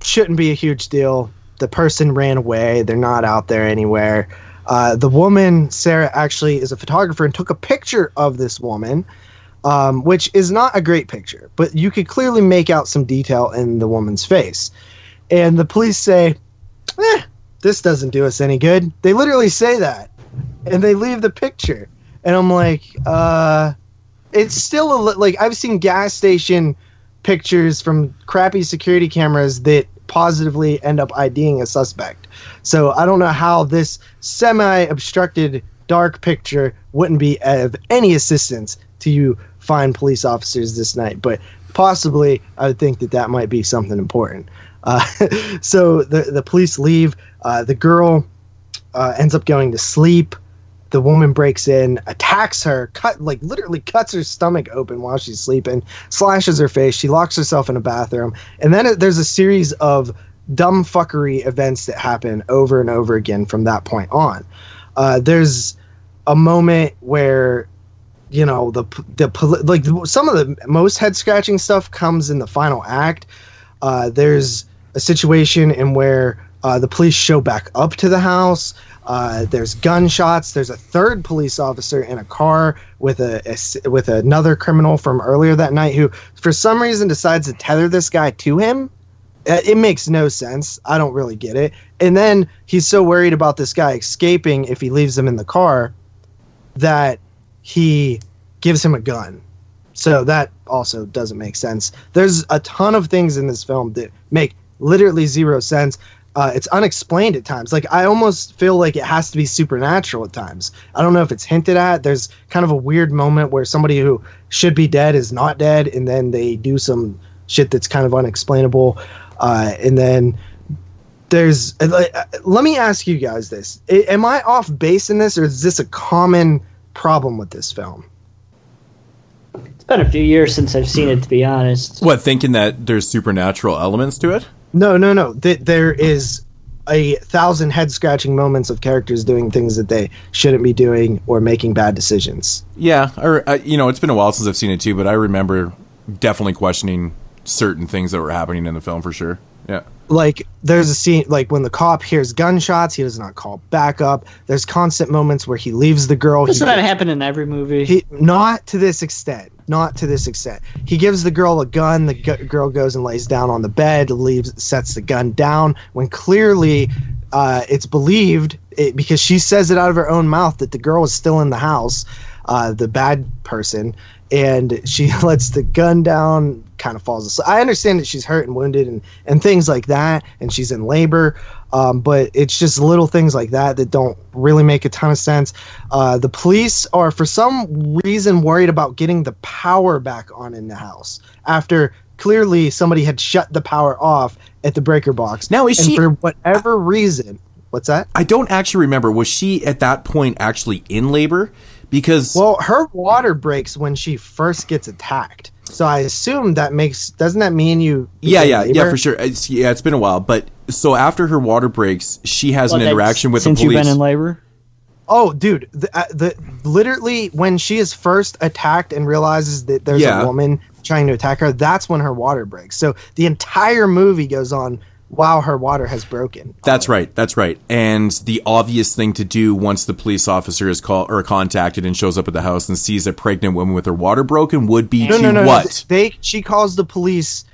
Shouldn't be a huge deal. The person ran away. They're not out there anywhere. Uh, the woman, Sarah, actually is a photographer and took a picture of this woman, um, which is not a great picture, but you could clearly make out some detail in the woman's face. And the police say, eh, this doesn't do us any good. They literally say that, and they leave the picture, and I'm like, uh, it's still a li- like I've seen gas station pictures from crappy security cameras that positively end up IDing a suspect. So I don't know how this semi-obstructed dark picture wouldn't be of any assistance to you fine police officers this night, but possibly I would think that that might be something important. Uh, so the the police leave. Uh, the girl uh, ends up going to sleep. The woman breaks in, attacks her, cut like literally cuts her stomach open while she's sleeping, slashes her face. She locks herself in a bathroom, and then it, there's a series of dumb fuckery events that happen over and over again from that point on. Uh, there's a moment where you know the the like some of the most head scratching stuff comes in the final act. Uh, there's a situation in where uh, the police show back up to the house. Uh, there's gunshots. There's a third police officer in a car with a with another criminal from earlier that night who, for some reason, decides to tether this guy to him. Uh, It makes no sense. I don't really get it. And then he's so worried about this guy escaping if he leaves him in the car that he gives him a gun. So that also doesn't make sense. There's a ton of things in this film that make literally zero sense. Uh, it's unexplained at times. Like I almost feel like it has to be supernatural at times. I don't know if it's hinted at. There's kind of a weird moment where somebody who should be dead is not dead, and then they do some shit that's kind of unexplainable. Uh, and then there's. uh, like, uh, Let me ask you guys this: Am I off base in this, or is this a common problem with this film? It's been a few years since I've seen it, to be honest. What, thinking that there's supernatural elements to it? No, no, no. That there is a thousand head scratching moments of characters doing things that they shouldn't be doing or making bad decisions. Yeah, or uh, you know, it's been a while since I've seen it too, but I remember definitely questioning certain things that were happening in the film for sure. Yeah. Like there's a scene like when the cop hears gunshots, he does not call backup. There's constant moments where he leaves the girl. Doesn't he, happen in every movie? he not to this extent. Not to this extent. He gives the girl a gun. The gu- girl goes and lays down on the bed, leaves, sets the gun down. When clearly, uh, it's believed it, because she says it out of her own mouth that the girl is still in the house, uh, the bad person, and she lets the gun down. Kind of falls asleep. I understand that she's hurt and wounded and and things like that, and she's in labor. Um, but it's just little things like that that don't really make a ton of sense. Uh, the police are, for some reason, worried about getting the power back on in the house after clearly somebody had shut the power off at the breaker box. Now, is and she- for whatever reason? What's that? I don't actually remember. Was she at that point actually in labor? Because Well, her water breaks when she first gets attacked. So I assume that makes doesn't that mean you? yeah, became yeah, yeah, for sure. It's, yeah, it's been a while, but so after her water breaks, she has Well, an interaction with the since police. you've been in labor. Oh, dude, the, uh, the literally when she is first attacked and realizes that there's Yeah. a woman trying to attack her, that's when her water breaks. So the entire movie goes on while her water has broken. That's right. That's right. And the obvious thing to do once the police officer is called or contacted and shows up at the house and sees a pregnant woman with her water broken would be No, to no, no, no. what? They she calls the police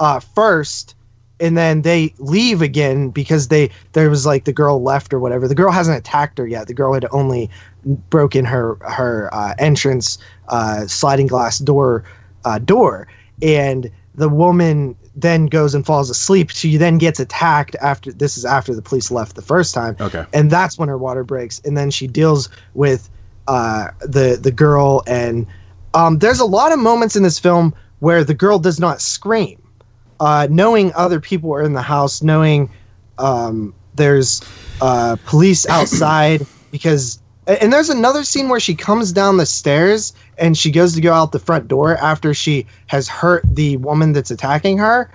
uh, first, and then they leave again because they there was like the girl left or whatever. The girl hasn't attacked her yet. The girl had only broken her her uh, entrance uh, sliding glass door uh, door, and the woman then goes and falls asleep. She then gets attacked after this is after the police left the first time. Okay. and that's when her water breaks, and then she deals with uh, the the girl and um, there's a lot of moments in this film where the girl does not scream, uh, knowing other people are in the house, knowing um, there's uh, police outside because. And there's another scene where she comes down the stairs and she goes to go out the front door after she has hurt the woman that's attacking her,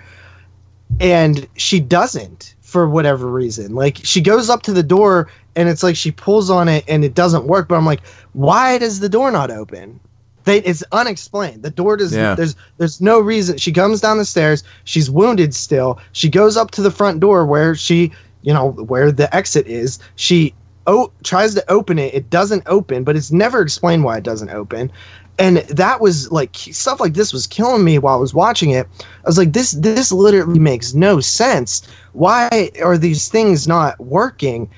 and she doesn't for whatever reason. Like she goes up to the door and it's like she pulls on it and it doesn't work. But I'm like, why does the door not open? They, it's unexplained. The door does. Yeah. There's there's no reason. She comes down the stairs. She's wounded still. She goes up to the front door where she, you know, where the exit is. She oh tries to open it. It doesn't open, but it's never explained why it doesn't open. and that was like stuff like this was killing me while I was watching it. I was like, this this literally makes no sense. Why are these things not working?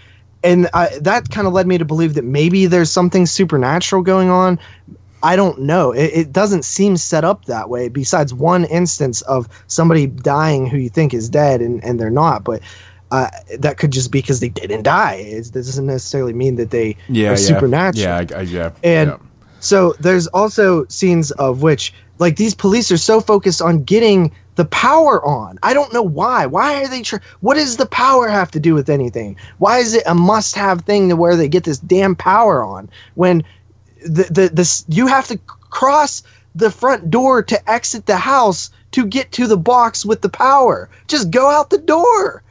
And I, that kind of led me to believe that maybe there's something supernatural going on. I don't know. It, it doesn't seem set up that way. Besides one instance of somebody dying who you think is dead and, and they're not, but uh, that could just be because they didn't die. It doesn't necessarily mean that they Yeah, are yeah. supernatural. Yeah, I, I, yeah. And yeah. so there's also scenes of which, like, these police are so focused on getting the power on. I don't know why. Why are they? Tr- what does the power have to do with anything? Why is it a must-have thing to where they get this damn power on when the the this you have to cross the front door to exit the house to get to the box with the power. Just go out the door.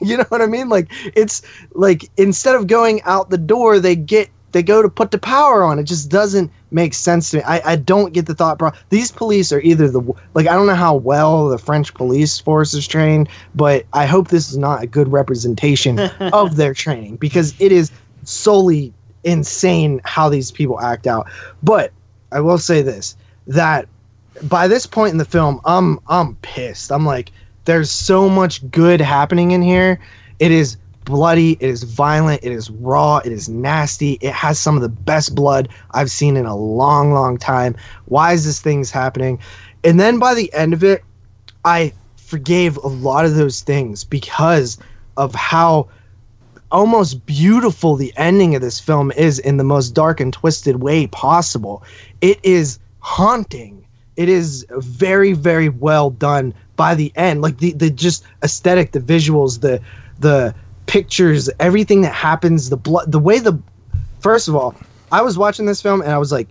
you know what I mean? Like it's like instead of going out the door, they get they go to put the power on. It just doesn't make sense to me. I, I don't get the thought. Pro- These police are either the like I don't know how well the French police force is trained, but I hope this is not a good representation of their training because it is solely insane how these people act out. But I will say this that by this point in the film, I'm I'm pissed. I'm like, there's so much good happening in here. It is bloody, it is violent, it is raw, it is nasty. It has some of the best blood I've seen in a long, long time. Why is this thing's happening? And then by the end of it, I forgave a lot of those things because of how almost beautiful the ending of this film is in the most dark and twisted way possible. It is haunting. It is very, very well done by the end. Like the, the just aesthetic, the visuals, the the pictures, everything that happens, the blood, the way the first of all, I was watching this film and I was like,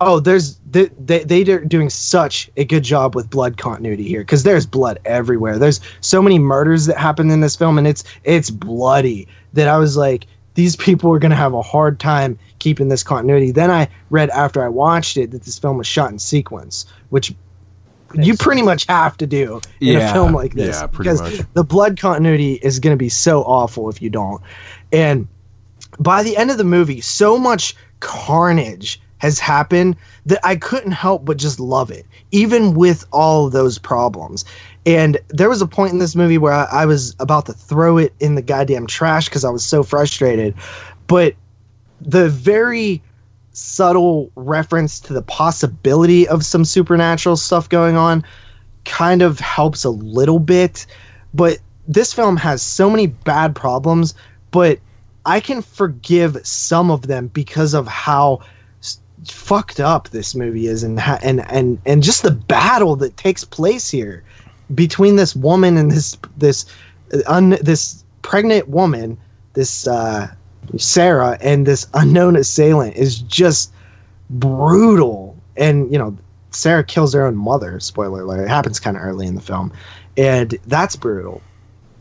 oh, there's they they they're doing such a good job with blood continuity here because there's blood everywhere. There's so many murders that happen in this film and it's it's bloody that I was like, these people are gonna have a hard time keeping this continuity. Then I read after I watched it that this film was shot in sequence, which you pretty much have to do in Yeah, a film like this yeah, because much. the blood continuity is going to be so awful if you don't. And by the end of the movie, so much carnage has happened that I couldn't help but just love it, even with all of those problems. And there was a point in this movie where I, I was about to throw it in the goddamn trash because I was so frustrated. But the very subtle reference to the possibility of some supernatural stuff going on kind of helps a little bit. But this film has so many bad problems, but I can forgive some of them because of how fucked up this movie is and and and and just the battle that takes place here between this woman and this this uh, un, this pregnant woman this uh Sarah and this unknown assailant is just brutal and you know Sarah kills her own mother spoiler alert it happens kind of early in the film and that's brutal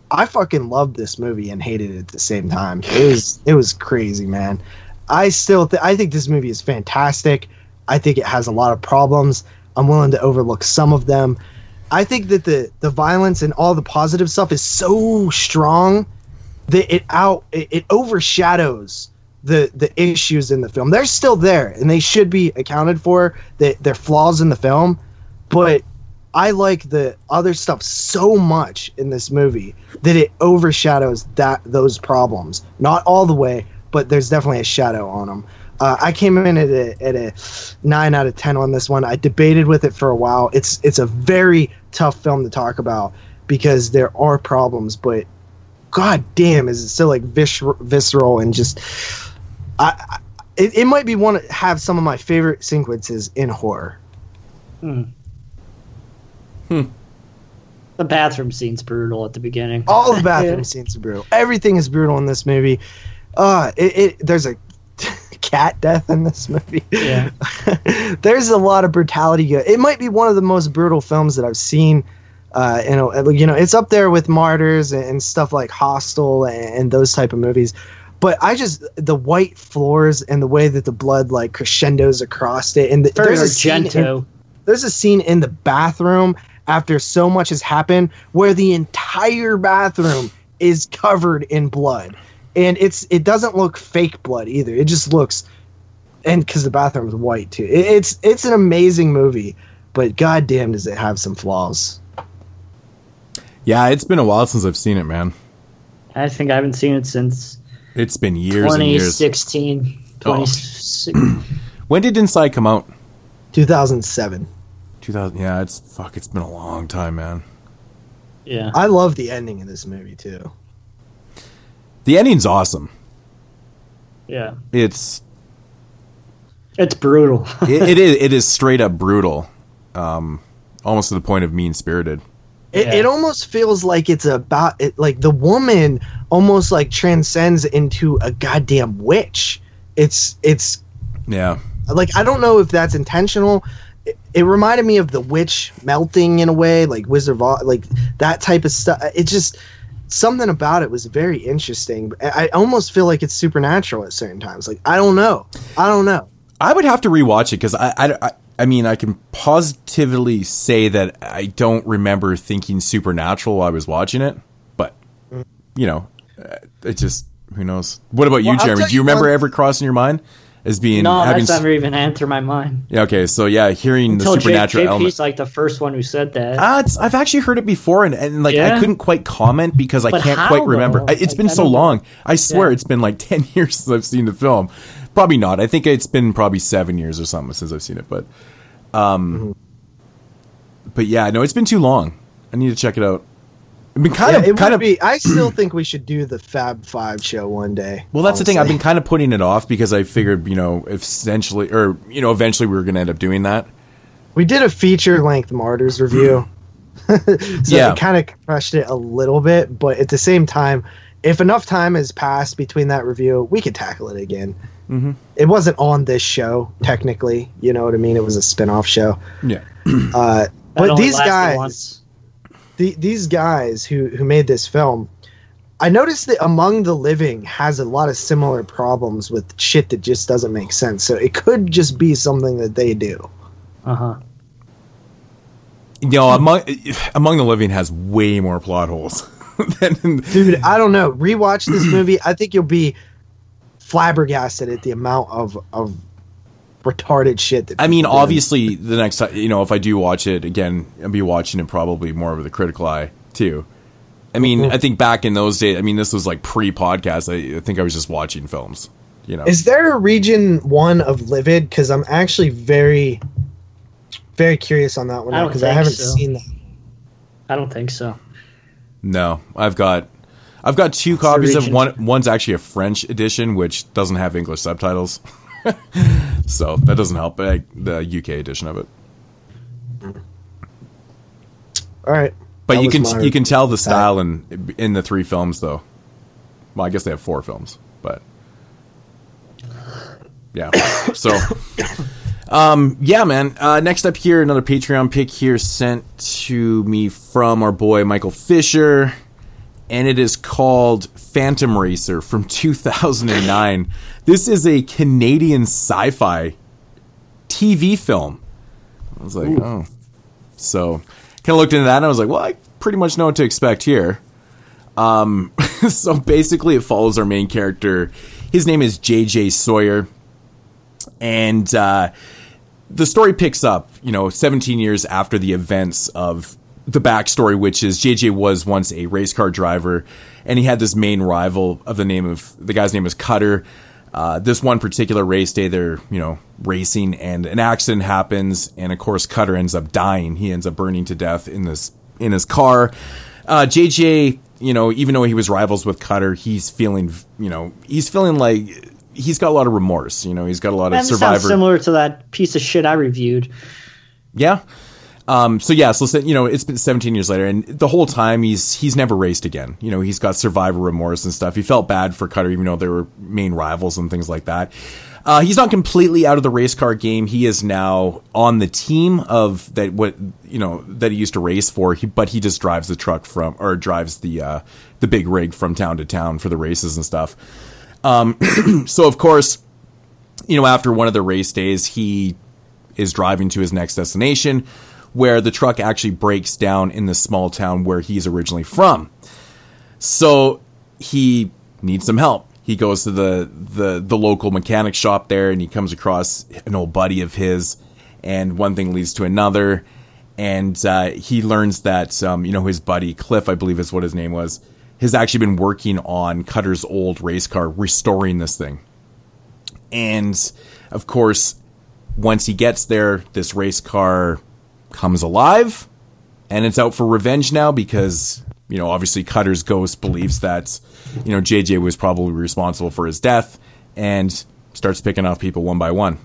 I fucking loved this movie and hated it at the same time. It was it was crazy, man. I still th- I think this movie is fantastic. I think it has a lot of problems. I'm willing to overlook some of them. I think that the the violence and all the positive stuff is so strong that it out it, it overshadows the the issues in the film. They're still there and they should be accounted for. That they're flaws in the film, but I like the other stuff so much in this movie that it overshadows that those problems. Not all the way, but there's definitely a shadow on them. Uh, I came in at a, at a nine out of ten on this one. I debated with it for a while. It's it's a very tough film to talk about because there are problems, but god damn, is it still like vis- visceral and just. I, I it, it might be one to have some of my favorite sequences in horror. Hmm. The bathroom scene's brutal at the beginning. All the bathroom scenes are brutal. Everything is brutal in this movie. Uh, it, it there's a cat death in this movie. Yeah. there's a lot of brutality. It might be one of the most brutal films that I've seen. Uh, you know, you know, it's up there with Martyrs and stuff like Hostel and, and those type of movies. But I just the white floors and the way that the blood like crescendos across it, and the, there's a scene in- there's a scene in the bathroom after so much has happened where the entire bathroom is covered in blood and it's it doesn't look fake blood either it just looks and because the bathroom is white too. It, it's it's an amazing movie, but goddamn, does it have some flaws. Yeah, it's been a while since I've seen it, man. I think I haven't seen it since It's been years and years. 2016. 2016. When did Inside come out? 2007. 2000. Yeah, it's fuck. It's been a long time, man. Yeah. I love the ending of this movie too. The ending's awesome. Yeah. It's It's brutal. it, it is it is straight up brutal, um, almost to the point of mean spirited. It, it almost feels like it's about it, like the woman almost like transcends into a goddamn witch. It's it's Yeah, like I don't know if that's intentional. It, it reminded me of the witch melting in a way, like Wizard of Oz, like that type of stuff. It just something about it was very interesting. I I almost feel like it's supernatural at certain times. Like I don't know, I don't know. I would have to rewatch it because I, I, I, I mean, I can positively say that I don't remember thinking supernatural while I was watching it, but you know, uh, it just who knows. What about you, Well, Jeremy? tell Do you you remember one- ever crossing your mind as being no, having? that's never even entered my mind. yeah, okay, so yeah, hearing Until the supernatural J- element. JP's like the first one who said that. Uh, I've actually heard it before, and, and like I couldn't quite comment because I But can't how, quite remember. though? It's Like, been so long. I swear Yeah. it's been like ten years since I've seen the film. Probably not. I think it's been probably seven years or something since I've seen it. But, um, but yeah, no, it's been too long. I need to check it out. I've been kind Yeah, of it kind would of. be. I still think we should do the Fab Five show one day. well, that's the thing. I've been kind of putting it off because I figured, you know, essentially, or you know, eventually we were going to end up doing that. We did a feature length Martyrs review. so Yeah. it kind of crushed it a little bit, but at the same time, if enough time has passed between that review, we could tackle it again. Mm-hmm. It wasn't on this show, technically. You know what I mean? It was a spin off show. Yeah. Uh, but these guys, the, these guys who, who made this film, I noticed that Among the Living has a lot of similar problems with shit that just doesn't make sense. So it could just be something that they do. Uh huh. You know, among among the living has way more plot holes. than, dude i don't know rewatch this movie i think you'll be flabbergasted at the amount of of retarded shit that I mean, people do. obviously, the next time, you know, if I do watch it again, I'll be watching it probably more with a critical eye, too. I mean, Mhm. I think back in those days, I mean, this was like pre podcast. I, I think I was just watching films, you know. is there a region one of livid because i'm actually very very curious on that one because i think haven't so. seen that I don't think so. no, I've got. I've got two copies of one. One's actually a French edition, which doesn't have English subtitles, so that doesn't help. But the UK edition of it, all right but That you can my- you can tell the style in in the three films, though. Well, I guess they have four films, but yeah. So, um, yeah, man. Uh, next up here, another Patreon pick here sent to me from our boy Michael Fisher, and it is called Phantom Racer from 2009. this is a Canadian sci-fi TV film. I was like, oh. So, kind of looked into that, and I was like, well, I pretty much know what to expect here. Um, so basically, it follows our main character. His name is J.J. Sawyer, and uh, the story picks up, you know, 17 years after the events of the backstory, which is JJ was once a race car driver, and he had this main rival of the name of the guy's name was Cutter. Uh, this one particular race day, they're you know racing, and an accident happens, and of course Cutter ends up dying. He ends up burning to death in this in his car. Uh, JJ, you know, even though he was rivals with Cutter, he's feeling you know he's feeling like he's got a lot of remorse. You know, he's got a lot That of sounds survivor. similar to that piece of shit I reviewed. Yeah. Um, so yeah, so you know, it's been 17 years later, and the whole time he's he's never raced again. You know, he's got survivor remorse and stuff. He felt bad for Cutter, even though they were main rivals and things like that. Uh, he's not completely out of the race car game. He is now on the team of that what you know that he used to race for. He, but he just drives the truck from or drives the uh, the big rig from town to town for the races and stuff. Um, so of course, you know, after one of the race days, he is driving to his next destination where the truck actually breaks down in the small town where he's originally from. So he needs some help. he goes to the, the the local mechanic shop there, and he comes across an old buddy of his, and one thing leads to another, and uh, he learns that um, you know his buddy Cliff, I believe is what his name was, has actually been working on Cutter's old race car, restoring this thing, and of course, once he gets there, this race car comes alive, and it's out for revenge now because you know obviously Cutter's ghost believes that you know JJ was probably responsible for his death, and starts picking off people one by one.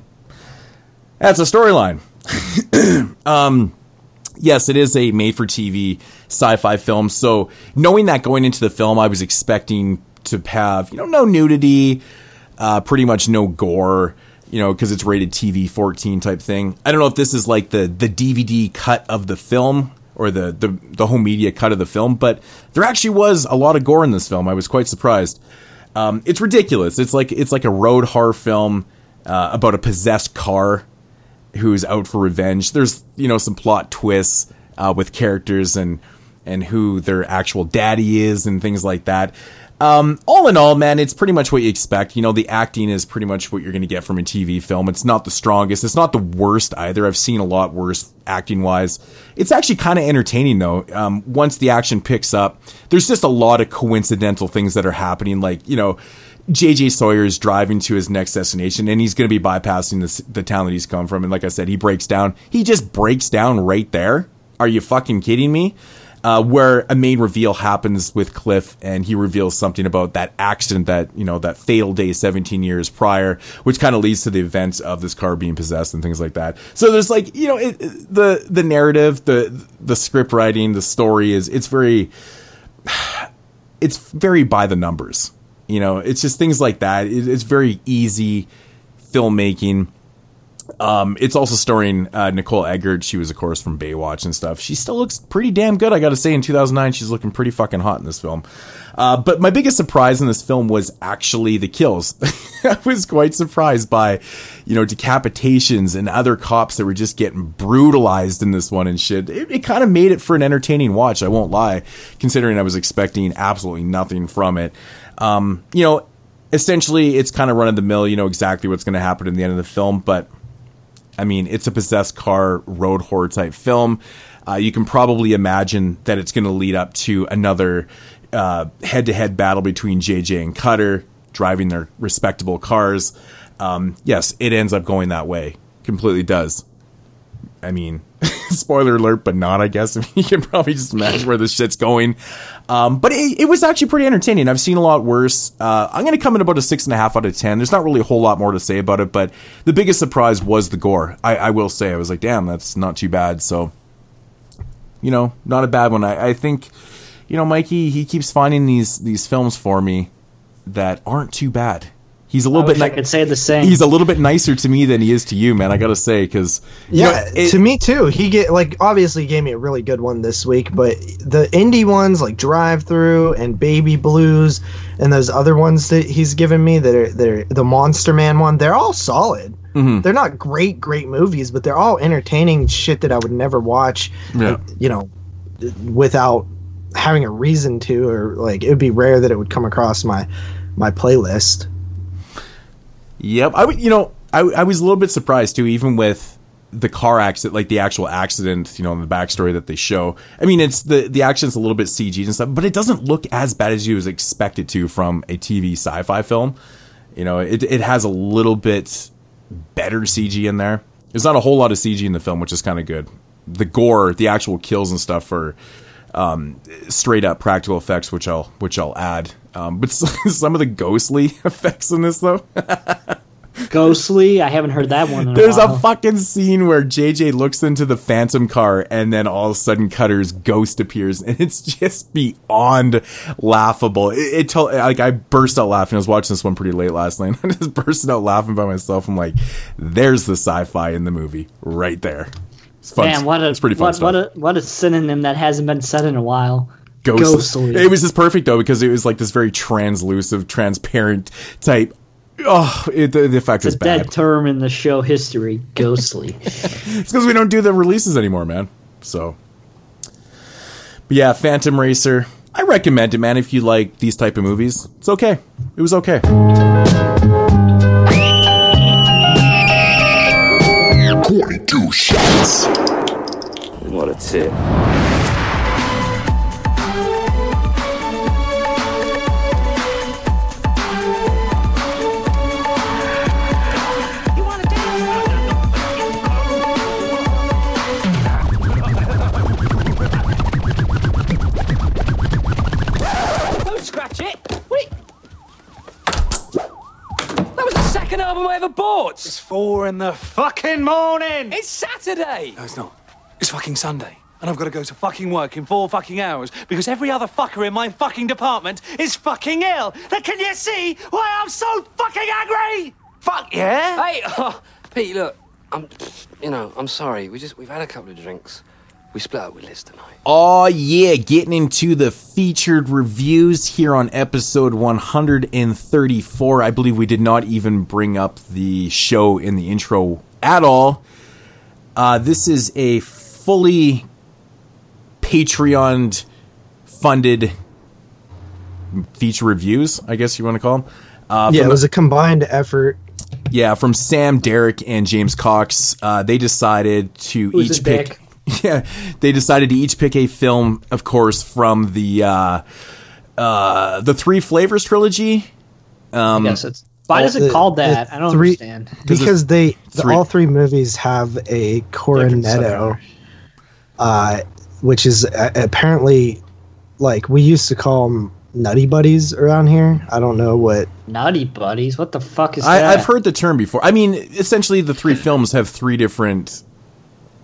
That's a storyline. um, yes, it is a made for TV sci fi film. So, knowing that going into the film, I was expecting to have, you know, no nudity, uh, pretty much no gore, you know, because it's rated TV 14 type thing. I don't know if this is like the, the DVD cut of the film or the, the, the home media cut of the film, but there actually was a lot of gore in this film. I was quite surprised. Um, it's ridiculous. It's like it's like a road horror film uh, about a possessed car who's out for revenge. There's you know some plot twists uh, with characters and and who their actual daddy is and things like that. Um, all in all, man, it's pretty much what you expect. You know, the acting is pretty much what you're going to get from a TV film. It's not the strongest. It's not the worst either. I've seen a lot worse acting wise. It's actually kind of entertaining though. Um, once the action picks up, there's just a lot of coincidental things that are happening. Like, you know, JJ Sawyer is driving to his next destination and he's going to be bypassing this, the town that he's come from. And like I said, he breaks down. He just breaks down right there. Are you fucking kidding me? Uh, where a main reveal happens with Cliff and he reveals something about that accident that, you know, that fatal day 17 years prior, which kind of leads to the events of this car being possessed and things like that. So there's like, you know, it, the, the narrative, the, the script writing, the story is, it's very, it's very by the numbers. You know, it's just things like that. It, it's very easy filmmaking. Um, it's also starring uh, Nicole Eggert. She was, of course, from Baywatch and stuff. She still looks pretty damn good. I got to say, in 2009, she's looking pretty fucking hot in this film. Uh, but my biggest surprise in this film was actually the kills. I was quite surprised by, you know, decapitations and other cops that were just getting brutalized in this one and shit. It, it kind of made it for an entertaining watch. I won't lie, considering I was expecting absolutely nothing from it. Um, you know, essentially, it's kind of run of the mill. You know exactly what's going to happen in the end of the film, but I mean, it's a possessed car road horror type film. Uh, you can probably imagine that it's going to lead up to another head to head battle between JJ and Cutter, driving their respectable cars. Um, yes, it ends up going that way. Completely does. I mean, spoiler alert, but not, I guess. you can probably just imagine where this shit's going. Um, but it, it, was actually pretty entertaining. I've seen a lot worse. Uh, I'm going to come in about a six and a half out of 10. There's not really a whole lot more to say about it, but the biggest surprise was the gore. I, I will say, I was like, damn, that's not too bad. So, you know, not a bad one. I, I think, you know, Mikey, he keeps finding these, these films for me that aren't too bad. He's a little I bit. I could say the same. He's a little bit nicer to me than he is to you, man. I gotta say, because yeah, know, it, to me too. He get like obviously gave me a really good one this week, but the indie ones like Drive Through and Baby Blues and those other ones that he's given me that are they're the Monster Man one. They're all solid. Mm-hmm. They're not great, great movies, but they're all entertaining shit that I would never watch. Yeah. You know, without having a reason to, or like it would be rare that it would come across my my playlist. Yep, I would. You know, I, I was a little bit surprised too, even with the car accident, like the actual accident. You know, in the backstory that they show. I mean, it's the the accident's a little bit CG and stuff, but it doesn't look as bad as you was expected to from a TV sci-fi film. You know, it it has a little bit better CG in there. There's not a whole lot of CG in the film, which is kind of good. The gore, the actual kills and stuff are um, straight up practical effects, which I'll which I'll add. Um, but some of the ghostly effects in this though. ghostly, I haven't heard that one. There's a, a, fucking scene where JJ looks into the Phantom car, and then all of a sudden Cutter's ghost appears, and it's just beyond laughable. It, it told like I burst out laughing. I was watching this one pretty late last night. I just bursted out laughing by myself. I'm like, "There's the sci-fi in the movie right there." It's fun. Man, what a it's pretty fun what, stuff. What a what a synonym that hasn't been said in a while. Ghostly. ghostly. It was just perfect though because it was like this very translucent, transparent type. Oh, it, the, the effect it's is a bad. dead term in the show history. Ghostly. it's because we don't do the releases anymore, man. So, but yeah, Phantom Racer. I recommend it, man. If you like these type of movies, it's okay. It was okay. Forty-two shots. What a tip. Second album I ever bought! It's four in the fucking morning! It's Saturday! No, it's not. It's fucking Sunday. And I've got to go to fucking work in four fucking hours because every other fucker in my fucking department is fucking ill. Now, can you see why I'm so fucking angry? Fuck yeah! Hey, oh, Pete, look, I'm, you know, I'm sorry. We just, we've had a couple of drinks. We split up with Liz tonight. Oh, yeah, getting into the featured reviews here on episode 134. I believe we did not even bring up the show in the intro at all. Uh, this is a fully Patreon funded feature reviews, I guess you want to call them. Uh, yeah, it was a combined effort. yeah, from Sam, Derek, and James Cox. Uh, they decided to Who's each pick. dick? Yeah, they decided to each pick a film, of course, from the uh, uh, the Three Flavors trilogy. Um, Yes, it's. Why is it The- called that? I don't three- understand. Because they the, three- all three movies have a cornetto, uh, which is a- apparently like we used to call them nutty buddies around here. I don't know what. Nutty buddies. What the fuck is I, that? I've heard the term before. I mean, essentially, the three films have three different.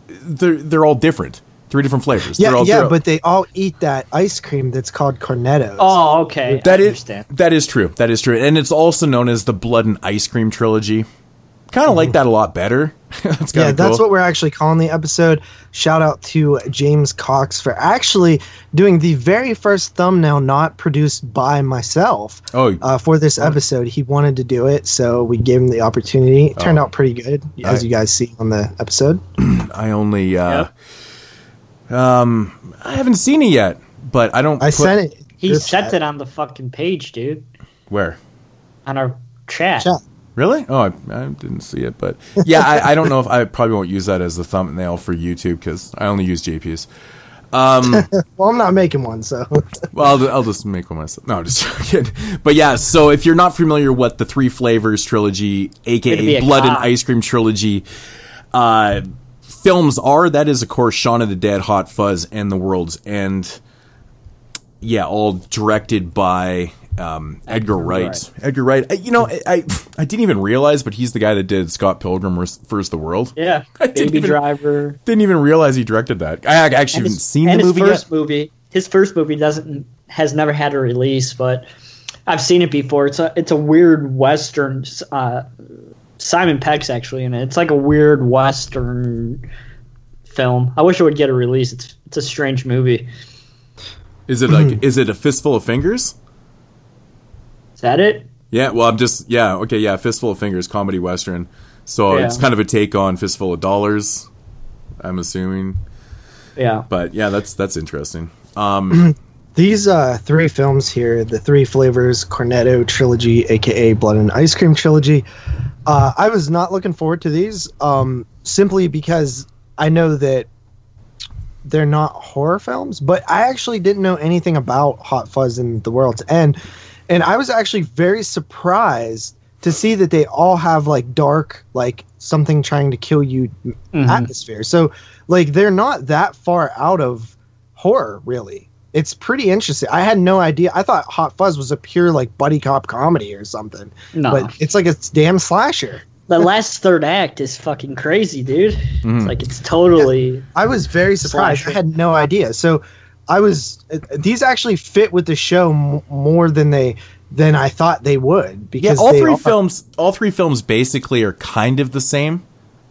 They're they're all different. Three different flavors. Yeah, they're all, yeah, they're- but they all eat that ice cream that's called cornettos. Oh, okay. That I is understand. that is true. That is true, and it's also known as the Blood and Ice Cream trilogy. Kind of like that a lot better. that's yeah, kind that's cool. what we're actually calling the episode. Shout out to James Cox for actually doing the very first thumbnail not produced by myself. Oh. uh, for this episode, he wanted to do it, so we gave him the opportunity. It turned Oh. out pretty good, as I- you guys see on the episode. I only uh, um I haven't seen it yet, but I don't. I put- sent it. He sent it on the fucking page, dude. Where? On our chat. Chat. Really? Oh, I, I didn't see it, but yeah, I, I don't know if I probably won't use that as the thumbnail for YouTube because I only use JP's. Um, Well, I'm not making one, so well, I'll, I'll just make one myself. No, I'm just joking. But yeah, so if you're not familiar with the Three Flavors trilogy, aka a Blood and. Ice Cream trilogy, uh, films are that is of course Shaun of the Dead, Hot Fuzz, and The World's End. Yeah, all directed by um, Edgar, Wright. Wright. Edgar Wright. I- You know, I, I I didn't even realize, but he's the guy that did Scott Pilgrim vs. the World. Yeah. I didn't Baby even- Driver. Didn't even realize he directed that. I actually And haven't his- seen the his movie first yet. movie. His first movie doesn't has never had a release, but I've seen it before. It's a it's a weird western. Uh, Simon Pegg's actually in it. It's like a weird western film. I wish it would get a release. It's it's a strange movie. Is it like is it a fistful of fingers? Is that it? Yeah, well, I'm just yeah, okay, yeah, fistful of fingers, comedy western. So Yeah. it's kind of a take on fistful of dollars. I'm assuming, Yeah. but yeah, that's that's interesting. Um, these uh, three films here, the Three Flavors Cornetto trilogy, aka Blood and Ice Cream trilogy, uh, I was not looking forward to these um, simply because I know that they're not horror films, but I actually didn't know anything about Hot Fuzz and The World's End, and I was actually very surprised to see that they all have like dark, like something trying to kill you Mhm. atmosphere. So, like, they're not that far out of horror, really. It's pretty interesting. I had no idea. I thought Hot Fuzz was a pure like buddy cop comedy or something. No. but it's like a damn slasher. The last third act is fucking crazy, dude. Mhm. It's like it's totally. I was very surprised. Slasher. I had no idea. So I was. uh, These actually fit with the show m- more than they than I thought they would. yeah, Because all they three are- films, all three films basically are kind of the same.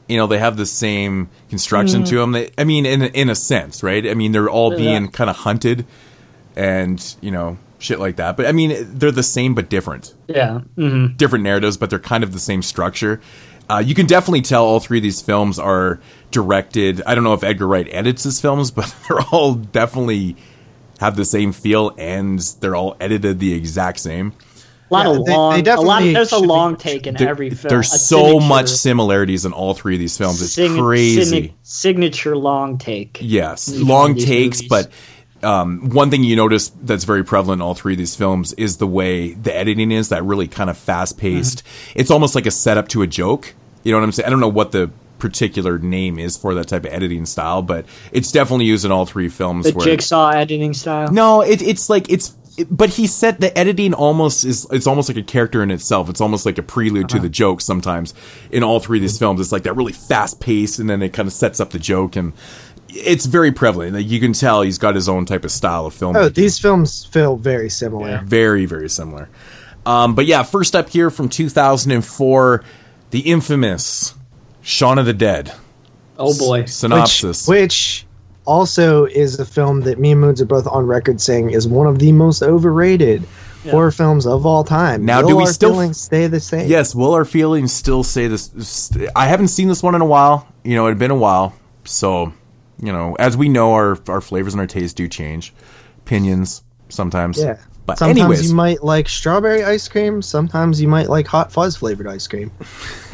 You know, they have the same construction Mhm. to them. They, I mean, in in a sense, right? I mean, they're all Yeah. being kind of hunted, and you know, shit like that. But I mean, they're the same but different. Yeah. hmm different narratives, but they're kind of the same structure. Uh, you can definitely tell all three of these films are directed. I don't know if Edgar Wright edits his films, but they're all definitely have the same feel and they're all edited the exact same. A lot Yeah, of they- they long. a lot. There's a should be- long take in There- every film. there's A so signature- much similarities in all three of these films. It's sign- crazy. signa- signature long take. Yes, in each one long takes, movies. but um, one thing you notice that's very prevalent in all three of these films is the way the editing is. That really kind of fast paced. Mm-hmm. It's almost like a setup to a joke. You know what I'm saying? I don't know what the particular name is for that type of editing style, but it's definitely used in all three films. the where- jigsaw editing style. no, it, it's like it's. it- but he said the editing almost is. It's almost like a character in itself. It's almost like a prelude to the joke. Sometimes in all three of these films, it's like that really fast pace, and then it kind of sets up the joke, and it's very prevalent. Like you can tell he's got his own type of style of film. Oh, these films feel very similar. Very, very similar. Um, but yeah, first up here from 2004, the infamous Shaun of the Dead. Oh boy. S- synopsis. Which, which also is a film that me and Moods are both on record saying is one of the most overrated horror films of all time. Now, Will do we our still- feelings stay the same? Yes, will our feelings still say this? st- I haven't seen this one in a while. You know, it had been a while. So, you know, as we know, our, our flavors and our tastes do change. Opinions sometimes. Yeah. But sometimes anyways, you might like strawberry ice cream. Sometimes you might like hot fuzz flavored ice cream.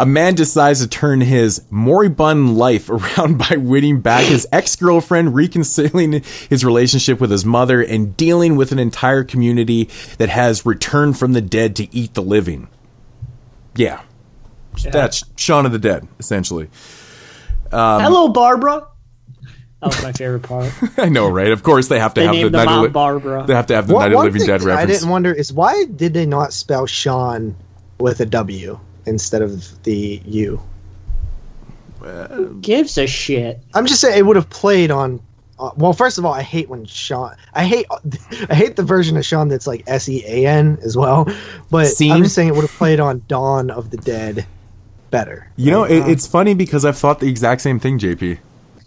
a man decides to turn his moribund life around by winning back his ex girlfriend, reconciling his relationship with his mother, and dealing with an entire community that has returned from the dead to eat the living. Yeah. That's Shaun of the Dead, essentially. Um, Hello, Barbara. That was my favorite part. I know, right? Of course, they have to They have the the Night mom of Li- Barbara. They have to have the One- Night of Living Dead reference. I didn't wonder is why did they not spell Sean with a W instead of the U? Gives a shit. I'm just saying it would have played on. Uh, well, first of all, I hate when Sean. I hate. I hate the version of Sean that's like S E A N as well. But Scene? I'm just saying it would have played on Dawn of the Dead better. You know, it, Uh, it's funny because I've thought the exact same thing, JP.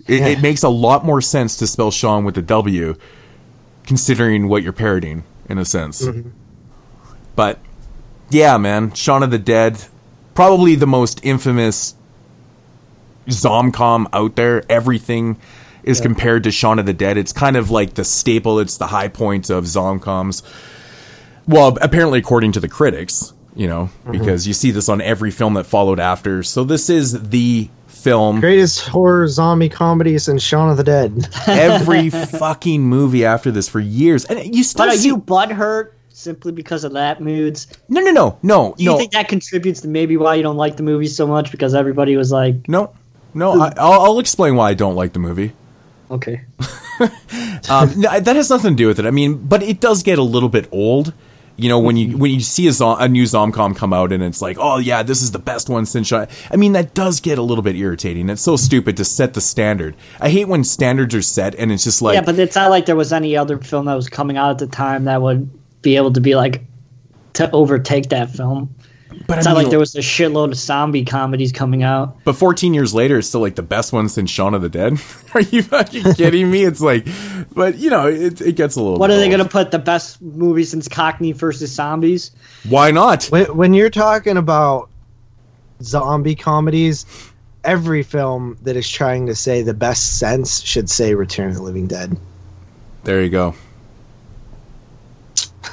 It, Yeah. it makes a lot more sense to spell Sean with a W, considering what you're parodying, in a sense. Mm-hmm. But yeah, man, Shaun of the Dead, probably the most infamous zomcom out there. Everything is Yeah. compared to Shaun of the Dead. It's kind of like the staple. It's the high point of zomcoms. Well, apparently, according to the critics, you know, Mm-hmm. because you see this on every film that followed after. So this is the film. greatest horror zombie comedy since Shaun of the Dead. Every fucking movie after this for years, and you still But are see. you butthurt simply because of that moods? no, no, no, no, Do you no, think that contributes to maybe why you don't like the movie so much? Because everybody was like, no, no. I, I'll, I'll explain why I don't like the movie. okay. um, no, that has nothing to do with it. I mean, but it does get a little bit old. You know, when you mm-hmm. when you see a, zo- a new Zomcom come out and it's like, oh yeah, this is the best one since. Shaun-" I mean, that does get a little bit irritating. It's so stupid to set the standard. I hate when standards are set and it's just like, yeah, but it's not like there was any other film that was coming out at the time that would be able to be like to overtake that film. But it's I not mean- like there was a shitload of zombie comedies coming out. But 14 years later, it's still like the best one since Shaun of the Dead. are you fucking kidding me? It's like, but you know, it, it gets a little. What are they going to put the best movie since Cockney versus Zombies? Why not? when, when you're talking about zombie comedies, every film that is trying to say the best sense should say Return of the Living Dead. There you go.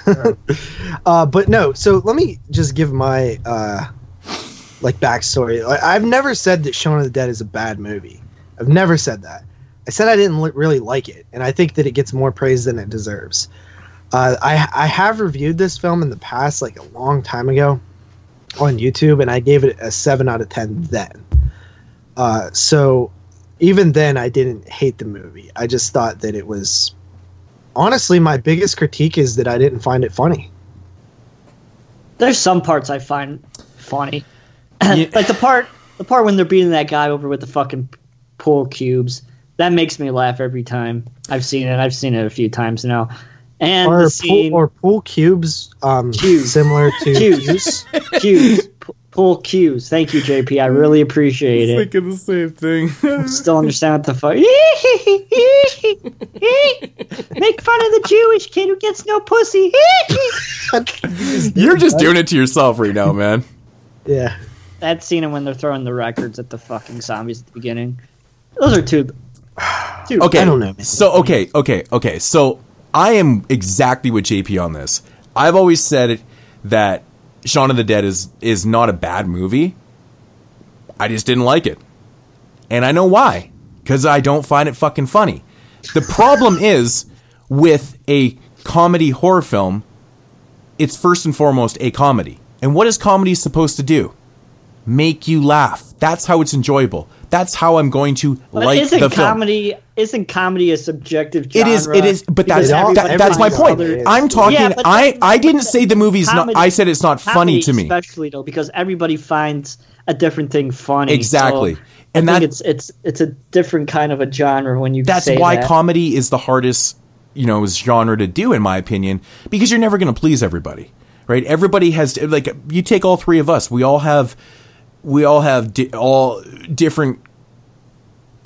Uh, but no, so let me just give my uh, like backstory. I've never said that Shaun of the Dead is a bad movie. I've never said that. I said I didn't li- really like it, and I think that it gets more praise than it deserves. Uh, I I have reviewed this film in the past, like a long time ago, on YouTube, and I gave it a seven out of ten then. Uh, so even then, I didn't hate the movie. I just thought that it was honestly my biggest critique is that I didn't find it funny. There's some parts I find funny, like the part the part when they're beating that guy over with the fucking pool cubes. That makes me laugh every time. I've seen it. I've seen it a few times now. And or the scene, pool, or pool cubes, um, similar to cubes, cues, P- pull cues. Thank you, JP. I really appreciate it. Thinking the same thing. Still understand what the fuck? Make fun of the Jewish kid who gets no pussy. You're just doing it to yourself right now, man. Yeah. that scene and when they're throwing the records at the fucking zombies at the beginning. Those are two. Dude, okay. I don't know, man. So okay, okay, okay. So I am exactly with JP on this. I've always said that Shaun of the Dead is is not a bad movie. I just didn't like it, and I know why. Because I don't find it fucking funny. The problem is with a comedy horror film. It's first and foremost a comedy, and what is comedy supposed to do? Make you laugh. That's how it's enjoyable. That's how I'm going to But like isn't the film. comedy isn't comedy a subjective It genre? is. It is. But that's that, that's my point. I'm talking. Yeah, I I didn't say the movie's not. I said it's not funny to me. especially though, because everybody finds a different thing funny. Exactly. So And I think that- it's it's it's a different kind of a genre when you. That's why that. comedy is the hardest, you know, genre to do in my opinion, because you're never going to please everybody, right? Everybody has like you take all three of us. We all have, we all have di- all different.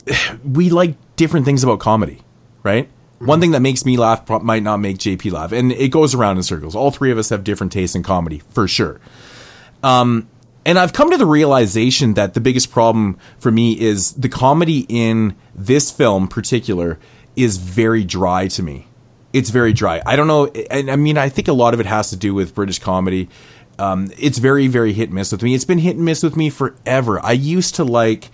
We like different things about comedy, right? One thing that makes me laugh might not make JP laugh, and it goes around in circles. All three of us have different tastes in comedy, for sure. Um, and I've come to the realization that the biggest problem for me is the comedy in this film, particular, is very dry to me. It's very dry. I don't know, and I mean, I think a lot of it has to do with British comedy. Um, it's very, very hit and miss with me. It's been hit and miss with me forever. I used to like,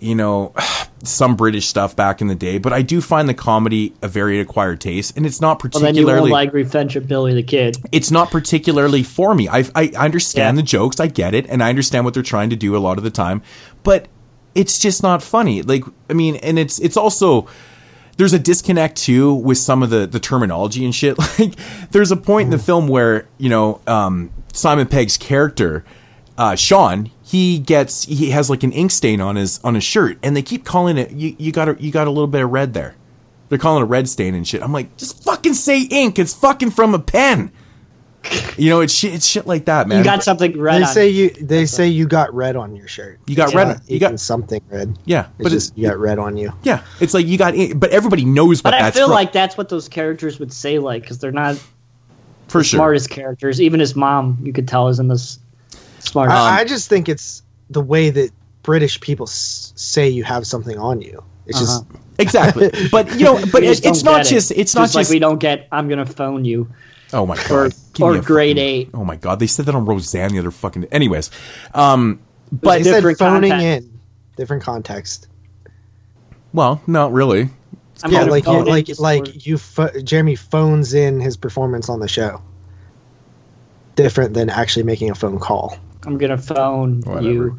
you know, some British stuff back in the day, but I do find the comedy a very acquired taste, and it's not Well, then you particularly like Revenge of Billy the Kid. it's not particularly for me. I I understand Yeah. the jokes, I get it, and I understand what they're trying to do a lot of the time, but it's just not funny. Like I mean, and it's it's also there's a disconnect too with some of the the terminology and shit. Like there's a point in the film where you know um, Simon Pegg's character uh, Sean he gets he has like an ink stain on his on his shirt, and they keep calling it you you got a, you got a little bit of red there. They're calling it a red stain and shit. I'm like, just fucking say ink. It's fucking from a pen. You know, it's shit. It's shit like that, man. You got something red They on say you. They say you got red on your shirt. You got It's red- not you got- something red. Yeah, It's but just it's- you got red on you. Yeah, it's like you got, ink, but everybody knows what But I that's feel from. like that's what those characters would say, like, because they're not for the sure. smartest characters. Even his mom, you could tell, is in this smart. I, I just think it's the way that British people s- say you have something on you. It's just exactly. But you know, but We it, just it's don't not it. just. It's not like just. we don't get. I'm gonna phone you. oh my god. Or, Give or a grade fucking- eight. Oh my god, they said that on Roseanne the other fucking. Anyways, um, But but they said phoning context. in, different context. well, not really. I'm yeah, gonna like you, like like you. Pho- Jeremy phones in his performance on the show. Different than actually making a phone call. I'm gonna phone you.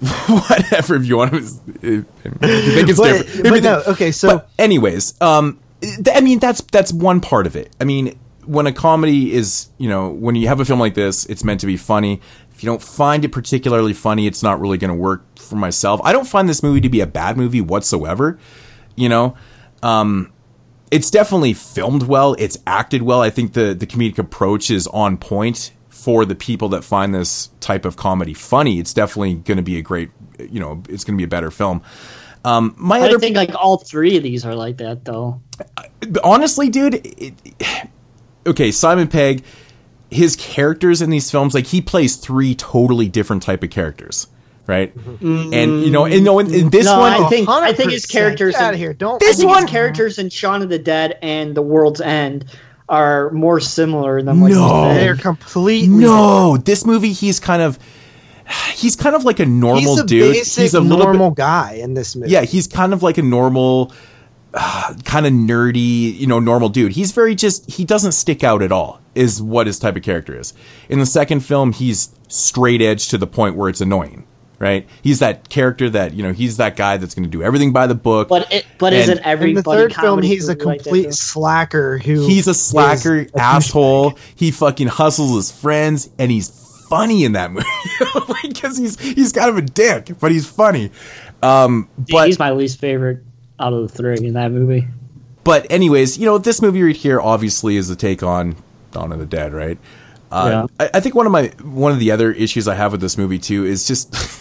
Whatever. If you want to, if you think it's But- different. but no, okay, so- but anyways, um, th- I mean that's that's one part of it. I mean, when a comedy is, you know, when you have a film like this, it's meant to be funny. If you don't find it particularly funny, it's not really going to work for myself. I don't find this movie to be a bad movie whatsoever. You know, um, it's definitely filmed well. It's acted well. I think the the comedic approach is on point for the people that find this type of comedy funny. It's definitely going to be a great, you know, it's going to be a better film. Um, my I other think like all three of these are like that though. honestly, dude, it, okay, Simon Pegg, his characters in these films, like he plays three totally different type of characters, right? And you know, and no, in, in this no, one, I think I think his characters Get in- outta here. Don't- I This think one- his characters in Shaun of the Dead and The World's End are more similar than what No. They're completely no, this movie, he's kind of, he's kind of like a normal He's a dude. basic he's a little normal bit, guy in this movie. yeah, he's kind of like a normal, uh, kind of nerdy, you know, normal dude. He's very just, he doesn't stick out at all, is what his type of character is. In the second film, he's straight edge to the point where it's annoying, right? He's that character that, you know, he's that guy that's going to do everything by the book. But it, but And- isn't In every the funny third film, he's a movie like complete slacker who he's a is slacker a asshole. He fucking hustles his friends, and he's funny in that movie because he's he's kind of a dick, but he's funny. Um, but he's my least favorite out of the three in that movie. but anyways, you know, this movie right here obviously is a take on Dawn of the Dead, right? Uh, I, I think one of my one of the other issues I have with this movie too is just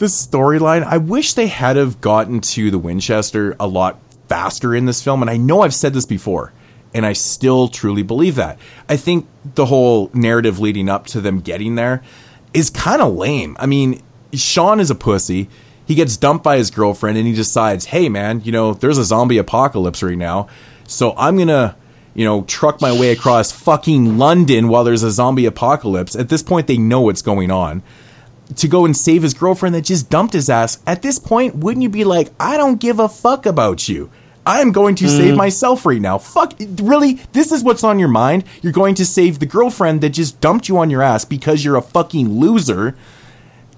the storyline. I wish they had have gotten to the Winchester a lot faster in this film, and I know I've said this before, and I still truly believe that. I think the whole narrative leading up to them getting there is kind of lame. I mean, Sean is a pussy. he gets dumped by his girlfriend and he decides, hey man, you know, there's a zombie apocalypse right now, so I'm gonna, you know, truck my way across fucking London while there's a zombie apocalypse. At this point, they know what's going on. To go and save his girlfriend that just dumped his ass. At this point, wouldn't you be like, I don't give a fuck about you. I'm going to save Mm. myself right now. Fuck, really? This is what's on your mind? You're going to save the girlfriend that just dumped you on your ass because you're a fucking loser.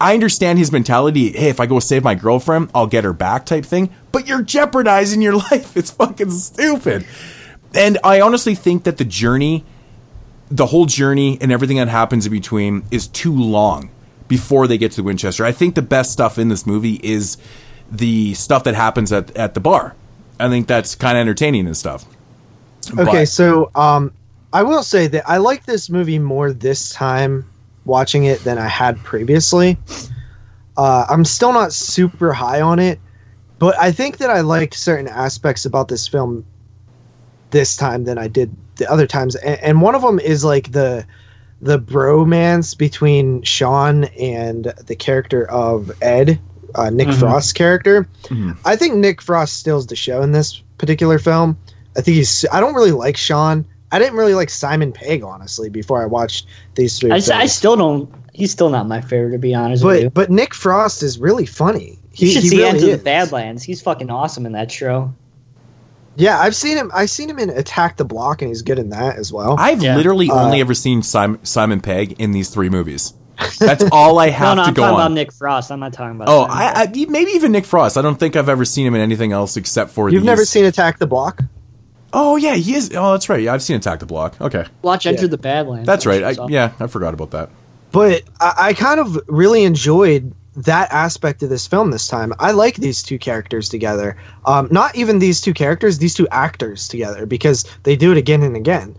I understand his mentality. Hey, if I go save my girlfriend, I'll get her back type thing. But you're jeopardizing your life. It's fucking stupid. And I honestly think that the journey, the whole journey and everything that happens in between is too long before they get to Winchester. I think the best stuff in this movie is the stuff that happens at, at the bar. I think that's kind of entertaining and stuff. Okay, But- so um, I will say that I like this movie more this time watching it than I had previously. Uh, I'm still not super high on it, but I think that I liked certain aspects about this film this time than I did the other times, and, and one of them is like the the bromance between Sean and the character of Ed, uh, Nick Mhm. Frost's character. I think Nick Frost steals the show in this particular film. I think he's. I don't really like Sean. I didn't really like Simon Pegg honestly before I watched these three. I, films. I still don't. He's still not my favorite, to be honest with you. but but Nick Frost is really funny. You should see really Into is. the Badlands. He's fucking awesome in that show. Yeah, I've seen him. I've seen him in Attack the Block, and he's good in that as well. I've literally Uh, only ever seen Simon, Simon Pegg in these three movies. That's all I have no, no, to I'm go talking on. about Nick Frost. I'm not talking about. Oh, I, I, maybe even Nick Frost. I don't think I've ever seen him in anything else except for. You've these. never seen Attack the Block? Oh yeah, he is. Oh, that's right. Yeah, I've seen Attack the Block. Okay, Watch Into Yeah. the Badlands. that's right. I, yeah, I forgot about that. But I, I kind of really enjoyed that aspect of this film this time. I like these two characters together. Um, not even these two characters, these two actors together, because they do it again and again.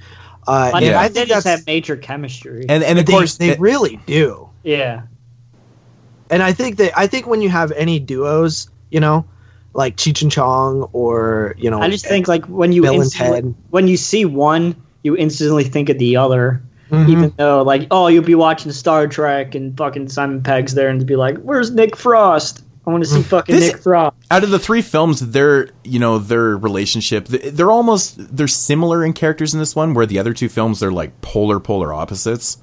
Uh, But and I I they think just that's have major chemistry. And and of they, course, they it- really do. yeah, And I think that I think when you have any duos, you know, like Cheech and Chong or you know, I just think like when you Bill and Ted. when you see one, you instantly think of the other. Mhm. Even though like oh you'll be watching Star Trek and fucking Simon Pegg's there and to be like where's Nick Frost? I want to see fucking This- Nick Frost. out of the three films, their you know their relationship, they're almost they're similar in characters in this one, where the other two films they're like polar polar opposites.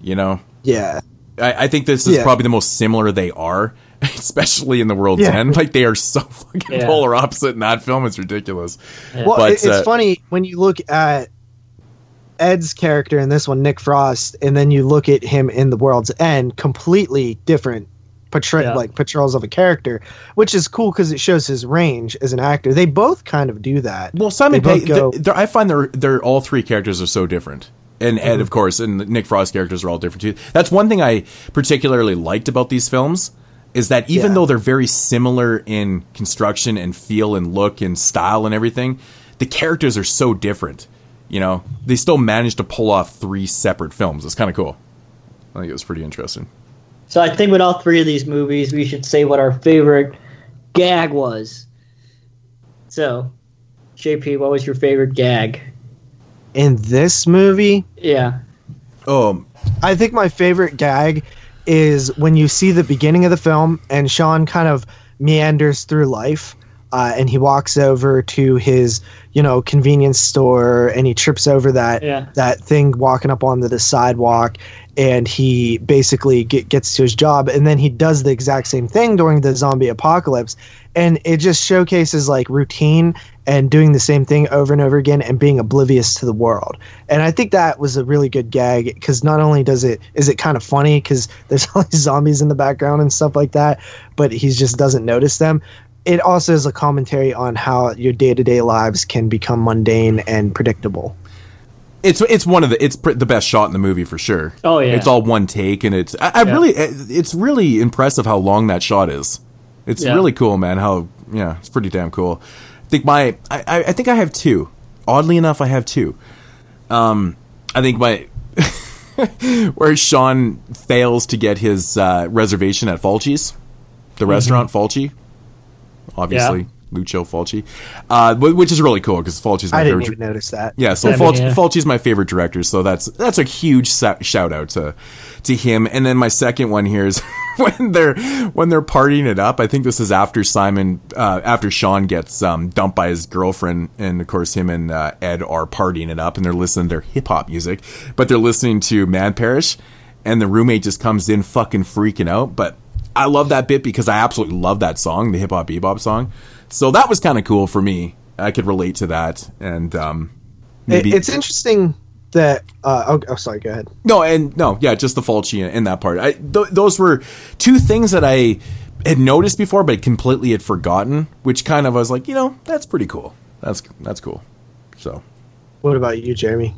You know, yeah, I, I think this is Yeah. probably the most similar they are, especially in the World's Yeah. End. Like they are so fucking Yeah. polar opposite in that film. It's ridiculous. Well, But, it- it's uh, funny when you look at Ed's character in this one, Nick Frost, and then you look at him in The World's End, completely different portray Yeah. like portrayals of a character, which is cool because it shows his range as an actor. They both kind of do that. Well, Simon Pegg, go- they're- I find they're, they're all three characters are so different. And Ed, Mhm. of course, and Nick Frost characters are all different too. That's one thing I particularly liked about these films is that even Yeah. though they're very similar in construction and feel and look and style and everything, the characters are so different. You know, they still managed to pull off three separate films. It's kind of cool. I think it was pretty interesting. So I think with all three of these movies, we should say what our favorite gag was. So, JP, what was your favorite gag? in this movie, Yeah. Oh, I think my favorite gag is when you see the beginning of the film and Sean kind of meanders through life. Uh, and he walks over to his, you know, convenience store, and he trips over that Yeah. that thing walking up onto the sidewalk, and he basically get, gets to his job, and then he does the exact same thing during the zombie apocalypse, and it just showcases like routine and doing the same thing over and over again and being oblivious to the world. And I think that was a really good gag because not only does it is it kind of funny because there's all these zombies in the background and stuff like that, but he just doesn't notice them. It also is a commentary on how your day to day lives can become mundane and predictable. It's it's one of the it's pr- the best shot in the movie for sure. Oh, yeah. it's all one take, and it's I, I Yeah. really it's really impressive how long that shot is. It's Yeah. really cool, man. How yeah, it's pretty damn cool. I think my I, I I think I have two. Oddly enough, I have two. Um, I think my where Sean fails to get his uh, reservation at Fulci's, the restaurant Fulci, obviously Lucio Fulci, uh, which is really cool because Fulci's my I didn't favorite. even notice that. Yeah, so I mean, Fulci, yeah. Fulci's my favorite director, so that's that's a huge sa- shout out to to him. And then my second one here is when they're when they're partying it up. I think this is after Simon, uh, after Sean gets um, dumped by his girlfriend, and of course him and uh, Ed are partying it up, and they're listening to their hip hop music, but they're listening to Man Parrish, and the roommate just comes in fucking freaking out. But I love that bit because I absolutely love that song, the hip hop bebop song. So that was kind of cool for me. I could relate to that, and um, It- it's interesting that. Uh, oh, oh, sorry. Go ahead. No, and no, yeah, just the Fulci in, in that part. I, th- those were two things that I had noticed before, but completely had forgotten. Which kind of I was like, you know, that's pretty cool. That's that's cool. So, What about you, Jeremy?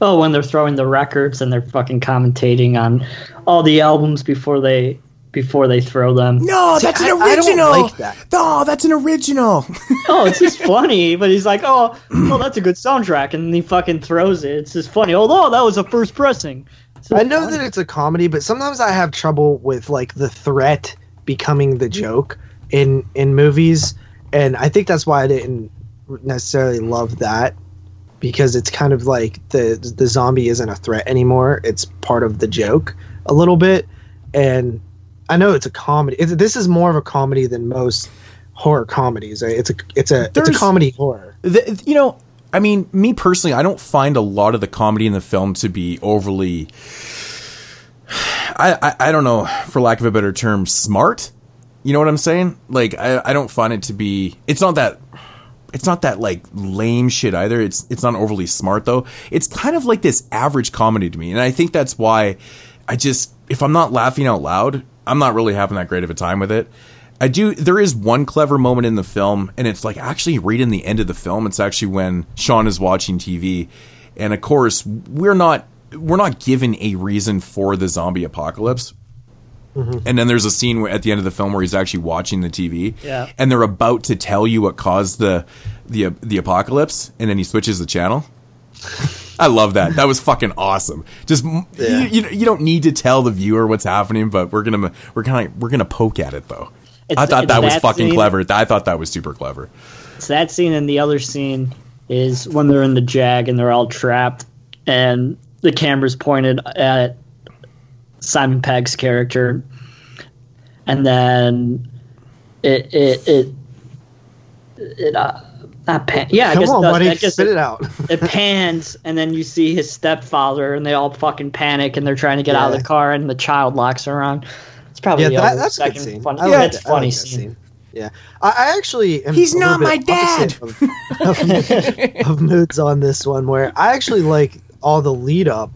Oh, when they're throwing the records and they're fucking commentating on all the albums before they before they throw them. No, that's an original. I like that. No, that's an original. oh, it's just funny, but he's like, oh, well, that's a good soundtrack, and he fucking throws it. It's just funny. Although that was a first pressing. I know funny. that it's a comedy, but sometimes I have trouble with like the threat becoming the mm-hmm. joke in in movies, and I think that's why I didn't necessarily love that because it's kind of like the the zombie isn't a threat anymore; it's part of the joke a little bit, and I know it's a comedy. It's, this is more of a comedy than most horror comedies. It's a it's a it's a comedy horror. the, you know, I mean, me personally, I don't find a lot of the comedy in the film to be overly. I, I, I don't know, for lack of a better term, smart. You know what I'm saying? Like, I, I don't find it to be. It's not that. It's not that like lame shit either. It's it's not overly smart though. It's kind of like this average comedy to me, and I think that's why I just if I'm not laughing out loud, I'm not really having that great of a time with it. I do. There is one clever moment in the film, and it's like actually right in the end of the film. It's actually when Sean is watching TV, and of course we're not we're not given a reason for the zombie apocalypse. Mm-hmm. And then there's a scene at the end of the film where he's actually watching the TV, Yeah. and they're about to tell you what caused the the the apocalypse, and then he switches the channel. I love that. That was fucking awesome. Just you, you, you don't need to tell the viewer what's happening, but we're gonna we're kind of we're gonna poke at it though. I thought that was that fucking scene- clever. I thought that was super clever. It's that scene and the other scene is when they're in the jag and they're all trapped and the camera's pointed at Simon Pegg's character and then it it it, it uh, not pan yeah I Come guess on, it does. buddy, I guess spit it out. it pans and then you see his stepfather and they all fucking panic and they're trying to get out of the car and the child locks around it's probably Yeah, the that, other that's a good second scene. funny, I yeah, like it's that- I like funny that scene. Yeah, I, I actually am He's a little not my dad. Of, of, of moods on this one, where I actually like all the lead up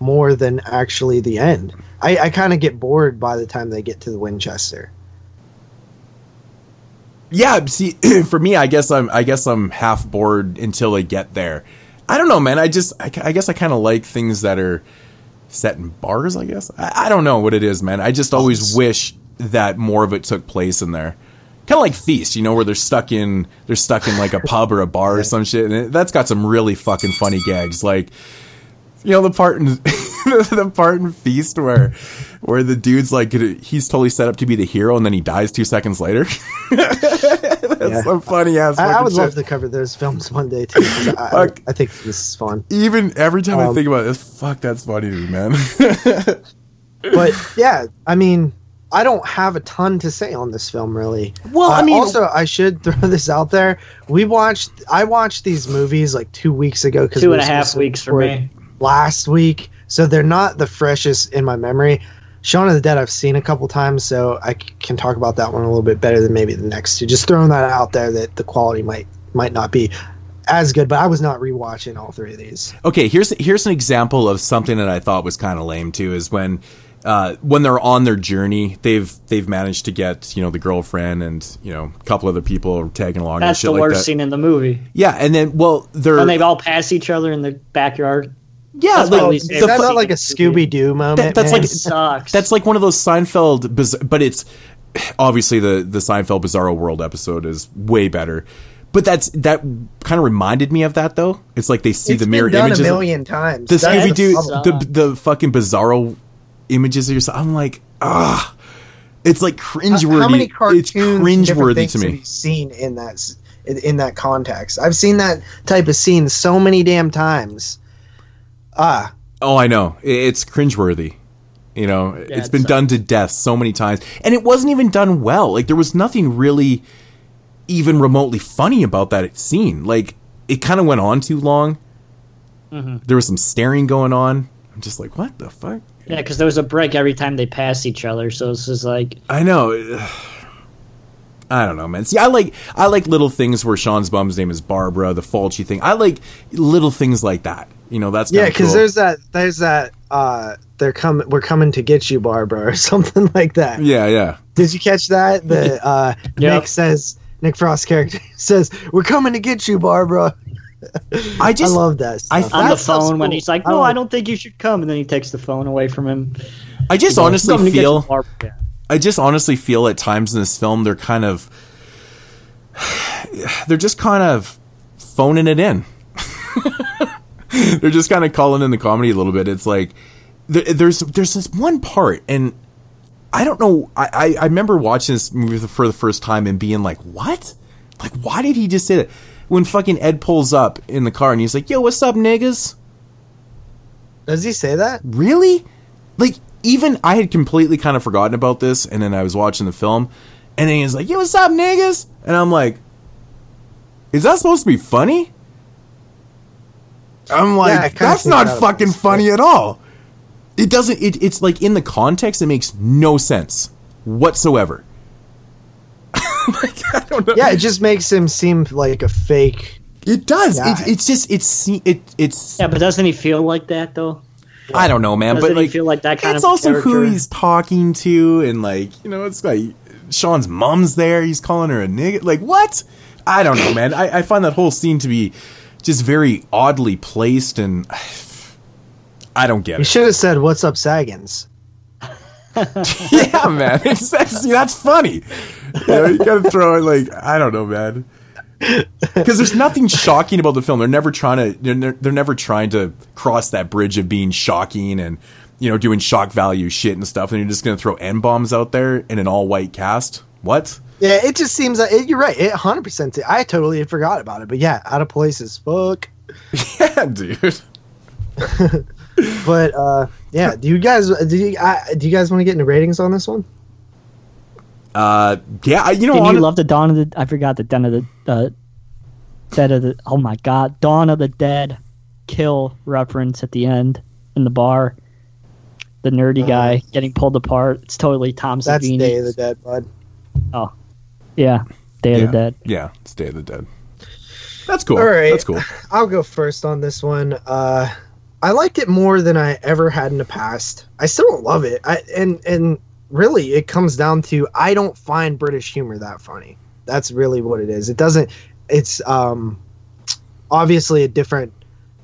more than actually the end. I, I kind of get bored by the time they get to the Winchester. Yeah, see, for me, I guess I'm I guess I'm half bored until they get there. I don't know, man. I just I, I guess I kind of like things that are set in bars. I guess I, I don't know what it is, man. I just always wish that more of it took place in there. Kind of like Feast, you know, where they're stuck in they're stuck in like a pub or a bar or some shit, and it, that's got some really fucking funny gags. Like, you know, the part in the part in Feast where where the dude's like he's totally set up to be the hero, and then he dies two seconds later. that's some funny ass. I, I fucking would love to cover those films one day too. I, I, I think this is fun. Even every time I Um, think about this, fuck, that's funny to me, man. but yeah, I mean, I don't have a ton to say on this film, really. Well, I Uh, mean- also, I should throw this out there. We watched, I watched these movies like two weeks ago because Two and a half weeks for me. Last week, so they're not the freshest in my memory. Shaun of the Dead, I've seen a couple times, so I can talk about that one a little bit better than maybe the next two. Just throwing that out there that the quality might might not be as good, but I was not rewatching all three of these. okay, here's here's an example of something that I thought was kind of lame too. Is when uh, when they're on their journey, they've they've managed to get you know the girlfriend and you know a couple other people tagging along. and That's shit the like worst that. scene in the movie. Yeah, and then well, they're and they all pass each other in the backyard. Yeah, That's like, the least Is that not like a in the movie. Scooby Doo moment? That- that's man? like sucks. That's like one of those Seinfeld, biz- but it's obviously the the Seinfeld Bizarro World episode is way better. But that's that kind of reminded me of that though. It's like they see It's the been mirror done images. a million times. The Scooby Doo, the the fucking Bizarro images of yourself. I'm like, ah, it's like cringeworthy. How many it's cartoons, and different cringeworthy things to have me. you seen in that in, in that context? I've seen that type of scene so many damn times. Ah, Oh, I know. It's cringeworthy. You know, it's it been sucks. done to death so many times, and it wasn't even done well. Like there was nothing really even remotely funny about that scene. Like it kind of went on too long. Mhm. There was some staring going on. I'm just like, what the fuck? Yeah, because there was a break every time they passed each other, so it's just like I know. I don't know, man. See, I like I like little things where Sean's mom's name is Barbara, the Fulci thing. I like little things like that. You know, that's Yeah, because cool. there's that there's that uh they're coming we're coming to get you, Barbara, or something like that. yeah, yeah. Did you catch that? The uh Yep. Nick says Nick Frost character says, We're coming to get you, Barbara. I just I love that I stuff. on the That stuff's phone when he's like, I "No, like- I don't think you should come," and then he takes the phone away from him. I just You know, honestly something to get feel. Yeah. I just honestly feel at times in this film they're kind of they're just kind of phoning it in. they're just kind of calling in the comedy a little bit. It's like there, there's there's this one part, and I don't know. I, I I remember watching this movie for the first time and being like, "What? Like, why did he just say that?" When fucking Ed pulls up in the car and he's like, "Yo, what's up, niggas?" Does he say that? really like even i had completely kind of forgotten about this and then i was watching the film and then he's like yo what's up niggas and i'm like is that supposed to be funny i'm like Yeah, that's not that fucking was- funny at all it doesn't it, it's like in the context it makes no sense whatsoever like, I don't know. Yeah, it just makes him seem like a fake it does it, it's just it's it, it's Yeah, but doesn't he feel like that though? I don't know, man. Doesn't but he like, feel like that kind it's of also who he's talking to, and like, you know, it's like Sean's mom's there. He's calling her a nigga. Like, what? I don't know, man. I, I find that whole scene to be just very oddly placed, and I don't get You it. You should have said, "What's up, Saggins?" yeah, man. It's, that's, see, that's funny. You, know, you gotta throw it like I don't know, man. Because there's nothing shocking about the film. They're never trying to. They're, ne- they're never trying to cross that bridge of being shocking and you know doing shock value shit and stuff. And you're just gonna throw n bombs out there in an all white cast. What? Yeah, it just seems like it, you're right. It 100. percent I totally had forgot about it, but yeah, out of place as fuck. Yeah, dude. But uh, yeah, do you guys do you I, do you guys want to get into ratings on this one? Uh, yeah. You know, Didn't hon- you love the Dawn of the? I forgot the Dawn of the uh, Dead of the. Oh my God, Dawn of the Dead, kill reference at the end in the bar. The nerdy guy getting pulled apart. It's totally Tom Savini. That's Savini. Day of the Dead, bud. Oh, yeah, Day of yeah, the Dead. Yeah, it's Day of the Dead. That's cool. All right, That's cool. I'll go first on this one. Uh, I liked it more than I ever had in the past. I still don't love it. I and and really, it comes down to I don't find British humor that funny. That's really what it is. It doesn't. It's um, obviously a different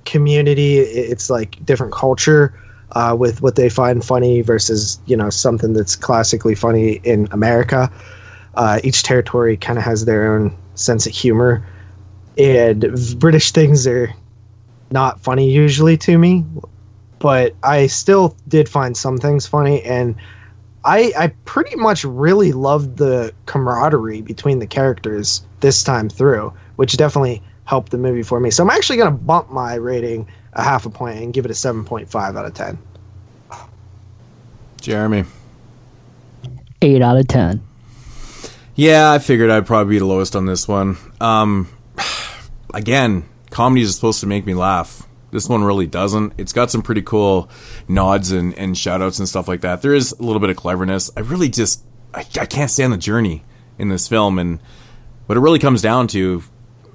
community. It's like different culture. Uh, with what they find funny versus you know something that's classically funny in America. Uh, each territory kind of has their own sense of humor, and British things are not funny usually to me, but I still did find some things funny, and I I pretty much really loved the camaraderie between the characters this time through, which definitely helped the movie for me. So I'm actually gonna bump my rating a half a point and give it a 7.5 out of 10. Jeremy. Eight out of ten. Yeah, I figured I'd probably be the lowest on this one. Um, again, comedies are supposed to make me laugh. This one really doesn't. It's got some pretty cool nods and, and shout outs and stuff like that. There is a little bit of cleverness. I really just, I, I can't stand the journey in this film. And what it really comes down to,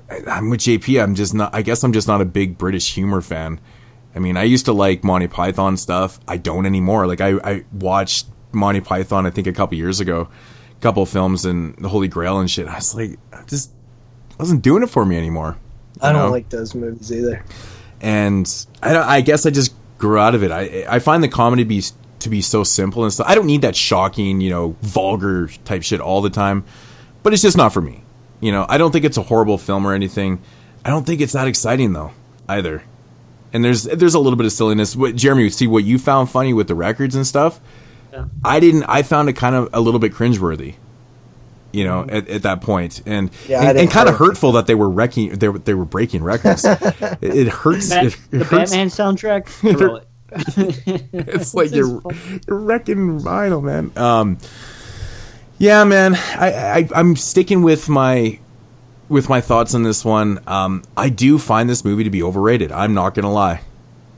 I- I'm with JP. I'm just not, I guess I'm just not a big British humor fan. I mean, I used to like Monty Python stuff. I don't anymore. Like, I, I watched Monty Python, I think, a couple years ago, couple films and The Holy Grail and shit. I was like, I just wasn't doing it for me anymore. I don't know? like those movies either. and I, don't, I guess I just grew out of it. I I find the comedy be to be so simple and stuff. I don't need that shocking, you know, vulgar type shit all the time. But it's just not for me. You know, I don't think it's a horrible film or anything. I don't think it's that exciting though either. And there's there's a little bit of silliness. What Jeremy, see what you found funny with the records and stuff. Yeah. I didn't. I found it kind of a little bit cringeworthy. You know, at, at that point, and Yeah, and, and kind of hurt. hurtful that they were wrecking. They were, they were breaking records. it, it hurts. Bat- it, it the hurts. Batman soundtrack. Throw it. it's like you're, you're wrecking vinyl, man. Um, yeah, man. I, I I'm sticking with my with my thoughts on this one. Um, I do find this movie to be overrated. I'm not gonna lie.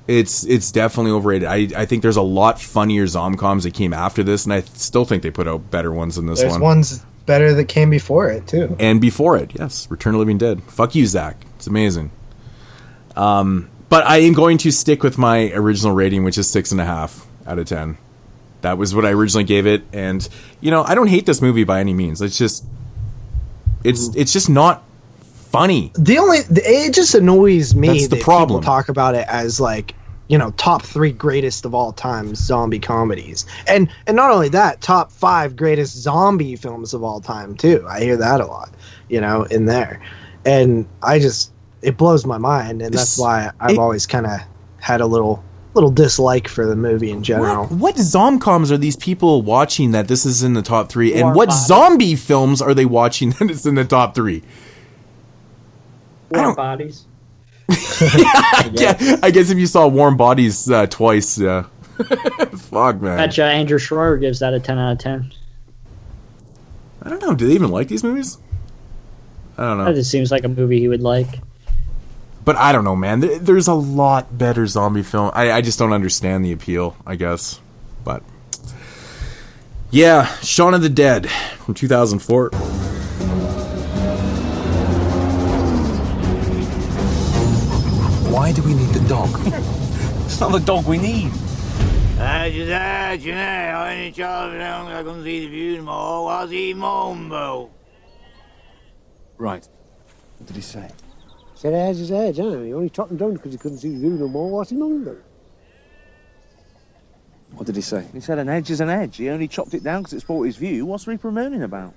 It's it's definitely overrated. I, I think there's a lot funnier zomcoms that came after this, and I still think they put out better ones than this one. There's one. ones better that came before it too. and before it, yes, Return of Living Dead. Fuck you, Zach. It's amazing. Um, but I am going to stick with my original rating, which is six and a half out of ten. That was what I originally gave it, and you know I don't hate this movie by any means. It's just, it's it's just not funny. The only the, it just annoys me That's the that problem. people talk about it as like you know top three greatest of all time zombie comedies, and and not only that, top five greatest zombie films of all time too. I hear that a lot, you know, in there, and I just it blows my mind, and that's It's- why I've it- always kind of had a little little dislike for the movie in general. What zomcoms are these people watching that this is in the top three, and Warm what Bodies. zombie films are they watching that is in the top three? Warm bodies. yeah, I guess if you saw Warm Bodies uh, twice, yeah. Fuck man. Bet you Andrew Schroeder gives that a 10 out of 10. I don't know. Do they even like these movies? I don't know. That just seems like a movie he would like. But I don't know, man. There's a lot better zombie film. I, I just don't understand the appeal, I guess. But yeah, Shaun of the Dead from 2004. Do we need the dog? it's not the dog we need. I just had you know, I ain't Charlie Long, I couldn't see the view anymore. Was he Mombo? Right. What did he say? Said as his edge, huh? He only chopped him down because he couldn't see the view no more. What's he longer? What did he say? He said an edge is an edge. He only chopped it down because it spoilt his view. What's Reaper moaning about?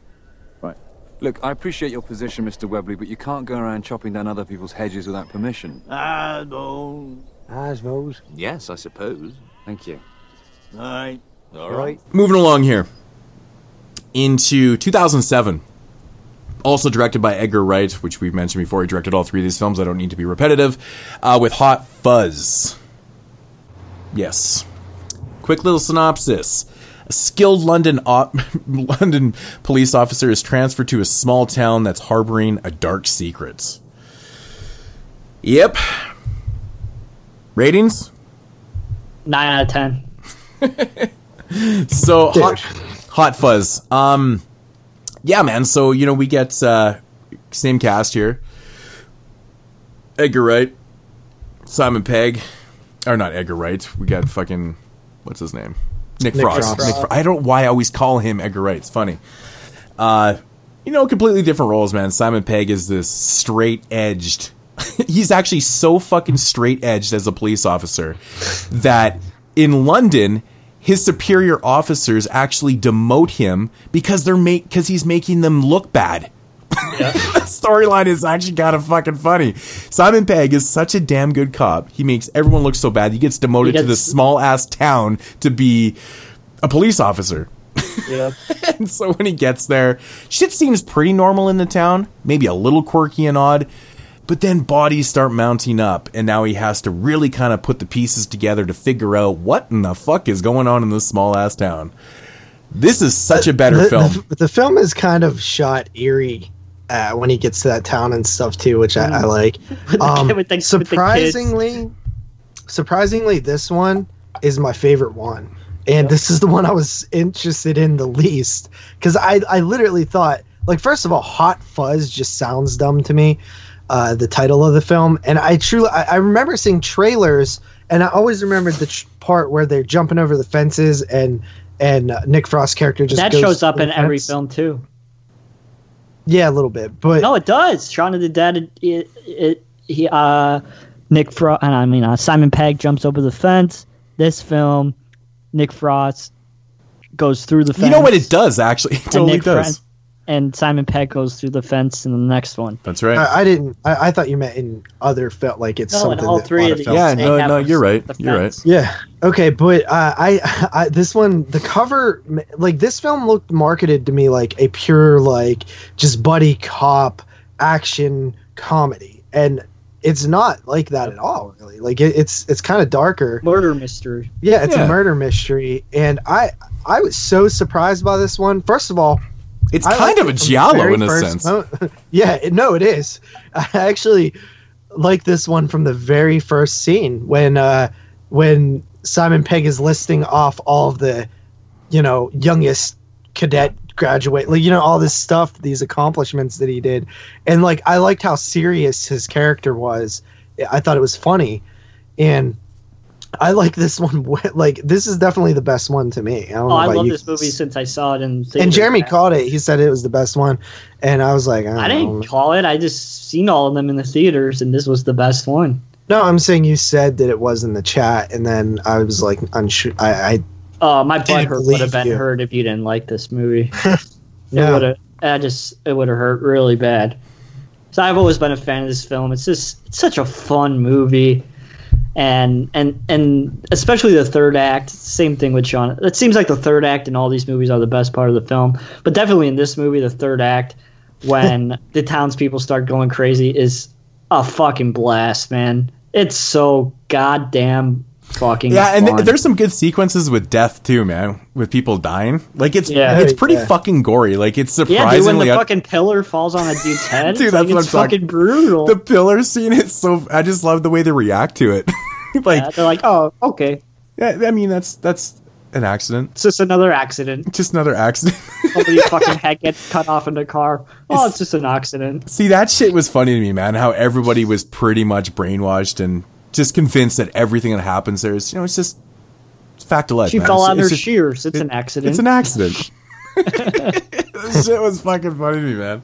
Right. Look, I appreciate your position, Mr. Webley, but you can't go around chopping down other people's hedges without permission. I suppose. I suppose. Yes, I suppose. Thank you. All right. All right. Moving along here into 2007. Also directed by Edgar Wright, which we've mentioned before. He directed all three of these films. I don't need to be repetitive. Uh, with Hot Fuzz. Yes. Quick little synopsis. A skilled London op- London police officer is transferred to a small town that's harboring a dark secret. Yep. Ratings? 9 out of 10. so hot, hot fuzz. Um, yeah, man. So you know we get uh, same cast here. Edgar Wright, Simon Pegg, or not Edgar Wright. We got fucking what's his name? Nick, Nick Frost. Frost. Nick I don't know why I always call him Edgar Wright. It's funny. Uh, you know, completely different roles, man. Simon Pegg is this straight edged. He's actually so fucking straight edged as a police officer that in London, his superior officers actually demote him because they're make because he's making them look bad. the storyline is actually kind of fucking funny. Simon Pegg is such a damn good cop. He makes everyone look so bad. He gets demoted He to this small ass town to be a police officer. Yeah. and so when he gets there, shit seems pretty normal in the town, maybe a little quirky and odd. But then bodies start mounting up, and now he has to really kind of put the pieces together to figure out what in the fuck is going on in this small ass town. This is such a better the, film. The, the film is kind of shot eerie uh, when he gets to that town and stuff too, which I, I like. Um, the- surprisingly, surprisingly, this one is my favorite one, and this is the one I was interested in the least because I I literally thought like first of all, Hot Fuzz just sounds dumb to me. Uh, the title of the film, and I truly I, I remember seeing trailers, and I always remembered the tr- part where they're jumping over the fences and and uh, Nick Frost's character just that shows up in the every film, too. Yeah, a little bit, but No, it does. Shaun of the Dead. It, it, it he uh, Nick Frost, and I mean uh, Simon Pegg jumps over the fence. This film, Nick Frost goes through the fence. You know what it does, actually? It and totally Nick does. Fro- and Simon Pegg goes through the fence in the next one. That's right. I, I didn't. I, I thought you meant in other felt like it's No, in something. all three lot of of these, yeah, no, no, you're right. the You're right. Yeah. Okay, but uh, I, I this one the cover like this film looked marketed to me like a pure like just buddy cop action comedy, and it's not like that at all. Really, like it, it's it's kind of darker. Murder mystery. Yeah, it's Yeah. a murder mystery, and I I was so surprised by this one. First of all, It's I kind of it a giallo in a sense. mo- yeah, it, no, it is. I actually like this one from the very first scene when uh when Simon Pegg is listing off all of the you know youngest cadet graduate like you know all this stuff these accomplishments that he did. And like i liked how serious his character was. I thought it was funny. And i like this one like this is definitely the best one to me. I don't Oh, know I love you this movie since I saw it in. and jeremy called it. He said it was the best one. And i was like i, I didn't call it. I just seen all of them in the theaters, and this was the best one. No i'm saying you said that it was in the chat and then i was like unsure i, I Uh, my butt hurt would have been you. hurt if you didn't like this movie. Yeah. It. I just it would have hurt really bad. So I've always been a fan of this film. It's just it's such a fun movie, and and and especially the third act. Same thing with Sean. It seems like the third act in all these movies are the best part of the film, but definitely in this movie, the third act when the townspeople start going crazy is a fucking blast, man. It's so goddamn fucking Yeah, and th- there's some good sequences with death too, man. With people dying, like it's Yeah. it's oh, pretty Yeah. fucking gory. Like it's surprisingly Yeah, dude, when the un- fucking pillar falls on a dude's head, Dude, that's like, what it's I'm talking- fucking brutal. the pillar scene is so. I just love the way they react to it. like yeah, they're like, oh, okay, yeah, I mean that's that's an accident. it's just another accident. Just another accident. Somebody's fucking head gets cut off in the car. Oh, it's just an accident. See, that shit was funny to me, man. How everybody was pretty much brainwashed and just convinced that everything that happens there is, you know, it's just it's fact of life. She man. fell on her just- shears. It's an accident. It's an accident. this shit was fucking funny to me, man.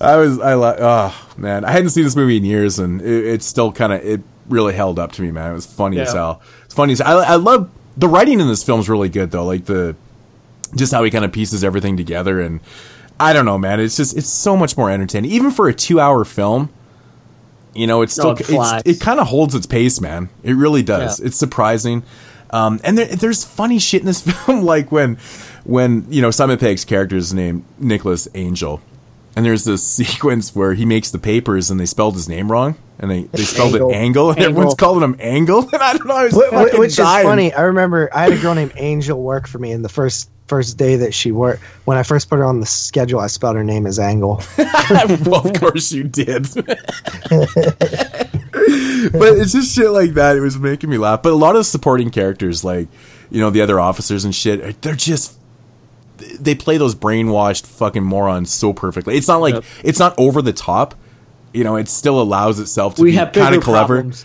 I was, I like, oh man, I hadn't seen this movie in years, and it, it's still kind of, it really held up to me, man. It was funny as hell. It's funny as I, I love the writing in this film is really good though, like the just how he kind of pieces everything together, and I don't know, man. It's just, it's so much more entertaining, even for a two-hour film. You know, it's still Oh, it it's, it kind of holds its pace, man. It really does. Yeah. It's surprising. Um, and there, there's funny shit in this film, like when, when you know Simon Pegg's character is named Nicholas Angel, and there's this sequence where he makes the papers and they spelled his name wrong, and they, they spelled Angle. it Angle, and Angle. everyone's calling him Angle, and I don't know, I was Wh- fucking which dying. is funny. I remember I had a girl named Angel work for me, and the first first day that she worked, when I first put her on the schedule, I spelled her name as Angle. well, of course you did. but it's just shit like that. It was making me laugh. But a lot of supporting characters, like you know the other officers and shit, they're just they play those brainwashed fucking morons so perfectly. It's not like Yep. it's not over the top. You know, it still allows itself to we be have kind of clever. problems.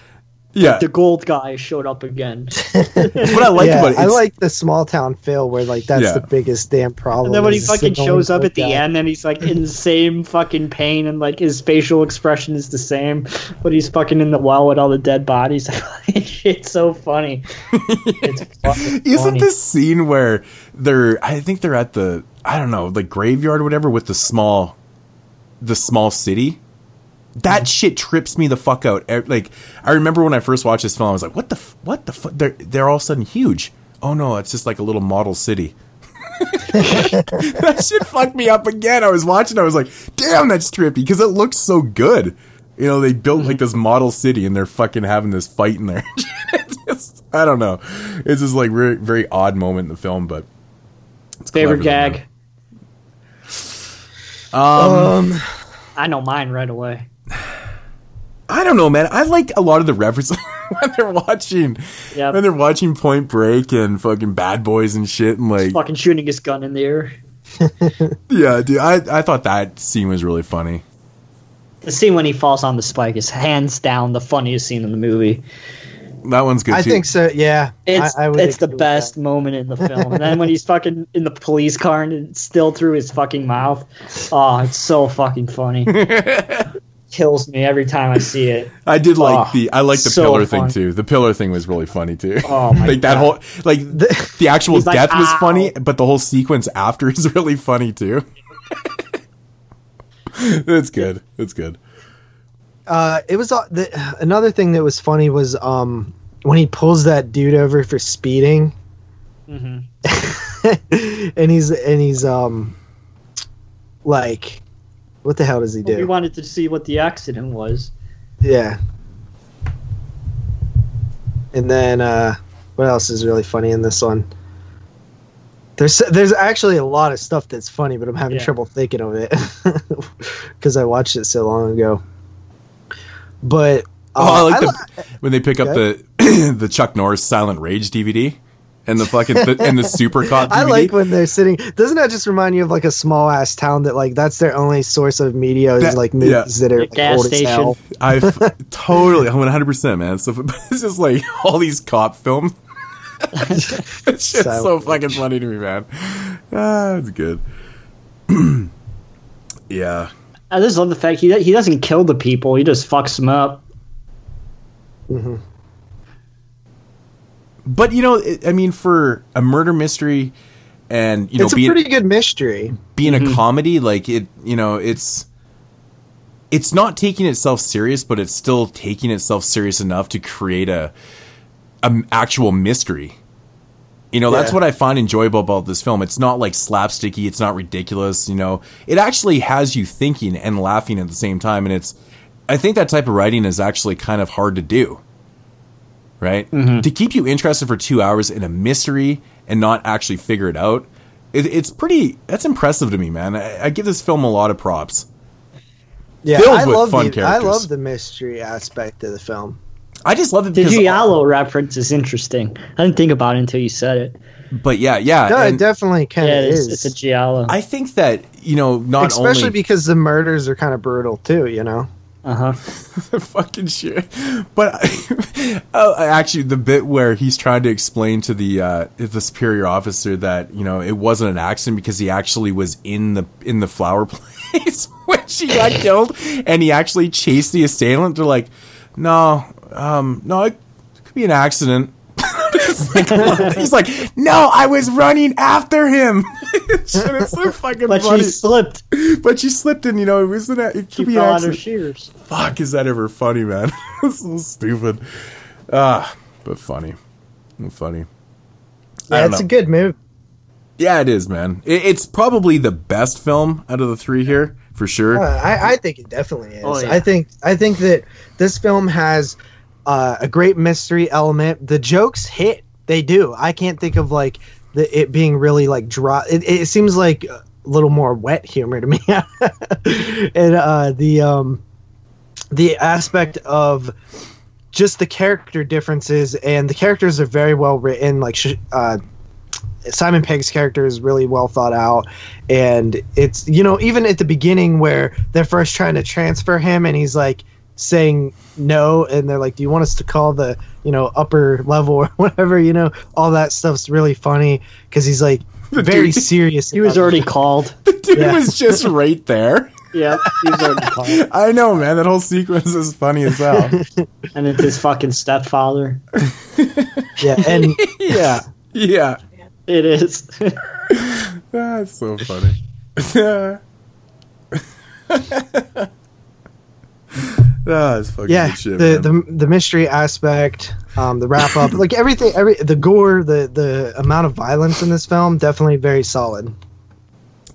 Yeah, The gold guy showed up again. what I like yeah, about it, I like the small town feel where like that's Yeah. the biggest damn problem. And then when he fucking shows up at the guy. end and he's like in the same fucking pain and like his facial expression is the same, but he's fucking in the well with all the dead bodies. it's so funny. It's fucking Isn't funny. this scene where they're I think they're at the I don't know, like graveyard or whatever with the small the small city? That shit trips me the fuck out. E- Like I remember when I first watched this film I was like, "What the f- what the fuck? They're they're all of a sudden huge." Oh no, it's just like a little model city. that shit fucked me up again. I was watching, I was like, "Damn, that's trippy" because it looks so good. You know, they built like this model city and they're fucking having this fight in there. It's just- I don't know. It's just like very very odd moment in the film, but it's favorite clever, though, gag? Um, I know mine right away. I don't know, man. I like a lot of the references when they're watching Yep. when they're watching Point Break and fucking Bad Boys and shit, and like Fucking shooting his gun in the air. yeah, dude. I I thought that scene was really funny. The scene when he falls on the spike is hands down the funniest scene in the movie. That one's good. Too. I too. think so. Yeah, It's I, I would it's the agree with best moment in the film. and then when he's fucking in the police car and it's still through his fucking mouth. Oh, it's so fucking funny. Kills me every time I see it. I did like Oh, the I like the so pillar fun. thing too. The pillar thing was really funny too. Oh my like that whole like the actual He's like, death was "Ow." funny, but the whole sequence after is really funny too. It's good. It's good. Uh, it was uh, the, another thing that was funny was um when he pulls that dude over for speeding, mm-hmm. and he's and he's um like, what the hell does he well, do? We wanted to see what the accident was. Yeah. And then uh, what else is really funny in this one? There's there's actually a lot of stuff that's funny, but I'm having yeah. trouble thinking of it because I watched it so long ago. But uh, oh, I um, like I, the, when they pick okay. up the the Chuck Norris Silent Rage DVD and the fucking the, and the Super Cop DVD. I like when they're sitting. Doesn't that just remind you of like a small ass town that like that's their only source of media is That- like movies that are like, gas old as hell. I totally, I'm 100 percent man. So it's just like all these cop films. it's just so Silent fucking funny to me, man. Ah, it's good. yeah, I just love the fact he he doesn't kill the people; he just fucks them up. Mm-hmm. But you know, I mean, for a murder mystery, and you know, it's a being pretty good mystery. being a mm-hmm. comedy, like it, you know, it's it's not taking itself serious, but it's still taking itself serious enough to create a an actual mystery. You know, that's Yeah. what I find enjoyable about this film. It's not like slapsticky, it's not ridiculous, you know. It actually has you thinking and laughing at the same time and it's I think that type of writing is actually kind of hard to do. Right? Mm-hmm. To keep you interested for 2 hours in a mystery and not actually figure it out. It, it's pretty that's impressive to me, man. I, I give this film a lot of props. Yeah, Filled I with love fun the, I love the mystery aspect of the film. I just love it The because Giallo reference is interesting. I didn't think about it until you said it. but yeah, yeah. No, and it definitely kind Yeah, of it's, is. it's a Giallo. I think that, you know, not only Especially only because the murders are kind of brutal too. You know. Uh huh. fucking shit. But oh, actually, the bit where he's trying to explain to the uh, the superior officer that you know it wasn't an accident because he actually was in the in the flower place when she got killed, and he actually chased the assailant. They're like, no, um, no, it could be an accident. He's like, no, I was running after him. Shit, it's so fucking But funny. she slipped. But she slipped, and you know, it wasn't. A, it She could be fell on her shears. fuck is that ever funny, man? it's so stupid. Ah, but funny. Funny. I Yeah, don't it's a good movie. Yeah, it is, man. It, it's probably the best film out of the three here, for sure. Uh, I, I think it definitely is. Oh, yeah. I think I think that this film has uh, a great mystery element. The jokes hit. They do. I can't think of like the, it being really like dry. It, it seems like a little more wet humor to me. and uh, the um, the aspect of just the character differences and the characters are very well written. Like uh, Simon Pegg's character is really well thought out, and it's you know even at the beginning where they're first trying to transfer him, and he's like saying no, and they're like, "Do you want us to call the you know upper level or whatever?" You know, all that stuff's really funny because he's like very dude- serious. He was already it. called. Dude Yeah. was just right there. yeah he was already called. I know, man. That whole sequence is funny as hell. And it's his fucking stepfather. Yeah, and yeah, yeah. It is. That's so funny. Ah, it's fucking yeah, good shit, the, man. the the mystery aspect, um, the wrap up, like everything, every the gore, the the amount of violence in this film, definitely very solid.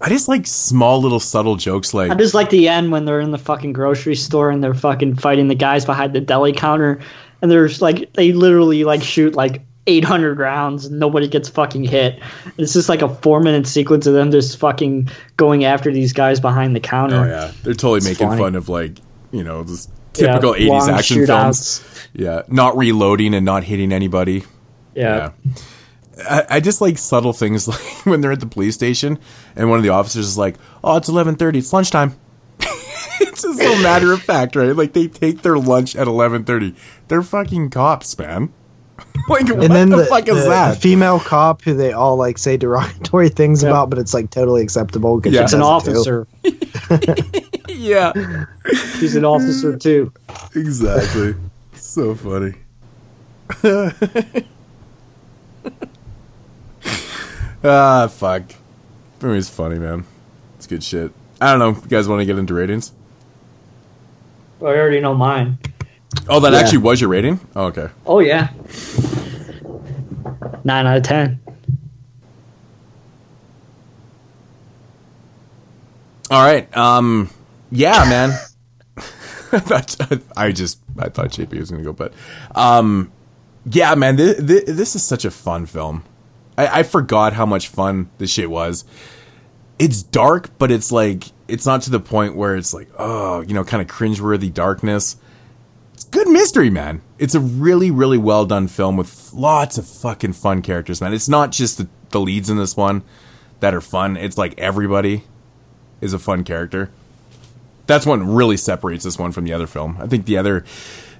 I just like small little subtle jokes like I just like the end when they're in the fucking grocery store and they're fucking fighting the guys behind the deli counter, and there's like they literally like shoot like 800 rounds and nobody gets fucking hit. It's just like a four minute sequence of them just fucking going after these guys behind the counter. Oh yeah, they're totally It's making funny. fun of like you know just Yeah, typical '80s action shootouts. films. Yeah, not reloading and not hitting anybody. Yeah. I, I just like subtle things like when they're at the police station and one of the officers is like, "Oh, it's eleven thirty. It's lunchtime." it's just so matter of fact, right? Like they take their lunch at eleven thirty. They're fucking cops, man. like what and then the, the, fuck is the that? female cop who they all like say derogatory things about, but it's like totally acceptable. 'cause Yeah. It's an does it too. officer. Yeah, He's an officer too. exactly. so funny. ah, fuck. That movie's funny, man. It's good shit. I don't know. You guys want to get into ratings? Well, I already know mine. Oh, that Yeah. actually was your rating? Oh, okay. Oh yeah. Nine out of ten. All right. Um. Yeah, man. I just I thought JP was gonna go, but um, Yeah, man, this, this is such a fun film. I, I forgot how much fun this shit was. It's dark, but it's like it's not to the point where it's like, oh, you know, kind of cringeworthy darkness. It's good mystery, man. It's a really, really well done film with lots of fucking fun characters, man. It's not just the, the leads in this one that are fun. It's like everybody is a fun character. That's what really separates this one from the other film. I think the other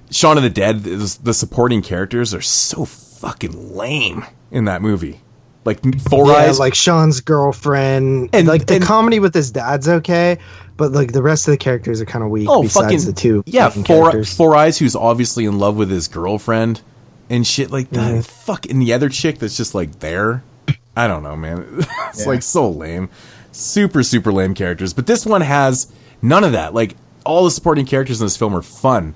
Shaun of the Dead, is, the supporting characters are so fucking lame in that movie. Like Four yeah, Eyes, like Shaun's girlfriend, and like the comedy with his dad's okay, but like the rest of the characters are kind of weak. Oh, besides fucking the two, yeah, four characters. four eyes, who's obviously in love with his girlfriend and shit like that. Mhm. Fuck, and the other chick that's just like there. I don't know, man. it's Yeah. like so lame, super super lame characters. But this one has none of that. Like all the supporting characters in this film are fun.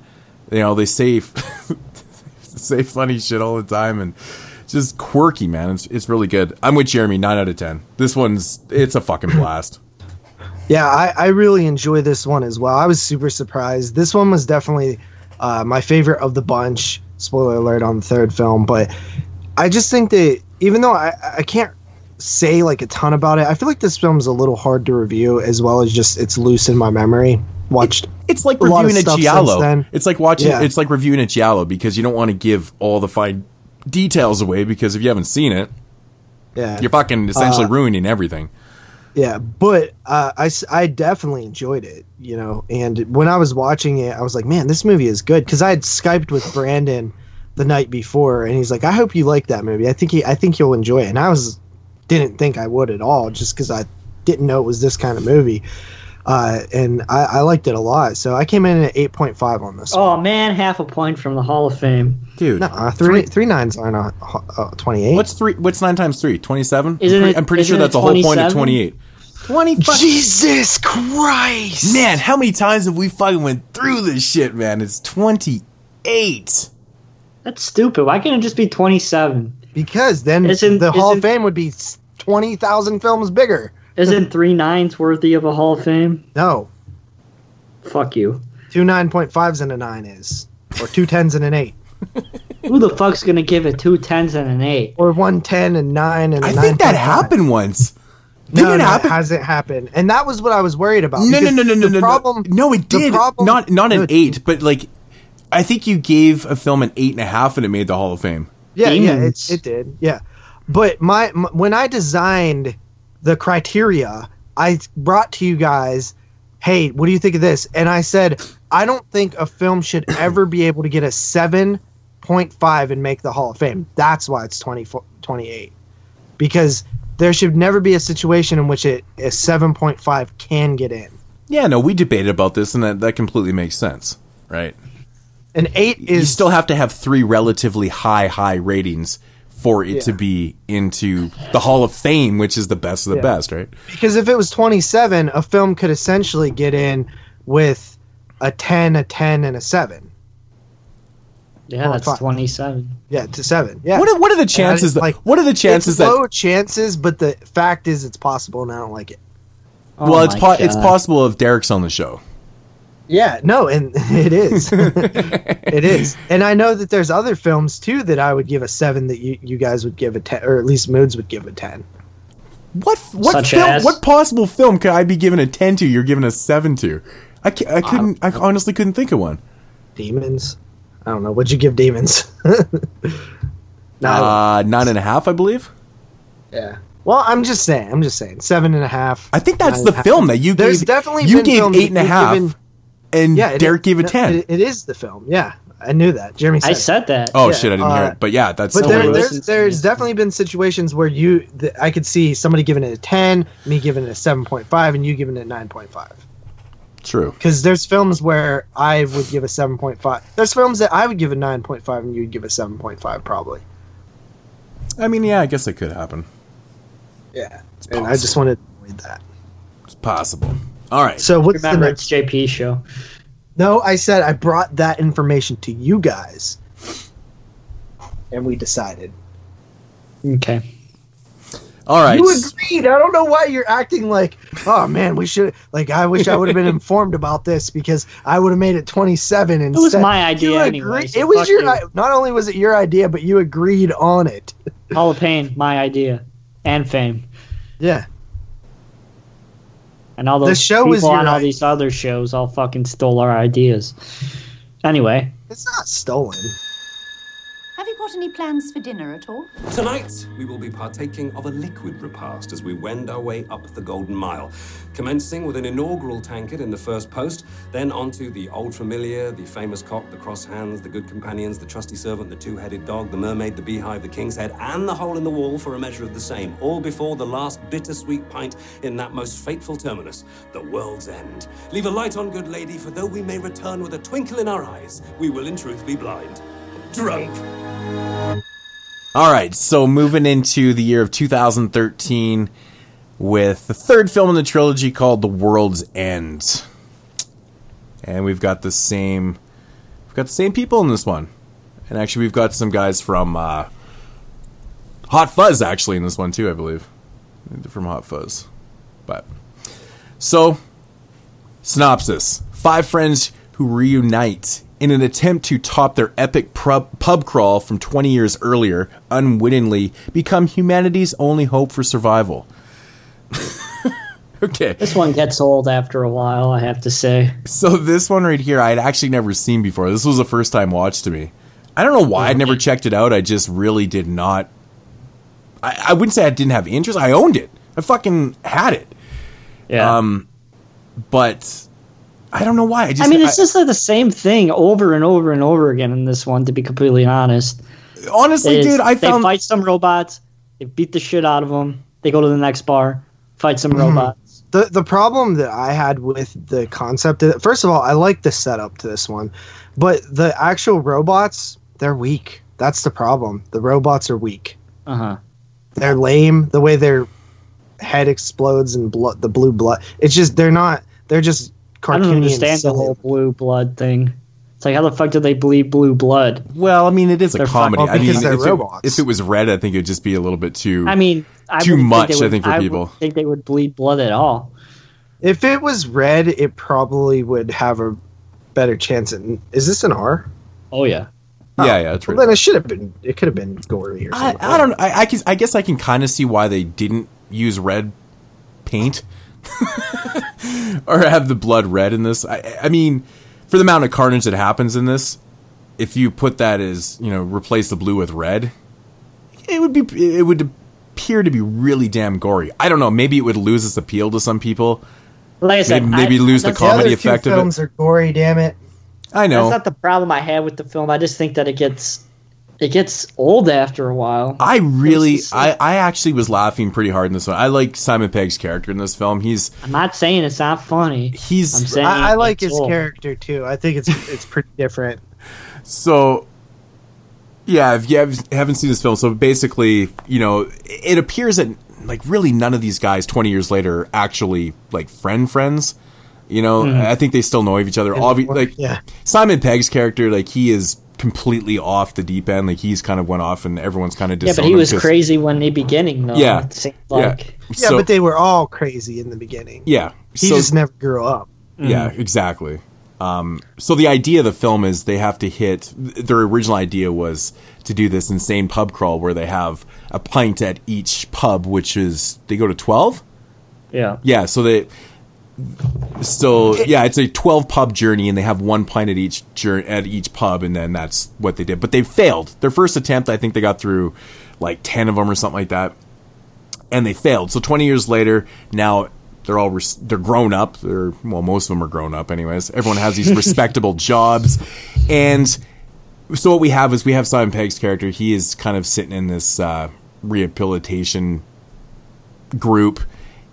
You know, they say say funny shit all the time and just quirky, man. It's it's really good. I'm with Jeremy, nine out of ten. This one's it's a fucking blast. Yeah, I, I really enjoy this one as well. I was super surprised. This one was definitely uh, my favorite of the bunch. Spoiler alert on the third film, but I just think that even though I, I can't say like a ton about it, I feel like this film's a little hard to review as well as just it's loose in my memory. Watched It's like a reviewing a giallo. It's like watching. Yeah. It's like reviewing a giallo because you don't want to give all the fine details away because if you haven't seen it, Yeah. you're fucking essentially Uh, ruining everything. Yeah, but uh, I, I definitely enjoyed it, you know. And when I was watching it, I was like, man, this movie is good because I had skyped with Brandon the night before, and he's like, I hope you like that movie. I think he, I think you'll enjoy it. And I was didn't think I would at all, just because I didn't know it was this kind of movie. Uh, and I, I liked it a lot, so I came in at eight point five on this. Oh man, half a point from the Hall of Fame. Dude, no, three three nines aren't uh, uh, twenty eight. What's three? What's nine times three? Twenty seven. Isn't it- I'm pretty sure that's a whole point of twenty eight. Twenty. Jesus Christ! Man, how many times have we fucking went through this shit, man? It's twenty eight. That's stupid. Why can't it just be twenty-seven? Because then Isn't- the Hall of isn't- Fame would be twenty thousand films bigger. Isn't three nines worthy of a Hall of Fame? No, Fuck you. two nine point fives and a nine is, or two tens and an eight, Who the fuck's gonna give it two tens and an eight? or one ten and nine and a I nine. think that happened once. No, Didn't it no, happen? it hasn't happened, and that was what I was worried about. No, no, no, no, no, no, problem, no. No, it did. problem- not not an eight, but like I think you gave a film an eight and a half, and it made the Hall of Fame. Yeah, yeah, it, it did. Yeah, but my, m when I designed the criteria, I brought to you guys, hey, what do you think of this? And I said, I don't think a film should ever be able to get a seven point five and make the Hall of Fame. That's why it's 20, 28. because there should never be a situation in which it a seven point five can get in. Yeah, no, we debated about this, and that that completely makes sense, right? An eight is you still have to have three relatively high high ratings for it to be into the Hall of Fame, which is the best of the Yeah. best, right? because if it was 27 a film could essentially get in with a 10 a 10 and a 7 Yeah, that's five. twenty-seven. yeah to 7 yeah What are, what are the chances that like what are the chances it's that low chances but the fact is it's possible and i don't like it Oh well, it's my po- it's possible if Derek's on the show. Yeah no and it is it is and i know that there's other films too that i would give a 7 that you, you guys would give a 10 or at least moods would give a 10 What what Such film? as? What possible film could I be given a ten to? You're giving a seven to? I, ca- I couldn't. I honestly couldn't think of one. demons i don't know what'd you give demons no, Uh, nine and a half, I believe. Yeah. Well, I'm just saying. I'm just saying. Seven and a half. I think that's the and half. film that you There's gave. definitely you been gave films eight that you've given- and Yeah, Derek is- gave a no, ten. it- it is the film. Yeah, I knew that. Jeremy. Said I it. said that. oh yeah, shit, I didn't hear uh, it. But yeah, that's But still there, what it is. there's there's definitely been situations where you th- I could see somebody giving it a ten, me giving it a seven point five, and you giving it a nine point five. true. Because there's films where I would give a seven point five. There's films that I would give a nine point five, and you'd give a seven point five probably. I mean, yeah, I guess it could happen. Yeah, and I just wanted to avoid that. It's possible. All right. So what's the next? it's JP show. No, I said I brought that information to you guys, and we decided. Okay. All right. You agreed. I don't know why you're acting like, oh man, we should. Like, I wish I would have been informed about this because I would have made it 27 instead. It was my idea You anyway, so it was your. you. Not only was it your idea, but you agreed on it. Hall of Pain, my idea, and Fame, Yeah. And all those The show people on all these other shows all fucking stole our ideas. Anyway, It's not stolen. Have you got any plans for dinner at all? Tonight, we will be partaking of a liquid repast as we wend our way up the Golden Mile, commencing with an inaugural tankard in the first post, then onto the old familiar, the famous cock, the cross hands, the good companions, the trusty servant, the two headed dog, the mermaid, the beehive, the king's head, and the hole in the wall for a measure of the same, all before the last bittersweet pint in that most fateful terminus, the world's end. Leave a light on, good lady, for though we may return with a twinkle in our eyes, we will in truth be blind. Drunk. All right, so moving into the year of 2013 with the third film in the trilogy called The World's End. And we've got the same we've got the same people in this one. And actually we've got some guys from uh, Hot Fuzz actually in this one too, I believe. From Hot Fuzz. But so synopsis. Five friends who reunite in an attempt to top their epic pub, crawl from 20 years earlier, unwittingly become humanity's only hope for survival. okay. this one gets old after a while, I have to say. So this one right here, I'd actually never seen before. This was a first time watch to me. I don't know why I'd never checked it out. I just really did not. I, I wouldn't say I didn't have interest. I owned it. I fucking had it. Yeah. Um, but I don't know why. I just. I mean, it's just like the same thing over and over and over again in this one. To be completely honest, honestly, It is- dude, I they found fight some robots, they beat the shit out of them, they go to the next bar, fight some robots. The the problem that I had with the concept of first of all, I like the setup to this one, but the actual robots, they're weak. That's the problem. The robots are weak. Uh huh. They're lame. The way their head explodes and blood, the blue blood. It's just they're not. They're just cartoony. I don't understand the whole blue blood thing. It's like how the fuck do they bleed blue blood? Well, I mean, it is a They're comedy. fucking- I mean, because they're if it, if it was red, I think it would just be a little bit too. I mean, I too much. Think they I think for would, people. wouldn't think they would bleed blood at all. If it was red, it probably would have a better chance. At, is this an R? Oh yeah. yeah, oh, yeah, that's Well, then it should have been. It could have been gory or I, something. I don't. I, I, can, I guess I can kind of see why they didn't use red paint or have the blood red in this. I, I mean, for the amount of carnage that happens in this, if you put that as you know, replace the blue with red, it would be. It would appear to be really damn gory. I don't know. Maybe it would lose its appeal to some people. Like I said, maybe, maybe I- lose the that's- comedy other two effect of it. films are gory. Damn it! I know. That's not the problem I have with the film. I just think that it gets it gets old after a while. I really, I, I actually was laughing pretty hard in this one. I like Simon Pegg's character in this film. He's I'm not saying it's not funny. He's I'm saying I, I like his old. character too. I think it's it's pretty different. So, yeah, if you have, haven't seen this film, so basically, you know, it appears that like really none of these guys twenty years later are actually like friend friends. You know, Mhm. I think they still know of each other. Obvi- like yeah. Simon Pegg's character, like he is completely off the deep end. Like he's kind of went off, and everyone's kind of Yeah, but he was crazy when the beginning though. Yeah. It seemed Yeah. like Yeah, but they were all crazy in the beginning. Yeah, he so- just never grew up. Yeah, exactly. Um, so the idea of the film is they have to hit. Their original idea was to do this insane pub crawl where they have a pint at each pub, which is they go to twelve. Yeah. Yeah, so they. So yeah, it's a twelve pub journey, and they have one pint at each jour- at each pub, and then that's what they did. But they failed their first attempt. I think they got through like ten of them or something like that, and they failed. So twenty years later, now they're all res- they're grown up. They're well, most of them are grown up, anyways. Everyone has these respectable jobs, and so what we have is we have Simon Pegg's character. He is kind of sitting in this uh, rehabilitation group,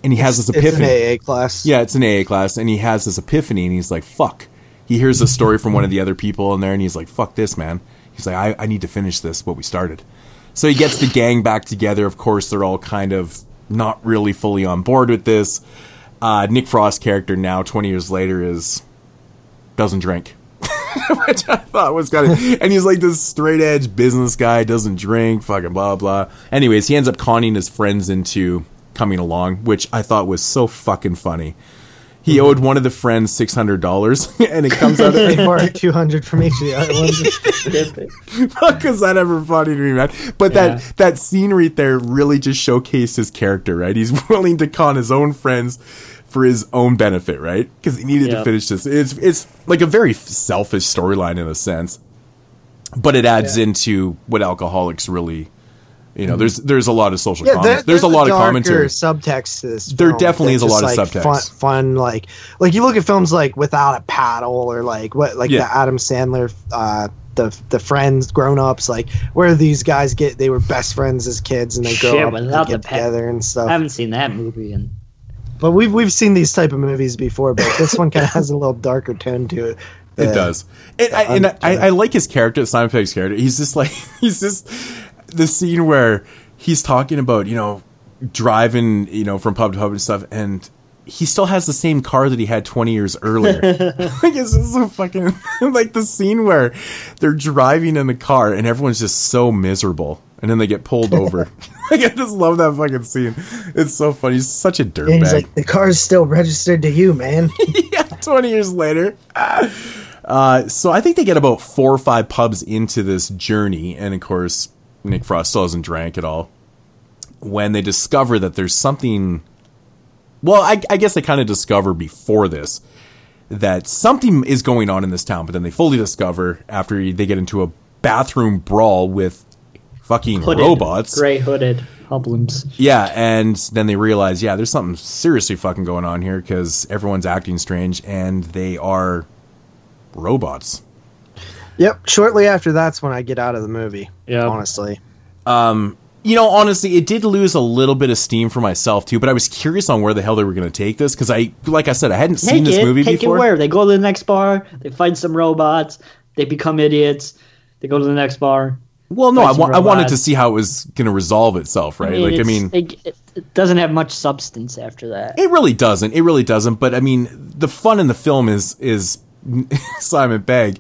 and he has this epiphany. It's an. AA class. Yeah, it's an AA class, and he has this epiphany, and he's like, "Fuck." He hears a story from one of the other people in there, and he's like, "Fuck this, man." He's like, "I, I need to finish this. What we started." So he gets the gang back together. Of course, they're all kind of not really fully on board with this. Uh, Nick Frost character now, twenty years later, is doesn't drink. which I thought was kind of. And he's like this straight edge business guy, doesn't drink, fucking blah blah. Anyways, he ends up conning his friends into coming along, which I thought was so fucking funny. He owed one of the friends six hundred dollars, and it comes out they of borrowed two hundred from each of the other ones. Fuck, is that ever funny to me, man? But Yeah. that that scene right there really just showcased his character, right? He's willing to con his own friends for his own benefit, right? Because he needed to finish this. It's it's like a very selfish storyline in a sense, but it adds into what alcoholics really, you know. There's there's a lot of social. Yeah, comment. there, there's, a lot of darker commentary. subtext to this. There film definitely is a lot of like, subtext. Fun, fun, like like you look at films like Without a Paddle or like what like Yeah. the Adam Sandler. Uh, the, the friends grown ups like where these guys get they were best friends as kids and they grow Shit, up and Without get the Pa- together and stuff. I haven't seen that movie and But we've we've seen these type of movies before, but this one kind of has a little darker tone to it. It does. And, I, and I, I like his character, Simon Pegg's character. He's just like, he's just the scene where he's talking about, you know, driving, you know, from pub to pub and stuff. And he still has the same car that he had 20 years earlier. like, it's just so fucking, like the scene where they're driving in the car and everyone's just so miserable. And then they get pulled over. like, I just love that fucking scene. It's so funny. He's such a he's dirtbag. like, the car's still registered to you, man. yeah, 20 years later. Uh, so I think they get about four or five pubs into this journey, and of course, Nick Frost still hasn't drank at all. When they discover that there's something, well, I, I guess they kind of discover before this that something is going on in this town, but then they fully discover after they get into a bathroom brawl with fucking hooded, robots. gray hooded hoblins. Yeah, and then they realize, yeah, there's something seriously fucking going on here because everyone's acting strange and they are robots. Yep. Shortly after that's when I get out of the movie. Yeah. Honestly. Um, you know, honestly, it did lose a little bit of steam for myself too, but I was curious on where the hell they were going to take this because I, like I said, I hadn't seen Take this it, movie take before. it where? They go to the next bar, they fight some robots, they become idiots, they go to the next bar. Well, no, I, wa- I wanted to see how it was going to resolve itself, right? like, I mean, it, it- it doesn't have much substance after that. It really doesn't. It really doesn't. But I mean, the fun in the film is is Simon Pegg,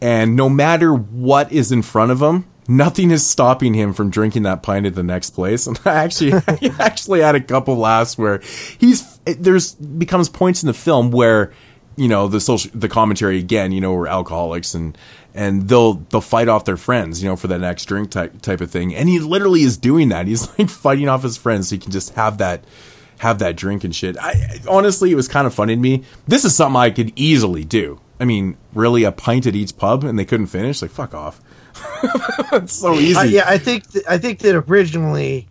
and no matter what is in front of him, nothing is stopping him from drinking that pint at the next place. And I actually, I actually had a couple laughs where he's there's becomes points in the film where you know the social the commentary again you know we're alcoholics and and they'll they'll fight off their friends you know for that next drink type type of thing. And he literally is doing that. He's like fighting off his friends so he can just have that have that drink and shit. I honestly it was kind of funny to me. This is something I could easily do I mean really a pint at each pub and they couldn't finish like fuck off it's so easy Uh, yeah, I think th- I think that originally,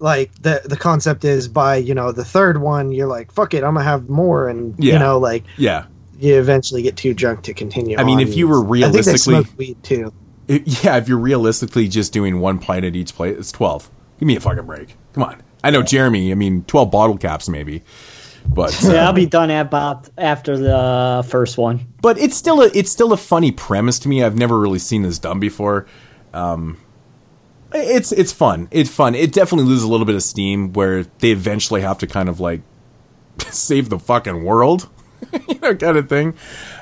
like the the concept is by you know the third one you're like fuck it I'm gonna have more and Yeah. you know like yeah you eventually get too drunk to continue. I mean, if you were I think they realistically- weed too. It- yeah, if you're realistically just doing one pint at each plate, it's 12. Give me a fucking break. Come on. I know Jeremy, I mean, 12 bottle caps maybe. But yeah, I'll be done at about after the first one. but it's still a it's still a funny premise to me. I've never really seen this done before. Um it's it's fun. It's fun. It definitely loses a little bit of steam where they eventually have to kind of like save the fucking world, you know, kind of thing.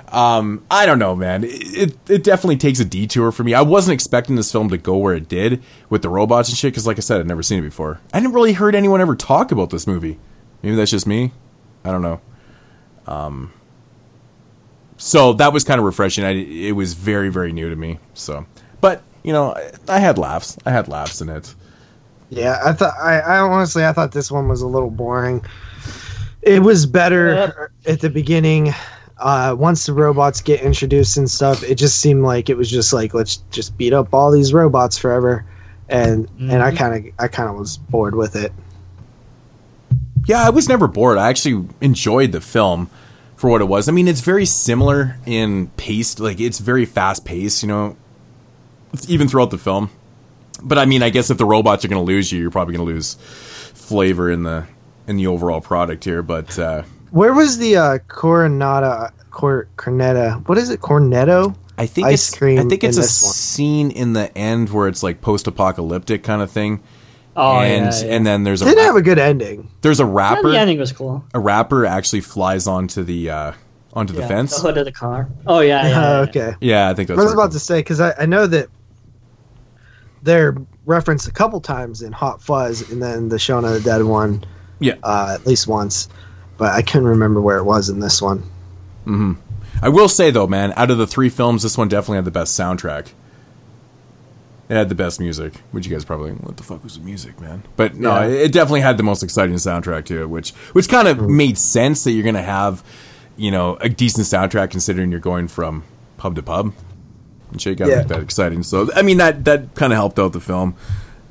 Um, I don't know, man. It, it it definitely takes a detour for me. I wasn't expecting this film to go where it did with the robots and shit because, like I said, I'd never seen it before. I didn't really heard anyone ever talk about this movie. Maybe that's just me. I don't know. Um, so that was kind of refreshing. I, it was very very new to me. So, but you know, I, I had laughs. I had laughs in it. Yeah, I thought I, I honestly I thought this one was a little boring. It was better at the beginning. Uh, once the robots get introduced and stuff, it just seemed like it was just like let's just beat up all these robots forever, and and I kind of I kind of was bored with it. Yeah, I was never bored. I actually enjoyed the film for what it was. I mean, it's very similar in pace. Like it's very fast paced, you know, even throughout the film. But I mean, I guess if the robots are going to lose you, you're probably going to lose flavor in the in the overall product here. But uh, Where was the uh, Coronata Cor Cornetta? What is it? Cornetto? I think ice it's cream. I think it's a scene in the end where it's like post apocalyptic kind of thing. Oh, and yeah, yeah. and then there's a Did have a good ending. there's a rapper. Yeah, rapper the ending was cool. a rapper actually flies onto the uh, onto the fence. The hood of the car. Oh yeah. yeah, yeah, Oh, okay. Yeah, I think I was where- about to say because I, I know that they're referenced a couple times in Hot Fuzz and then the Shaun of the Dead one. Yeah. Uh, at least once, but I couldn't remember where it was in this one. hmm I will say though, man, out of the three films, this one definitely had the best soundtrack. It had the best music, which you guys probably what the fuck was the music, man? But no, Yeah. it it definitely had the most exciting soundtrack to it, which which kind of made sense that you're gonna have, you know, a decent soundtrack considering you're going from pub to pub and shit. Got Yeah. that exciting. So I mean that that kind of helped out the film.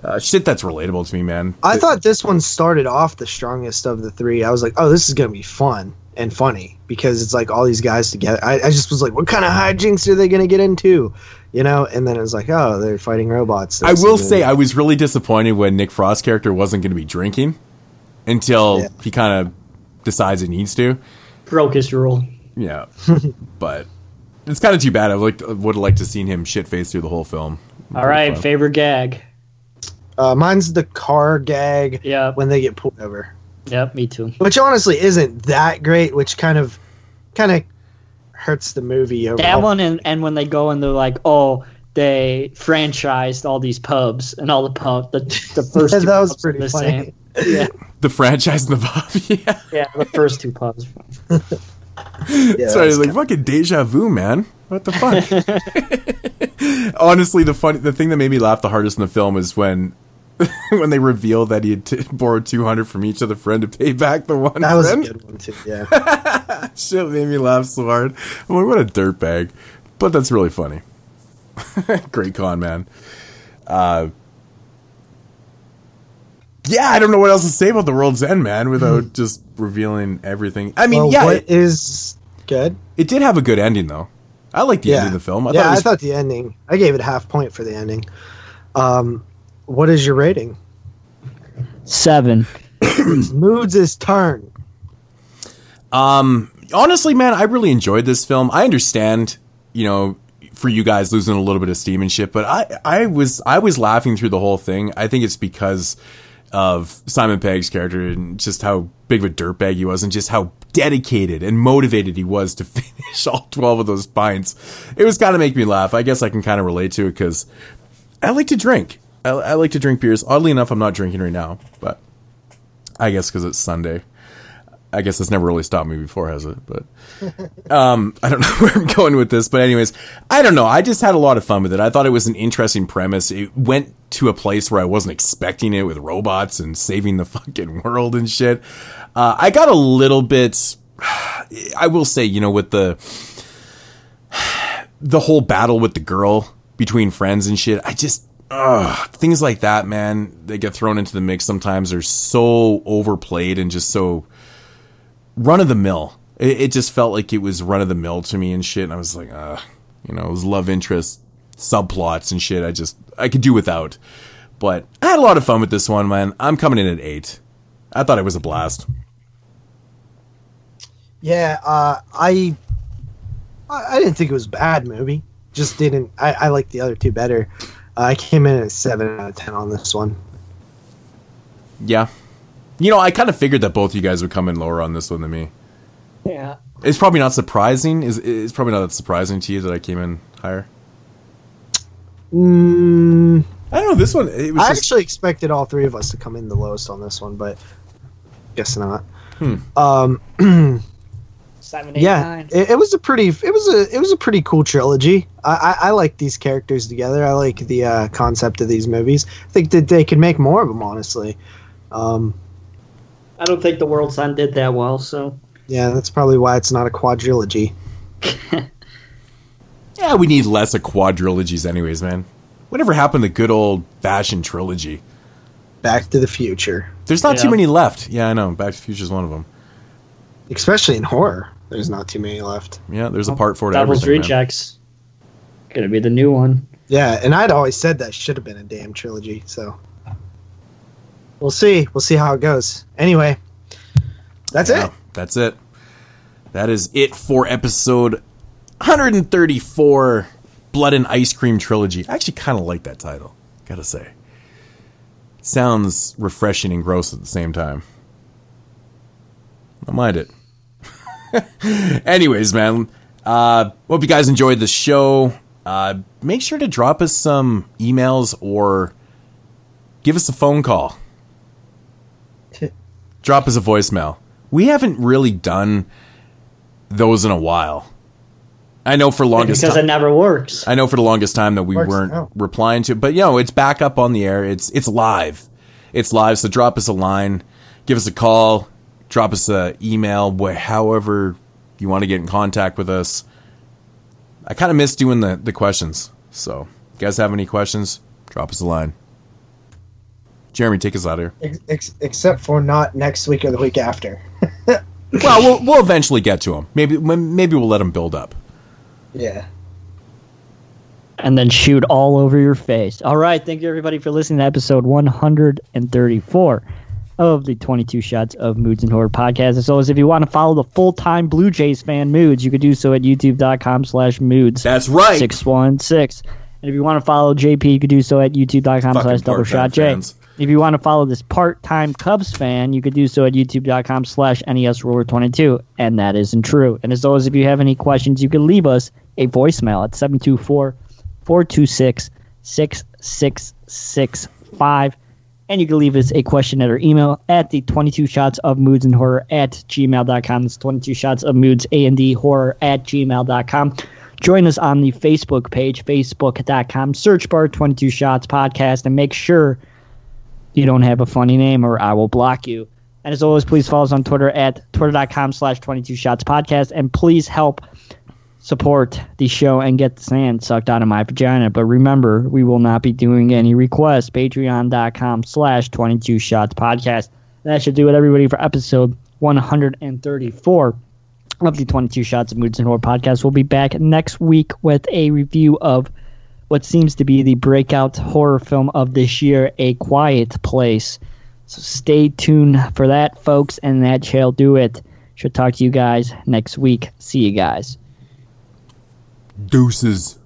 Uh, shit, that's relatable to me, man. I thought this one started off the strongest of the three. I was like, oh, this is gonna be fun and funny because it's like all these guys together. I, I just was like, what kind of hijinks are they gonna get into? You know, and then it was like, oh, they're fighting robots. I will say I was really disappointed when Nick Frost's character wasn't going to be drinking until Yeah. he kind of decides he needs to. Broke his rule. Yeah, but it's kind of too bad. I would like would have liked to seen him shit face through the whole film. All right, fun. favorite gag. uh, mine's the car gag Yeah. when they get pulled over. Yep, me too. which honestly isn't that great which kind of kind of hurts the movie overall. That one and, and when they go and they're like, oh, they franchised all these pubs and all the pub the the first Yeah, two that was pubs pretty the funny. same. Yeah, The franchise and the pub. yeah, yeah, the first two pubs. Yeah, sorry, that's like fucking deja vu, man. What the fuck? Honestly, the funny the thing that made me laugh the hardest in the film is when. when they reveal that he had t- borrowed 200 from each other friend to pay back the one that was a good one too yeah Shit made me laugh so hard. I'm like, what a dirtbag. But that's really funny. Great con, man. Uh, yeah, I don't know what else to say about the World's End, man, without just revealing everything. I mean, well, yeah, what it, is good it did have a good ending, though. I like the yeah ending of the film. I yeah thought was, i thought the ending i gave it a half point for the ending um what is your rating Seven. moods is turn Um, honestly, man, I really enjoyed this film. I understand, you know, for you guys losing a little bit of steam and shit, but I, I was, I was laughing through the whole thing. I think it's because of Simon Pegg's character and just how big of a dirtbag he was and just how dedicated and motivated he was to finish all 12 of those pints. It was kind of make me laugh. I guess I can kind of relate to it because I like to drink. I, I like to drink beers. Oddly enough, I'm not drinking right now, but I guess because it's Sunday. I guess that's never really stopped me before, has it? But um, I don't know where I'm going with this. But anyways, I don't know. I just had a lot of fun with it. I thought it was an interesting premise. It went to a place where I wasn't expecting it with robots and saving the fucking world and shit. Uh, I got a little bit. I will say, you know, with the the whole battle with the girl between friends and shit. I just ugh, things like that, man. They get thrown into the mix sometimes. They're so overplayed and just so run of the mill. It, it just felt like it was run of the mill to me and shit. And I was like, uh, you know, it was love interest subplots and shit. I just I could do without. But I had a lot of fun with this one, man. I'm coming in at eight. I thought it was a blast. yeah uh i i didn't think it was a bad movie just didn't i i like the other two better i came in at seven out of ten on this one Yeah. You know, I kind of figured that both you guys would come in lower on this one than me. Yeah. It's probably not surprising. Is it's probably not that surprising to you that I came in higher. mm, I don't know. This one, it was I just, actually expected all three of us to come in the lowest on this one, but guess not. Hmm. Um, Seven, eight, yeah, nine. it, it was a pretty, it was a, it was a pretty cool trilogy. I, I, I like these characters together. I like the uh, concept of these movies. I think that they could make more of them, honestly. Um, I don't think the World's End did that well, so yeah, that's probably why it's not a quadrilogy. yeah, we need less of quadrilogies, anyways, man. Whatever happened to good old fashioned trilogy? Back to the Future, There's not too many left. Yeah, I know. Back to the Future is one of them. especially in horror. There's not too many left. Yeah, there's a part for it. Devil's everything, man. Gonna be the new one. Yeah, and I'd always said that should have been a damn trilogy. So we'll see. We'll see how it goes. Anyway, that's Yeah, it. That's it. That is it for episode 134 Blood and Ice Cream Trilogy. I actually kind of like that title, gotta say. Sounds refreshing and gross at the same time. I mind it. Anyways, man, uh, hope you guys enjoyed the show. Uh, make sure to drop us some emails or give us a phone call. drop us a voicemail. We haven't really done those in a while. I know for longest because time, it never works. I know for the longest time that we Works weren't replying to, but you know, it's back up on the air. It's it's live. It's live. So drop us a line, give us a call, drop us a email, wh- however you want to get in contact with us. I kind of miss doing the the questions. So, you guys have any questions? Drop us a line. Jeremy, take us out of here. Ex- ex- except for not next week or the week after. Well, we'll we'll eventually get to them. Maybe maybe we'll let them build up. Yeah. and then shoot all over your face. All right, thank you everybody for listening to episode 134 of the 22 Shots of Moods and Horror podcast. As always, if you want to follow the full-time Blue Jays fan Moods, you could do so at youtube.com slash moods. That's right. 616. And if you want to follow JP, you could do so at youtube.com slash double shot J. If you want to follow this part-time Cubs fan, you could do so at youtube.com slash NES Roller 22. And that isn't true. And as always, if you have any questions, you can leave us a voicemail at 724 426 6665. And you can leave us a question at our email at the 22 shots of moods and horror at gmail.com. It's 22 shots of moods a and d horror at gmail.com. Join us on the Facebook page, facebook.com, search bar 22 shots podcast, and make sure you don't have a funny name or I will block you. And as always, please follow us on Twitter at twitter.com slash 22 shots podcast. And please help support the show and get the sand sucked out of my vagina. But remember, we will not be doing any requests. Patreon.com slash 22 shots podcast. That should do it, everybody, for episode 134 of the 22 Shots of Moods and Horror podcast. We'll be back next week with a review of what seems to be the breakout horror film of this year, A Quiet Place. So stay tuned for that, folks, and that shall do it. Should talk to you guys next week. See you guys. Deuces.